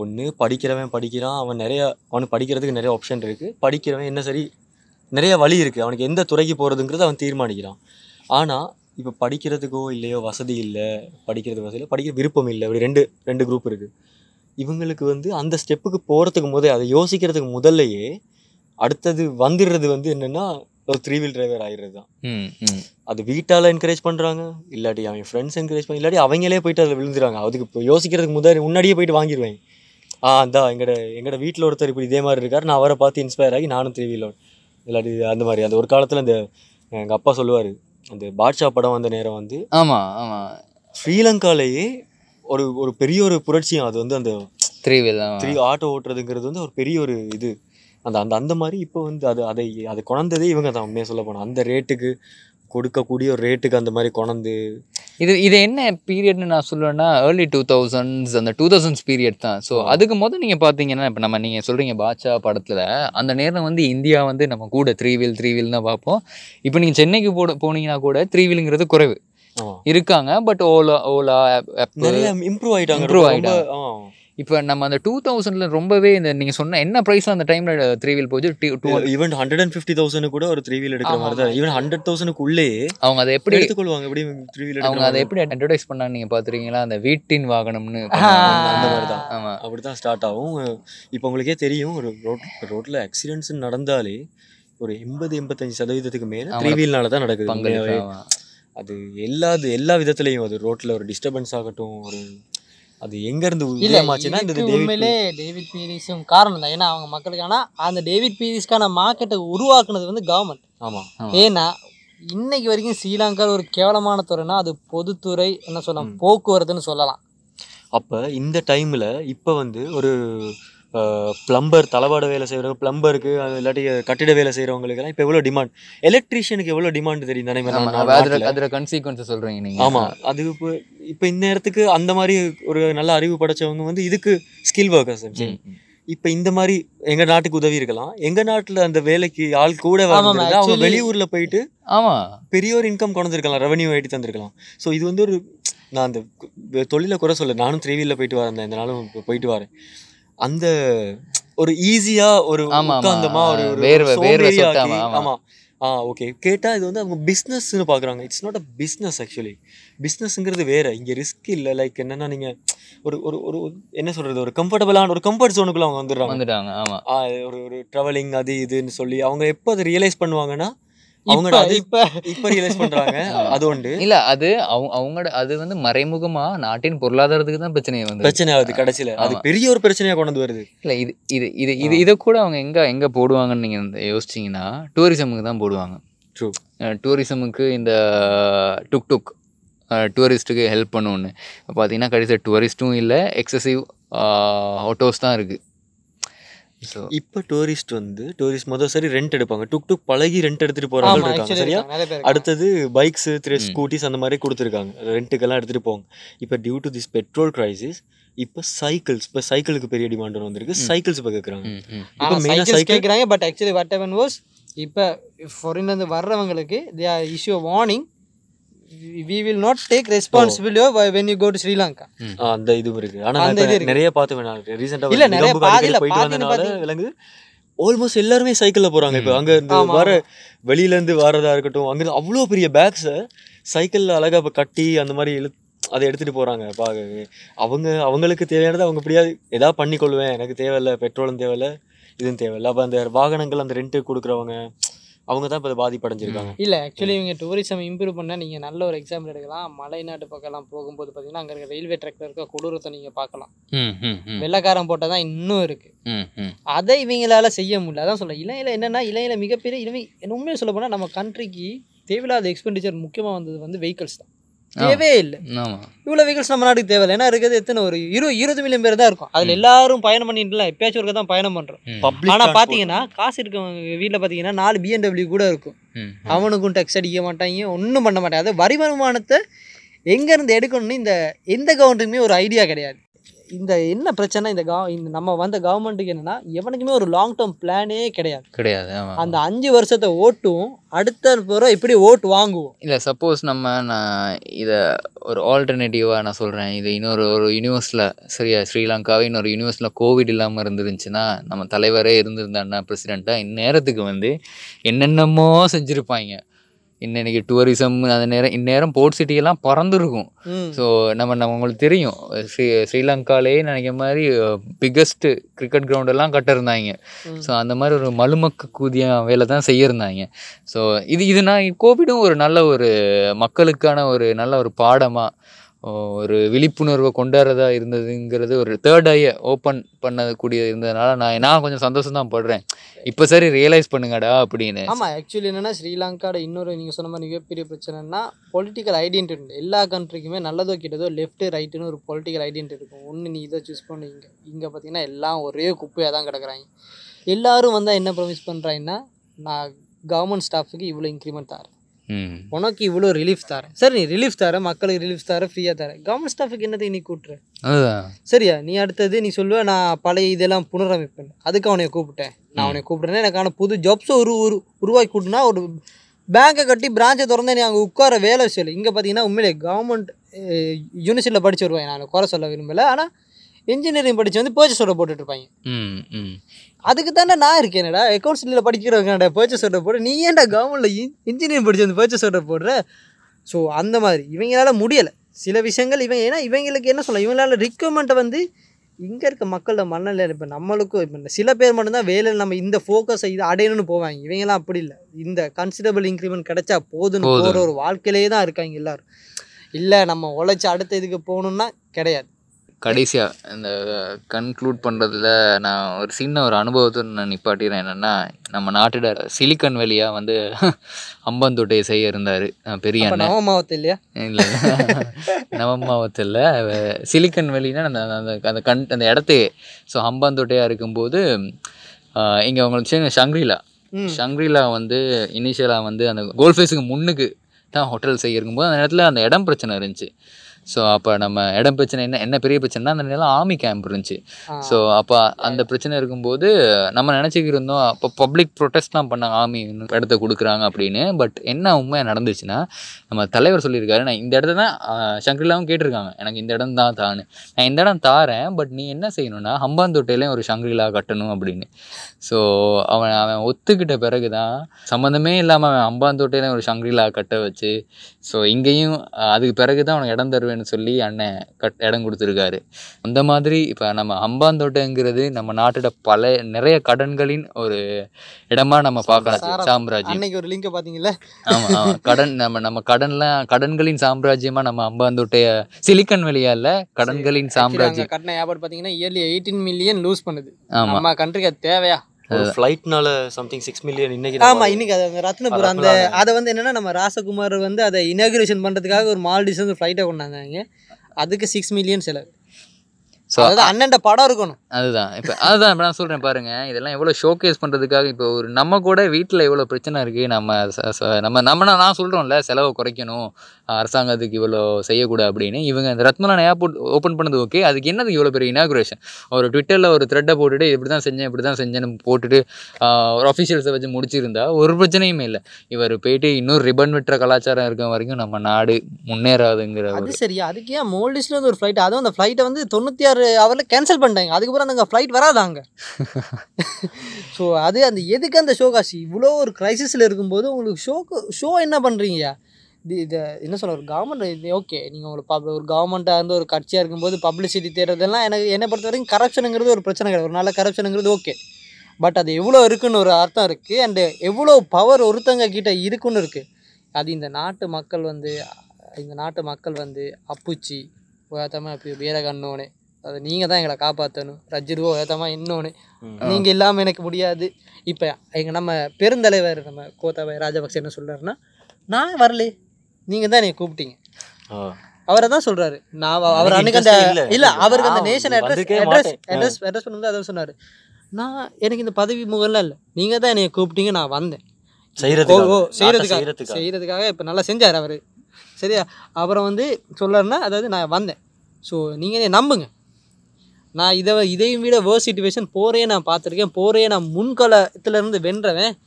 S1: ஒன்று படிக்கிறவன் படிக்கிறான் அவன் நிறைய அவனுக்கு படிக்கிறதுக்கு நிறைய ஆப்ஷன் இருக்குது படிக்கிறவன் என்ன சரி நிறைய வழி இருக்குது அவனுக்கு எந்த துறைக்கு போகிறதுங்கிறது அவன் தீர்மானிக்கிறான். ஆனால் இப்போ படிக்கிறதுக்கோ இல்லையோ வசதி இல்லை படிக்கிறது வசதி இல்லை படிக்கிற விருப்பம் இல்லை. இப்படி ரெண்டு ரெண்டு குரூப் இருக்குது இவங்களுக்கு வந்து அந்த ஸ்டெப்புக்கு போகிறதுக்கு முதல் அதை யோசிக்கிறதுக்கு முதல்லையே அடுத்தது வந்துடுறது வந்து என்னென்னா ஒரு த்ரீ வீல் டிரைவர் ஆயிடுறது தான் அது வீட்டால் என்கரேஜ் பண்ணுறாங்க இல்லாட்டி அவன் ஃப்ரெண்ட்ஸ் என்கரேஜ் பண்ணி இல்லாட்டி அவங்களே போயிட்டு அதில் விழுந்துறாங்க அதுக்கு இப்போ யோசிக்கிறதுக்கு முன்னாடி முன்னாடியே போயிட்டு வாங்கிடுவேன். ஆ அந்த எங்கட எங்கட வீட்டில் ஒருத்தர் இப்படி இதே மாதிரி இருக்கார் நான் அவரை பார்த்து இன்ஸ்பயர் ஆகி நானும் த்ரீ வீலர் இல்லாட்டி அந்த மாதிரி அந்த ஒரு காலத்தில் இந்த எங்கள் அப்பா சொல்லுவார் அந்த பாட்ஷா படம் வந்த நேரம் வந்து
S2: ஆமா ஆமா.
S1: ஸ்ரீலங்காலேயே ஒரு ஒரு பெரிய ஒரு புரட்சியும் அது வந்து அந்த
S2: த்ரீ
S1: த்ரீ ஆட்டோ ஓட்டுறதுங்கிறது வந்து ஒரு பெரிய ஒரு இது. அந்த அந்த அந்த மாதிரி இப்போ வந்து அது அதை அதை கொணந்ததே இவங்க தான் உண்மையாக சொல்ல போனால் அந்த ரேட்டுக்கு கொடுக்கக்கூடிய ஒரு ரேட்டுக்கு அந்த மாதிரி கொணந்து
S2: இது இது என்ன பீரியட்னு நான் சொல்லுவேன்னா ஏர்லி டூ தௌசண்ட்ஸ் அந்த டூ தௌசண்ட்ஸ் பீரியட் தான். ஸோ அதுக்கு முதல் நீங்கள் பார்த்தீங்கன்னா இப்போ நம்ம நீங்கள் சொல்கிறீங்க பாட்சா படத்தில் அந்த நேரம் வந்து இந்தியா வந்து நம்ம கூட த்ரீ வீல் த்ரீ வீல் தான் பார்ப்போம் இப்போ நீங்கள் சென்னைக்கு போட போனீங்கன்னா கூட த்ரீ வீலுங்கிறது குறைவு. இருக்காங்க பட் ஓலா ஓலா
S1: இம்ப்ரூவ் ஆயிட்டாங்க.
S2: Improve
S1: ரொம்ப ஆ.
S2: இப்போ நம்ம அந்த டூ தௌசண்ட்ல ரொம்பவே இந்த நீங்கள் சொன்ன என்ன ப்ரைஸ் அந்த டைமில் த்ரீ வீல் போச்சு two
S1: even hundred and fifty thousand கூட ஒரு த்ரீ வீல் எடுக்கிற மாதிரி தான் ஈவன் ஹண்ட்ரட் தௌசண்ட்க்குள்ளே
S2: அவங்க அதை எப்படி
S1: எடுத்துக்கொள்வாங்க எப்படி த்ரீ வீல்
S2: அவங்க அதை எப்படி அட்வர்டைஸ் பண்ணாங்க நீங்கள் பார்த்துருக்கீங்களா அந்த வீட்டின் வாகனம்னு
S1: அந்த மாதிரி தான்
S2: ஆமாம்
S1: அப்படி தான் ஸ்டார்ட் ஆகும். இப்போ உங்களுக்கே தெரியும் ஒரு ரோட் ரோட்டில் ஆக்சிடென்ட்ஸ் நடந்தாலே ஒரு எண்பது எண்பத்தஞ்சு சதவீதத்துக்கு மேலே த்ரீ வீல்னால தான் நடக்குது. அது எல்லா எல்லா விதத்துலையும் அது ரோட்ல ஒரு டிஸ்டர்பன்ஸ் ஆகட்டும் ஒரு அது எங்க இருந்து
S3: இல்ல
S1: உதயமாச்சுன்னா இந்த
S3: உண்மையிலே டேவிட் பீரிஸும் காரணம் தான். ஏன்னா அவங்க மக்களுக்கு ஆனா அந்த டேவிட் பீரிஸ்க்கான மார்க்கெட்டை உருவாக்குனது வந்து கவர்மெண்ட்
S1: ஆமா.
S3: ஏன்னா இன்னைக்கு வரைக்கும் ஸ்ரீலங்கா ஒரு கேவலமான துறைனா அது பொதுத்துறை என்ன சொல்லலாம் போக்குவரத்துன்னு சொல்லலாம்.
S1: அப்ப இந்த டைம்ல இப்ப வந்து ஒரு பிளம்பர் தளவாட வேலை செய்யறவங்க பிளம்பருக்கு இல்லாட்டி கட்டிட வேலை செய்யறவங்களுக்கெல்லாம் இப்போ எவ்வளோ டிமாண்ட் எலக்ட்ரீஷியனுக்கு எவ்வளோ டிமாண்ட் தெரியும் தானே?
S2: அதுல கன்சீக்வன்ஸ் சொல்றீங்க நீங்க.
S1: ஆமா அது இப்போ இப்போ இந்த நேரத்துக்கு அந்த மாதிரி ஒரு நல்ல அறிவு படைச்சவங்க வந்து இதுக்கு ஸ்கில் ஒர்க்கர்ஸ். இப்போ இந்த மாதிரி எங்க நாட்டுக்கு உதவி இருக்கலாம். எங்க நாட்டுல அந்த வேலைக்கு ஆள் கூட
S3: ஆமாம்,
S1: அவங்க வெளியூர்ல போயிட்டு
S2: ஆமா.
S1: பெரிய ஒரு இன்கம் கொண்டு வந்திருக்கலாம் ரெவன்யூ ஐடி தந்திருக்கலாம். ஸோ இது வந்து ஒரு நான் அந்த தொழிலை குறை சொல்ல நானும் த்ரீ வீலில் போயிட்டு வரேன் இந்த நாளும் போயிட்டு வரேன். அந்த ஒரு ஈஸியா ஒரு. உட்காந்தமா ஒரு
S2: வேர்வை- வேர்வை ஆமா.
S1: ஆ ஓகே கேட்டா இது வந்து அவங்க பிஸ்னஸ்னு பார்க்குறாங்க it's not a business actually பிஸ்னஸ்ங்கிறது வேற. இங்க ரிஸ்க் இல்லை. லைக் என்னன்னா நீங்க ஒரு ஒரு ஒரு என்ன சொல்றது? ஒரு கம்ஃபர்டபுளான ஒரு கம்ஃபர்ட் ஜோனுக்குள்ள அவங்க வந்துடுறாங்க.
S2: வந்துட்டாங்க ஆமா.
S1: ஆ, ஒரு ஒரு ட்ராவலிங் அது இதுன்னு சொல்லி அவங்க எப்போ அதை ரியலைஸ் பண்ணுவாங்கன்னா அவங்க
S3: இப்ப
S1: அது
S3: இப்ப.
S1: இப்போ ரியலைஸ் பண்றாங்க. அது உண்டு.
S2: இல்ல அது அவங்க அவங்களோட அது வந்து மறைமுகமா நாட்டின் பொருளாதாரத்துக்கு தான் பிரச்சனையை வந்து
S1: பிரச்சனை ஆகுது கடைசியில. அது. பெரிய ஒரு பிரச்சனையா கொண்டு வருது.
S2: இல்ல இது இது இது இது இதை கூட அவங்க எங்க எங்க போடுவாங்கன்னு நீங்க யோசிச்சீங்கன்னா டூரிசமுக்கு தான் போடுவாங்க.
S1: ட்ரூ
S2: டூரிசமுக்கு இந்த டுக் டுக் டூரிஸ்ட்டுக்கு ஹெல்ப் பண்ணுவோன்னு பார்த்தீங்கன்னா கடைசியில் டூரிஸ்ட்டும் இல்லை எக்ஸசிவ் ஆட்டோஸ் தான் இருக்குது ஸோ
S1: இப்போ டூரிஸ்ட் வந்து டூரிஸ்ட் முதல் சரி ரெண்ட் எடுப்பாங்க. டுக் டுக் பழகி ரெண்ட் எடுத்துட்டு போறவங்க
S3: ஆமா
S1: இருக்காங்க சரியா. அடுத்தது பைக்ஸ் த்ரீ. ஸ்கூட்டிஸ் அந்த மாதிரி கொடுத்துருக்காங்க. ரெண்ட்டுக்கெல்லாம் எடுத்துட்டு போவாங்க இப்போ due to this petrol crisis இப்போ சைக்கிள்ஸ் இப்போ சைக்கிளுக்கு பெரிய டிமாண்ட் வந்திருக்கு. சைக்கிள்ஸ் இப்போ கேட்குறாங்க இப்போ மெயினாக சைக்கிள்
S3: கேக்குறாங்க but actually what even was இப்போ ஃபாரின்லேருந்து வர்றவங்களுக்கு they are issue warning we will not take responsibility when you go to Sri Lanka
S1: அந்த இதுவும் இருக்கு. ஆனா
S3: அந்த இது.
S1: நிறைய பார்த்து நான் ரீசெண்டா
S3: இல்ல, நிறைய பாதியில
S1: போயிட்டு
S3: பாதின்னு
S1: வந்தனால
S3: பாதி-
S1: விளங்குது ஆல்மோஸ்ட் எல்லாருமே சைக்கிள்ல போறாங்க. இப்போ அங்க இருந்து வர வெளியில இருந்து வரதா இருக்கட்டும் அங்க இருந்து அவ்வளோ பெரிய பேக்ஸை சைக்கிள்ல அழகா இப்ப கட்டி அந்த மாதிரி இழு அதை எடுத்துட்டு போறாங்க பாக்க அவங்க அவங்களுக்கு தேவையானது அவங்க எப்படியாவது ஏதாவது பண்ணி கொள்வேன் எனக்கு தேவையில்ல பெட்ரோலும் தேவையில்ல இதுவும் தேவையில்ல. அப்ப அந்த வாகனங்கள் அந்த ரெண்ட் கொடுக்குறவங்க அவங்க தான் இப்போ பாதிப்படைஞ்சிருக்காங்க.
S3: இல்லை ஆக்சுவலி இவங்க டூரிசம் இம்ப்ரூவ் பண்ணால் நீங்கள் நல்ல ஒரு எக்ஸாம்பிள் எடுக்கலாம். மலைநாட்டு பக்கம்லாம் போகும்போது பார்த்தீங்கன்னா அங்கே இருக்க ரயில்வே ட்ராக்ல இருக்க கொடூரத்தை நீங்கள் பார்க்கலாம்
S2: ம் ம் ம்.
S3: வெள்ளக்காரன் போட்டால் தான் இன்னும் இருக்குது
S2: ம்
S3: அதை இவங்களால செய்ய முடியல. அதான் சொல்ல இளையில என்னன்னா இளையில மிகப்பெரிய இனிமே உண்மையை சொல்ல போனால் நம்ம கண்ட்ரிக்கு தேவையில்லாத எக்ஸ்பெண்டிச்சர் முக்கியமாக வந்தது வந்து வெஹிக்கல்ஸ் தான். தேவையே இல்லை. இவ்வளோ வெஹிக்கல்ஸ் நம்ம நாட்டுக்கு தேவையில்லை. ஏன்னா இருக்கிறது எத்தனை ஒரு இரு இருபது மில்லியன் பேர் தான் இருக்கும். அதில் எல்லாரும் பயணம் பண்ணிட்டுலாம் எப்பயாச்சும் ஒருக்க தான் பயணம் பண்ணுறோம் ஆனால் பார்த்தீங்கன்னா காசு இருக்கவங்க வீட்டில் பார்த்தீங்கன்னா நாலு பிஎன்டபிள்யூ கூட இருக்கும். அவனுக்கும் டெக்ஸ் அடிக்க மாட்டாங்க ஒன்றும் பண்ண மாட்டாங்க அது வரி வருமானத்தை எங்கேருந்து எடுக்கணும்னு இந்த எந்த கவர்மெண்ட்டுக்குமே ஒரு ஐடியா கிடையாது. இந்த என்ன பிரச்சனை? இந்த கவ இந்த நம்ம வந்த கவர்மெண்ட்டுக்கு என்னன்னா எவனுக்குமே ஒரு லாங் டேர்ம் பிளானே கிடையாது
S2: கிடையாது
S3: அந்த அஞ்சு வருஷத்தை ஓட்டுவோம் அடுத்த பிறகு இப்படி ஓட்டு வாங்குவோம்.
S2: இல்லை சப்போஸ் நம்ம நான் இதை ஒரு ஆல்டர்னேட்டிவாக நான் சொல்கிறேன் இது இன்னொரு ஒரு யூனிவர்ஸில் சரியா ஸ்ரீலங்காவே இன்னொரு யூனிவர்ஸில் கோவிட் இல்லாமல் இருந்துருந்துச்சுன்னா நம்ம தலைவரே இருந்திருந்தாருன்னா பிரசிடெண்ட்டாக இந்நேரத்துக்கு வந்து என்னென்னமோ செஞ்சுருப்பாங்க. இன்னைக்கு டூரிசம் அந்த நேரம் இந்நேரம் போர்ட் சிட்டியெல்லாம் பறந்துருக்கும். ஸோ நம்ம நம்ம உங்களுக்கு தெரியும். ஸ்ரீ ஸ்ரீலங்காலே நினைக்கிற மாதிரி பிக்கஸ்ட்டு கிரிக்கெட் கிரவுண்டெல்லாம் கட்டிருந்தாங்க.
S3: ம்.
S2: ஸோ அந்த மாதிரி ஒரு மலுமக்க கூதிய வேலை தான் செய்யிருந்தாங்க. ஸோ இது இது நான் கோவிடும் ஒரு நல்ல ஒரு மக்களுக்கான ஒரு நல்ல ஒரு பாடமாக ஒரு விழிப்புணர்வை கொண்டாடுறதா இருந்ததுங்கிறது ஒரு தேர்ட் ஐயை ஓப்பன் பண்ணக்கூடிய இருந்ததுனால நான் நான் கொஞ்சம் சந்தோஷம் தான் படுறேன். இப்போ சரி ரியலைஸ் பண்ணுங்கடா அப்படின்னு.
S3: ஆமாம் ஆக்சுவலி என்னென்னா ஸ்ரீலங்காவோட இன்னொரு நீங்கள் சொன்ன மாதிரி மிகப்பெரிய பிரச்சனைனா பொலிட்டிக்கல் ஐடென்டிட்டி எல்லா கண்ட்ரிக்குமே நல்லதோ கிட்டதோ லெஃப்ட்டு ரைட்டுன்னு ஒரு பொலிட்டிக்கல் ஐடென்டிட்டி இருக்கும். ஒன்று நீ இதை சூஸ் பண்ணு இங்கே. இங்கே பார்த்தீங்கன்னா எல்லாம் ஒரே குப்பையாக தான் கிடக்குறாங்க. எல்லாரும் வந்தால் என்ன ப்ரொமிஸ் பண்ணுறாங்கன்னா நான் கவர்மெண்ட் ஸ்டாஃபுக்கு இவ்வளோ இன்க்ரிமெண்ட் தரேன். உனக்கு இவ்வளோ ரிலீஃப் தரேன். சரி நீ ரிலீஃப் தர மக்களுக்கு ரிலீஃப் தர ஃப்ரீயாக தரேன். கவர்மெண்ட் ஸ்டாஃபுக்கு என்னத்தை நீ கூட்டுற? சரியா நீ அடுத்தது நீ சொல்லுவ நான் பழைய இதெல்லாம் புனரமைப்பேன். அதுக்கு அவனை கூப்பிட்டேன். நான் அவனை கூப்பிட்டேன்னா எனக்கான புது ஜாப்ஸை ஒரு உரு உருவாக்கி கூட்டினா ஒரு பேங்கை கட்டி பிரான்ச்சை திறந்து நீ அங்கே உட்கார வேலை செய்யலை. இங்கே பார்த்தீங்கன்னா உண்மையிலே கவர்மெண்ட் யூனிவர்சிட்டியில் படிச்சு வருவாங்க நான் குறை சொல்ல விரும்பலை. ஆனால் இன்ஜினியரிங் படித்து வந்து பர்ச்சேஸ் ஆர்டர் போட்டுட்டு இருப்பாங்க.
S2: ம் ம்.
S3: அதுக்கு தானே நான் இருக்கேனடா. அக்கௌண்ட்ஸில் படிக்கிறவங்கடா பர்ச்சேஸ் ஆர்டர் போட. நீ ஏன்டா கவர்மெண்ட்டில் இன்ஜினியரிங் படிச்சு வந்து பர்ச்சேஸ் ஆர்டர் போடுற? ஸோ அந்த மாதிரி. இவங்களால முடியலை. சில விஷயங்கள் இவங்க ஏன்னா இவங்களுக்கு என்ன சொல்ல இவங்களால ரிக்வயர்மெண்ட்டை வந்து இங்கே இருக்க மக்களோட மனநிலை இப்போ நம்மளுக்கும் இப்போ சில பேர் மட்டும்தான் வேலையில் நம்ம இந்த ஃபோக்கஸை இது அடையணும்னு போவாங்க. இவங்கெல்லாம் அப்படி இல்லை. இந்த கன்சிடபிள் இன்க்ரிமெண்ட் கிடைச்சா போதுன்னு
S2: போதும்.
S3: போகிற ஒரு வாழ்க்கையிலே தான் இருக்காங்க எல்லாரும். இல்லை நம்ம உழைச்சி அடுத்த இதுக்கு போகணுன்னா கிடையாது.
S2: கடைசியாக இந்த கன்க்ளூட் பண்ணுறதுல நான் ஒரு சின்ன ஒரு அனுபவத்தை நான் நிப்பாட்டிறேன் என்னென்னா நம்ம நாட்டோட சிலிக்கன் வெளியாக வந்து அம்பந்தோட்டையை செய்ய இருந்தார் பெரிய
S3: நவ மாவட்டம் இல்லையா?
S2: இல்லை. நவமாவத்தில் சிலிக்கன் வெளினா அந்த அந்த அந்த கண் அந்த இடத்தையே. ஸோ ஹம்பாந்தோட்டையாக இருக்கும்போது இங்கே உங்களுக்கு
S3: ம்.
S2: ஷங்க்ரிலா வந்து இனிஷியலாக வந்து அந்த கோல்ஃபேஸுக்கு முன்னுக்கு தான் ஹோட்டல் செய்ய இருக்கும்போது அந்த இடத்துல அந்த இடம் பிரச்சனை இருந்துச்சு. ஸோ அப்போ நம்ம இடம் பிரச்சனை என்ன என்ன பெரிய பிரச்சனைனா அந்த நேரம் ஆர்மி கேம்ப் இருந்துச்சு. ஸோ அப்போ அந்த பிரச்சனை இருக்கும்போது நம்ம நினச்சிக்கிட்டு இருந்தோம் அப்போ பப்ளிக் ப்ரொட்டஸ்ட்லாம் பண்ணாங்க ஆர்மி இடத்த கொடுக்குறாங்க அப்படின்னு. பட் என்ன உண்மை நடந்துச்சுன்னா நம்ம தலைவர் சொல்லியிருக்காரு நான் இந்த இடத்த தான் சங்கரிலாவும் கேட்டிருக்காங்க. எனக்கு இந்த இடம் தான் தான்னு. நான் இந்த இடம் தாரேன் பட் நீ என்ன செய்யணும்னா ஹம்பாந்தோட்டையிலையும் ஒரு சங்கரிலா கட்டணும் அப்படின்னு. ஸோ அவன் அவன் ஒத்துக்கிட்ட பிறகு தான் சம்மந்தமே இல்லாமல் அவன் அம்பாந்தோட்டையிலையும் ஒரு சங்கரிலா கட்ட வச்சு ஸோ இங்கேயும் அதுக்கு பிறகு தான் அவனுக்கு இடம் தருவேன்னு சொல்லி அண்ணன் கட் இடம் கொடுத்துருக்காரு. அந்த மாதிரி இப்போ நம்ம அம்பாந்தோட்டைங்கிறது நம்ம நாட்டோட பல நிறைய கடன்களின் ஒரு இடமா நம்ம பார்க்கலாம் சாம்ராஜ்யம்.
S3: அன்னைக்கு ஒரு லிங்கை பார்த்தீங்கல்ல?
S2: ஆமா ஆமா. கடன் நம்ம நம்ம கடன்லாம் கடன்களின் சாம்ராஜ்யமா நம்ம அம்பாந்தோட்டைய சிலிக்கன் வெளியா இல்ல கடன்களின் சாம்ராஜ்யம்.
S3: கட்டின வியாபாரம் பார்த்தீங்கன்னா இயர்லி எயிட்டீன் மில்லியன் லூஸ் பண்ணுது.
S2: ஆமா.
S3: நம்ம கண்ட்ரிக்கு அது தேவையா?
S1: ஃப்ளைட்னால சம்திங் சிக்ஸ் மில்லியன் இன்னைக்கு
S3: ஆமா
S1: நம்ம-
S3: இன்னைக்கு அது ரத்னபுரம் அந்த. அதை வந்து என்னன்னா நம்ம ராசகுமார் வந்து அதை இனாகுரேஷன் பண்றதுக்காக ஒரு மால்டிஸ் வந்து ஃப்ளைட்டை கொண்டாந்தாங்க. அதுக்கு சிக்ஸ் மில்லியன் செலவு.
S2: So,
S3: அதாவது அண்ணன்ட படம் இருக்கணும்.
S2: அதுதான். இப்போ அதுதான் இப்போ நான் சொல்கிறேன் பாருங்க. இதெல்லாம் எவ்வளோ ஷோகேஸ் பண்ணுறதுக்காக இப்போ ஒரு நம்ம கூட வீட்டில் எவ்வளோ பிரச்சனை இருக்குது நம்ம நம்ம நம்ம நான் நான் சொல்கிறோம்ல செலவை குறைக்கணும். அரசாங்கத்துக்கு இவ்வளோ செய்யக்கூடாது அப்படின்னு இவங்க இந்த ரத்மலான் ஏர்போர்ட் ஓப்பன் பண்ணது ஓகே அதுக்கு என்னது இவ்வளோ பெரிய இனாகுரேஷன் ஒரு ட்விட்டரில் ஒரு த்ரெட்டை போட்டுட்டு இப்படி தான் செஞ்சேன் இப்படி தான் செஞ்சேன்னு போட்டுட்டு ஒரு அஃபிஷியல்ஸை வச்சு முடிச்சிருந்தா ஒரு பிரச்சனையுமே இல்லை. இவர் போயிட்டு இன்னும் ரிபன் விட்டுற கலாச்சாரம் இருக்க வரைக்கும் நம்ம நாடு முன்னேறாதுங்கிற
S3: அது சரியா அதுக்கு ஏன் மோல்டிஸ்ல ஒரு ஃப்ளைட் அதுவும் அந்த ஃப்ளைட்டை வந்து தொண்ணூற்றி ஆறு ஹவரில் கேன்சல் பண்ணிட்டாங்க. அதுக்கப்புறம் அந்த ஃப்ளைட் வராதாங்க ஸோ அது அந்த எதுக்கு அந்த ஷோ காசு இவ்வளோ ஒரு கிரைசிஸில் இருக்கும்போது உங்களுக்கு ஷோக்கு ஷோ என்ன பண்ணுறீங்க இது இதை என்ன சொல்ல ஒரு கவர்மெண்ட் ஓகே நீங்கள் ஒரு பப் ஒரு கவர்மெண்ட்டாக இருந்து ஒரு கட்சியாக இருக்கும்போது பப்ளிசிட்டி தேடுறதெல்லாம் எனக்கு என்னை பொறுத்த வரைக்கும் கரப்ஷனுங்கிறது ஒரு பிரச்சனை கிடையாது. ஒரு நல்ல கரப்ஷனுங்கிறது ஓகே பட் அது எவ்வளோ இருக்குன்னு ஒரு அர்த்தம் இருக்குது அண்டு எவ்வளோ பவர் ஒருத்தங்க கிட்ட இருக்குன்னு இருக்குது அது இந்த நாட்டு மக்கள் வந்து இந்த நாட்டு மக்கள் வந்து அப்புச்சி ஓயாத்தமா இப்போ வேற கண்ணோனே அது நீங்கள் தான் எங்களை காப்பாற்றணும் ரஜிருவோ ஓயாத்தமா இன்னொன்று. நீங்கள் இல்லாமல் எனக்கு முடியாது. இப்போ எங்கள் நம்ம பெருந்தலைவர் நம்ம கோத்தாபாய் ராஜபக்சே என்ன சொல்றாருன்னா நான் வரலே நீங்கள் தான் என்னை கூப்பிட்டீங்க. அவரை தான் சொல்றாரு. நான் அவ- அவர் அன்னைக்கு அந்த
S1: இல்ல.
S3: அவருக்கு அந்த nation address address. Address address பண்ணும்போது அதை சொன்னாரு. நான் எனக்கு இந்த பதவி முகம்லாம் இல்லை. நீங்கள் தான் என்னை கூப்பிட்டீங்க நான் வந்தேன்.
S1: செய்யறதுக்காக.
S3: செய்யறதுக்காக. இப்போ நல்லா செஞ்சார் அவர். சரியா? அப்புறம் வந்து சொல்றாருன்னா அதாவது நான் வந்தேன். ஸோ நீங்கள் என்னை நம்புங்க. நான் இதை இதையும் விட வேர்ஸ் சிச்சுவேஷன் போரையே நான் பார்த்துருக்கேன். போரையே நான் முன்களத்துல இருந்து வென்றவன்.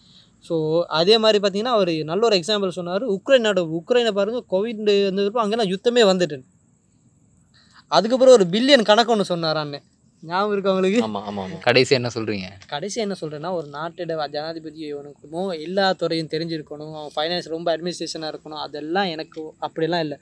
S3: ஸோ அதே மாதிரி பார்த்தீங்கன்னா அவர் நல்ல ஒரு எக்ஸாம்பிள் சொன்னார். உக்ரைன் நாடு உக்ரைனை பாருங்கள் கோவிட் வந்ததுக்கு அங்கே நான் யுத்தமே வந்துட்டேன் அதுக்கப்புறம் ஒரு பில்லியன் கணக்கு ஒன்று சொன்னார் அண்ணன் ஞாபகம் இருக்கு அவங்களுக்கு
S1: ஆமா ஆமா ஆமா.
S2: கடைசி என்ன சொல்றீங்க?
S3: கடைசி என்ன சொல்கிறேன்னா ஒரு நாட்டோட ஜனாதிபதி இவனுக்குமோ எல்லா துறையும் தெரிஞ்சிருக்கணும். அவன் ஃபைனான்ஸ் ரொம்ப அட்மினிஸ்ட்ரேஷனாக இருக்கணும். அதெல்லாம் எனக்கு அப்படிலாம் இல்லை.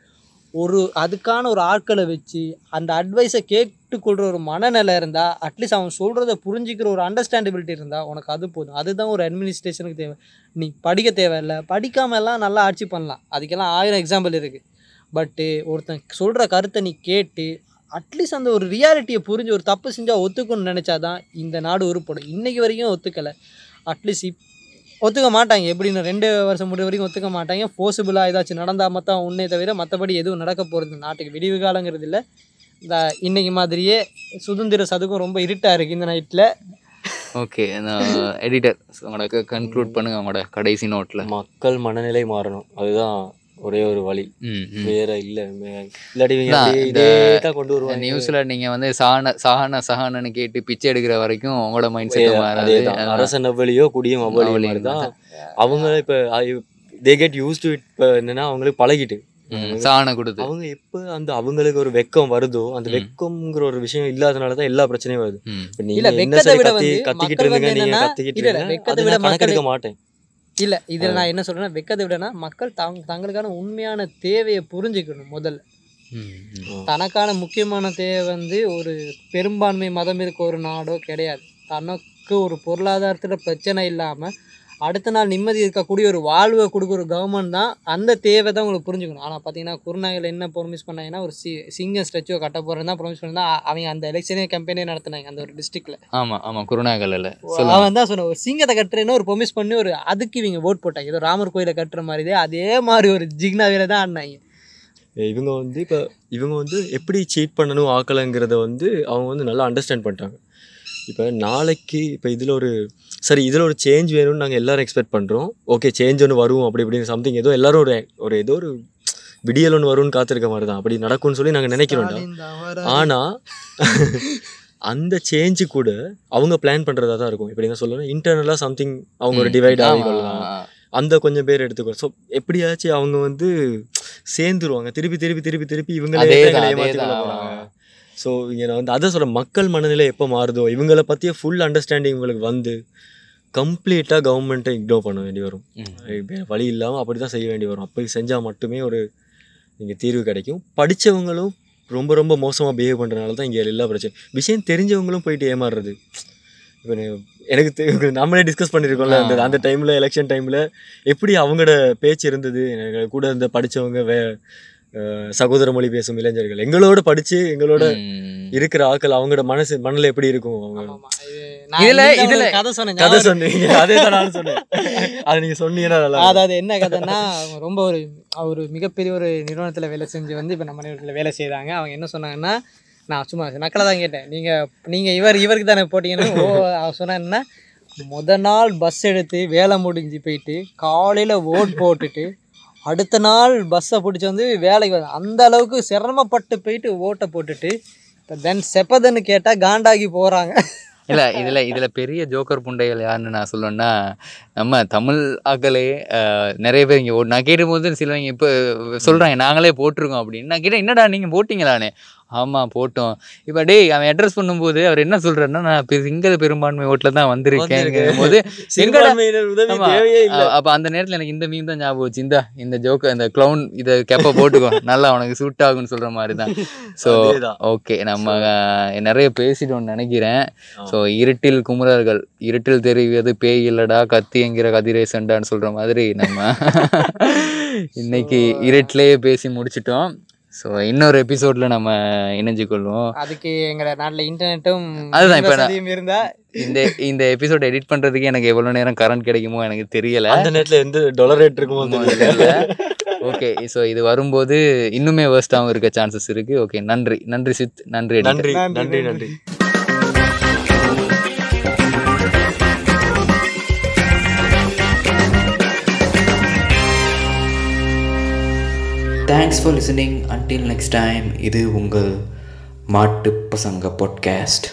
S3: ஒரு அதுக்கான ஒரு ஆட்களை வச்சு அந்த அட்வைஸை கேட்டுக்கொள்கிற ஒரு மனநிலை இருந்தால் அட்லீஸ்ட் அவன் சொல்கிறத புரிஞ்சிக்கிற ஒரு அண்டர்ஸ்டாண்டபிலிட்டி இருந்தால் உனக்கு அது போதும். அதுதான் ஒரு அட்மினிஸ்ட்ரேஷனுக்கு தேவை. நீ படிக்க தேவையில்லை. படிக்காம எல்லாம் நல்லா ஆட்சி பண்ணலாம். அதுக்கெல்லாம் ஆயிரம் எக்ஸாம்பிள் இருக்குது பட்டு ஒருத்தன் சொல்கிற கருத்தை நீ கேட்டு அட்லீஸ்ட் அந்த ஒரு ரியாலிட்டியை புரிஞ்சு ஒரு தப்பு செஞ்சால் ஒத்துக்கணும்னு நினச்சாதான் இந்த நாடு உருப்படும். இன்றைக்கி வரைக்கும் ஒத்துக்கலை. அட்லீஸ்ட் இப் ஒத்துக்க மாட்டாங்க. எப்படின்னு ரெண்டு வருஷம் முடிவு வரைக்கும் ஒத்துக்க மாட்டாங்க. ஃபோர்ஸபிளாக ஏதாச்சும் நடந்தால் மட்டும் உன்னே தவிர மற்றபடி எதுவும் நடக்க போகிறது நாட்டுக்கு விடிவு காலங்கிறது இல்லை. இந்த இன்னைக்கு மாதிரியே சுதந்திர சதுக்கம் ரொம்ப இருட்டாக இருக்குது இந்த நைட்டில்
S2: ஓகே எடிட்டர் உங்களோட கன்க்ளூட் பண்ணுங்க உங்களோட கடைசி நோட்ல
S1: மக்கள் மனநிலை மாறணும். அதுதான் ஒரே ஒரு வழி. வேற இல்ல இல்லாட்டி கொண்டு வருவாங்க.
S2: நியூஸ்ல நீங்க வந்து சாண சாகன சகானன்னு கேட்டு பிச்சை எடுக்கிற வரைக்கும் உங்களோட மைண்ட் செட் மாறாது.
S1: அரசன் அவ்வளியோ குடியும் அவ்வளியோ தான். அவங்க இப்ப they get use to it இப்போ என்னன்னா அவங்களுக்கு பழகிட்டு.
S2: சாண கொடுத்து.
S1: அவங்க எப்ப அந்த அவங்களுக்கு ஒரு வெக்கம் வருதோ அந்த வெக்கம்ங்கிற ஒரு விஷயம் இல்லாதனால தான் எல்லா பிரச்சனையும் வருது. நீங்க என்ன
S3: வெக்கத்தை
S1: சரி
S3: விட
S1: கத்தி
S3: வந்து
S1: கத்திக்கிட்டு இருந்தீங்க நீங்க கத்திக்கிட்டு
S3: வெக்கத்தை
S1: அதை
S3: விட
S1: நான் கணக்கெடுக்க மாட்டேன்.
S3: இல்லை இதில் நான் என்ன சொல்கிறேன்னா வெக்கத்தை விடனா மக்கள் தங் தங்களுக்கான உண்மையான தேவையை புரிஞ்சுக்கணும் முதல்ல. தனக்கான முக்கியமான தேவை வந்து ஒரு பெரும்பான்மை மதம் இருக்க ஒரு நாடோ கிடையாது. தனக்கு ஒரு பொருளாதாரத்தில் பிரச்சனை இல்லாமல் அடுத்த நாள் நிம்மதி இருக்கக்கூடிய ஒரு வாழ்வை கொடுக்குற ஒரு கவர்மெண்ட் தான் அந்த தேவை தான் உங்களுக்கு புரிஞ்சுக்கணும். ஆனால் பார்த்தீங்கன்னா குருநாயகில் என்ன ப்ரொமிஸ் பண்ணாங்கன்னா ஒரு சி சிங்கம் ஸ்ட்ரெச்சுவை கட்ட போகிறேன் தான் ப்ரொமிஸ் பண்ணா அவங்க அந்த எலெக்ஷனே கம்பெனியே நடத்தினாங்க அந்த ஒரு டிஸ்ட்ரிக்டில்
S2: ஆமா ஆமா குருநாகல்ல
S3: அவன் தான் சொன்ன ஒரு சிங்கத்தை கட்டுறேன்னு ஒரு ப்ரொமிஸ் பண்ணி ஒரு அதுக்கு இவங்க ஓட் போட்டாங்க. ஏதோ ராமர் கோயிலை கட்டுற மாதிரி அதே மாதிரி ஒரு ஜிக்னாவில தான் ஆடினாங்க.
S1: இவங்க வந்து இப்போ இவங்க வந்து எப்படி சீட் பண்ணணும் ஆக்கலைங்கிறத வந்து அவங்க வந்து நல்லா அண்டர்ஸ்டாண்ட் பண்ணிட்டாங்க. இப்போ நாளைக்கு இப்போ இதில் ஒரு சரி இதில் ஒரு சேஞ்ச் வேணும்னு நாங்கள் எல்லாரும் எக்ஸ்பெக்ட் பண்ணுறோம் ஓகே சேஞ்ச் ஒன்று வரும் அப்படி இப்படின்னு சம்திங் ஏதோ எல்லாரும் ஒரு ஒரு ஏதோ ஒரு விடியல் ஒன்று வரும்னு காத்திருக்க மாதிரி தான் அப்படி நடக்கும்னு சொல்லி நாங்கள் நினைக்கிறோம்டா ஆனால் அந்த சேஞ்சு கூட அவங்க பிளான் பண்ணுறதா தான் இருக்கும். இப்படி என்ன சொல்லணும் இன்டர்னலாக சம்திங் அவங்க ஒரு டிவைட் ஆகிக்கொள்ளலாம். அந்த கொஞ்சம் பேர் எடுத்துக்கோ. ஸோ எப்படியாச்சும் அவங்க வந்து சேர்ந்துருவாங்க. திருப்பி திருப்பி திருப்பி திருப்பி இவங்களே
S2: அதேதான்,
S1: ஸோ இங்கே நான் வந்து அதை சொல்ற மக்கள் மனநிலை எப்போ மாறுதோ இவங்கள பற்றிய ஃபுல் அண்டர்ஸ்டாண்டிங் இவங்களுக்கு வந்து கம்ப்ளீட்டாக கவர்மெண்ட்டை இக்னோர் பண்ண வேண்டி வரும். வழி இல்லாமல் அப்படி தான் செய்ய வேண்டி வரும். அப்படி செஞ்சால் மட்டுமே ஒரு இங்கே தீர்வு கிடைக்கும். படித்தவங்களும் ரொம்ப ரொம்ப மோசமாக பிஹேவ் பண்ணுறதுனால தான் இங்கே எல்லா பிரச்சனை. விஷயம் தெரிஞ்சவங்களும் போயிட்டு ஏமாறுறது. இப்போ எனக்கு நம்மளே டிஸ்கஸ் பண்ணியிருக்கோம்ல அந்த அந்த டைமில் எலெக்ஷன் டைமில் எப்படி அவங்களோட பேச்சு இருந்தது? எனக்கு கூட இருந்த படித்தவங்க வே சகோதர மொழி பேசும் இளைஞர்கள். எங்களோட படித்து எங்களோட. இருக்கிற ஆட்கள் அவங்களோட மனசு மனநிலை எப்படி இருக்கும்? அவங்க
S2: இதுல- இதுல
S3: ஒரு கதை ஞாபகம்
S1: சொன்னீங்க. அதே தான் நான் சொன்னேன். அது நீங்கள் சொன்னீங்கன்னா நல்லா.
S3: அதாவது என்ன கதைன்னா அவங்க ரொம்ப ஒரு ஒரு மிகப்பெரிய ஒரு நிறுவனத்தில் வேலை செஞ்சு வந்து இப்போ நம்ம நிறுவனத்தில் வேலை செய்கிறாங்க அவங்க என்ன சொன்னாங்கன்னா நான் சும்மா நக்கலை தான் கேட்டேன். நீங்கள் நீங்கள் இவர் இவருக்கு தானே போட்டீங்கன்னு. ஓ அவன் சொன்னான்னா முத நாள் பஸ் எடுத்து வேலை முடிஞ்சு போயிட்டு காலையில் ஓட் போட்டுட்டு அடுத்த நாள் பஸ்ஸை பிடிச்சி வந்து வேலைக்கு வந்து அந்த அளவுக்கு சிரமப்பட்டு போயிட்டு ஓட்டை போட்டுட்டு இப்போ தென் செப்பதன்னு கேட்டால் காண்டாகி போகிறாங்க
S2: இல்லை இதில் இதில் பெரிய ஜோக்கர் புண்டைகள் யாருன்னு நான் சொல்லணும்னா நம்ம தமிழ் ஆக்களே நிறைய பேர் இங்கே ஓட் நான் கேட்டபோது சிலவங்க இப்போ சொல்கிறாங்க நாங்களே போட்டிருக்கோம் அப்படின்னு. நான் கேட்டேன் என்னடா நீங்கள் போட்டிங்களானே ஆமா போட்டோம். இப்போ டேய் அவன் அட்ரஸ் பண்ணும்போது அவர் என்ன சொல்றாருன்னா நான் சிங்கள பெரும்பான்மை ஓட்டுல தான் வந்திருக்கேன். போது அப்ப அந்த நேரத்துல எனக்கு இந்த மீம் தான் ஞாபகம் வச்சு இந்த இந்த ஜோக்க இந்த க்ளவுன் இத கெப்ப போட்டுக்கோ. நல்லா உனக்கு சூட் ஆகும்னு சொல்ற மாதிரி தான் ஸோ. ஓகே நம்ம நிறைய பேசிட்டோம்னு நினைக்கிறேன். ஸோ இருட்டில் குமுறர்கள் இருட்டில் தெரிவது பேய் இல்லடா கத்தி என்கிற கதிரேசன்டான்னு சொல்ற மாதிரி நம்ம இன்னைக்கு இருட்டிலேயே பேசி முடிச்சிட்டோம். ஸோ இன்னொரு எபிசோட்ல நம்ம இணைஞ்சு கொள்வோம்
S3: அதுக்கு எங்களோட நாட்டில் இன்டர்நெட்டும்
S2: அதுதான் இப்ப
S3: இருந்தா
S2: இந்த இந்த எபிசோட் எடிட் பண்றதுக்கு எனக்கு எவ்வளவு நேரம் கரண்ட் கிடைக்குமோ எனக்கு தெரியல.
S1: அந்த நேரத்துல எந்த டாலர் ரேட் இருக்குமோ தெரியல.
S2: ஓகே ஸோ இது வரும்போது இன்னுமே வேர்ஸ்டாகவும் இருக்க சான்சஸ் இருக்கு. ஓகே நன்றி. நன்றி சித். நன்றி.
S1: நன்றி நன்றி நன்றி.
S4: Thanks for listening until next time இது உங்கள் மாட்டு பசங்க பாட்காஸ்ட்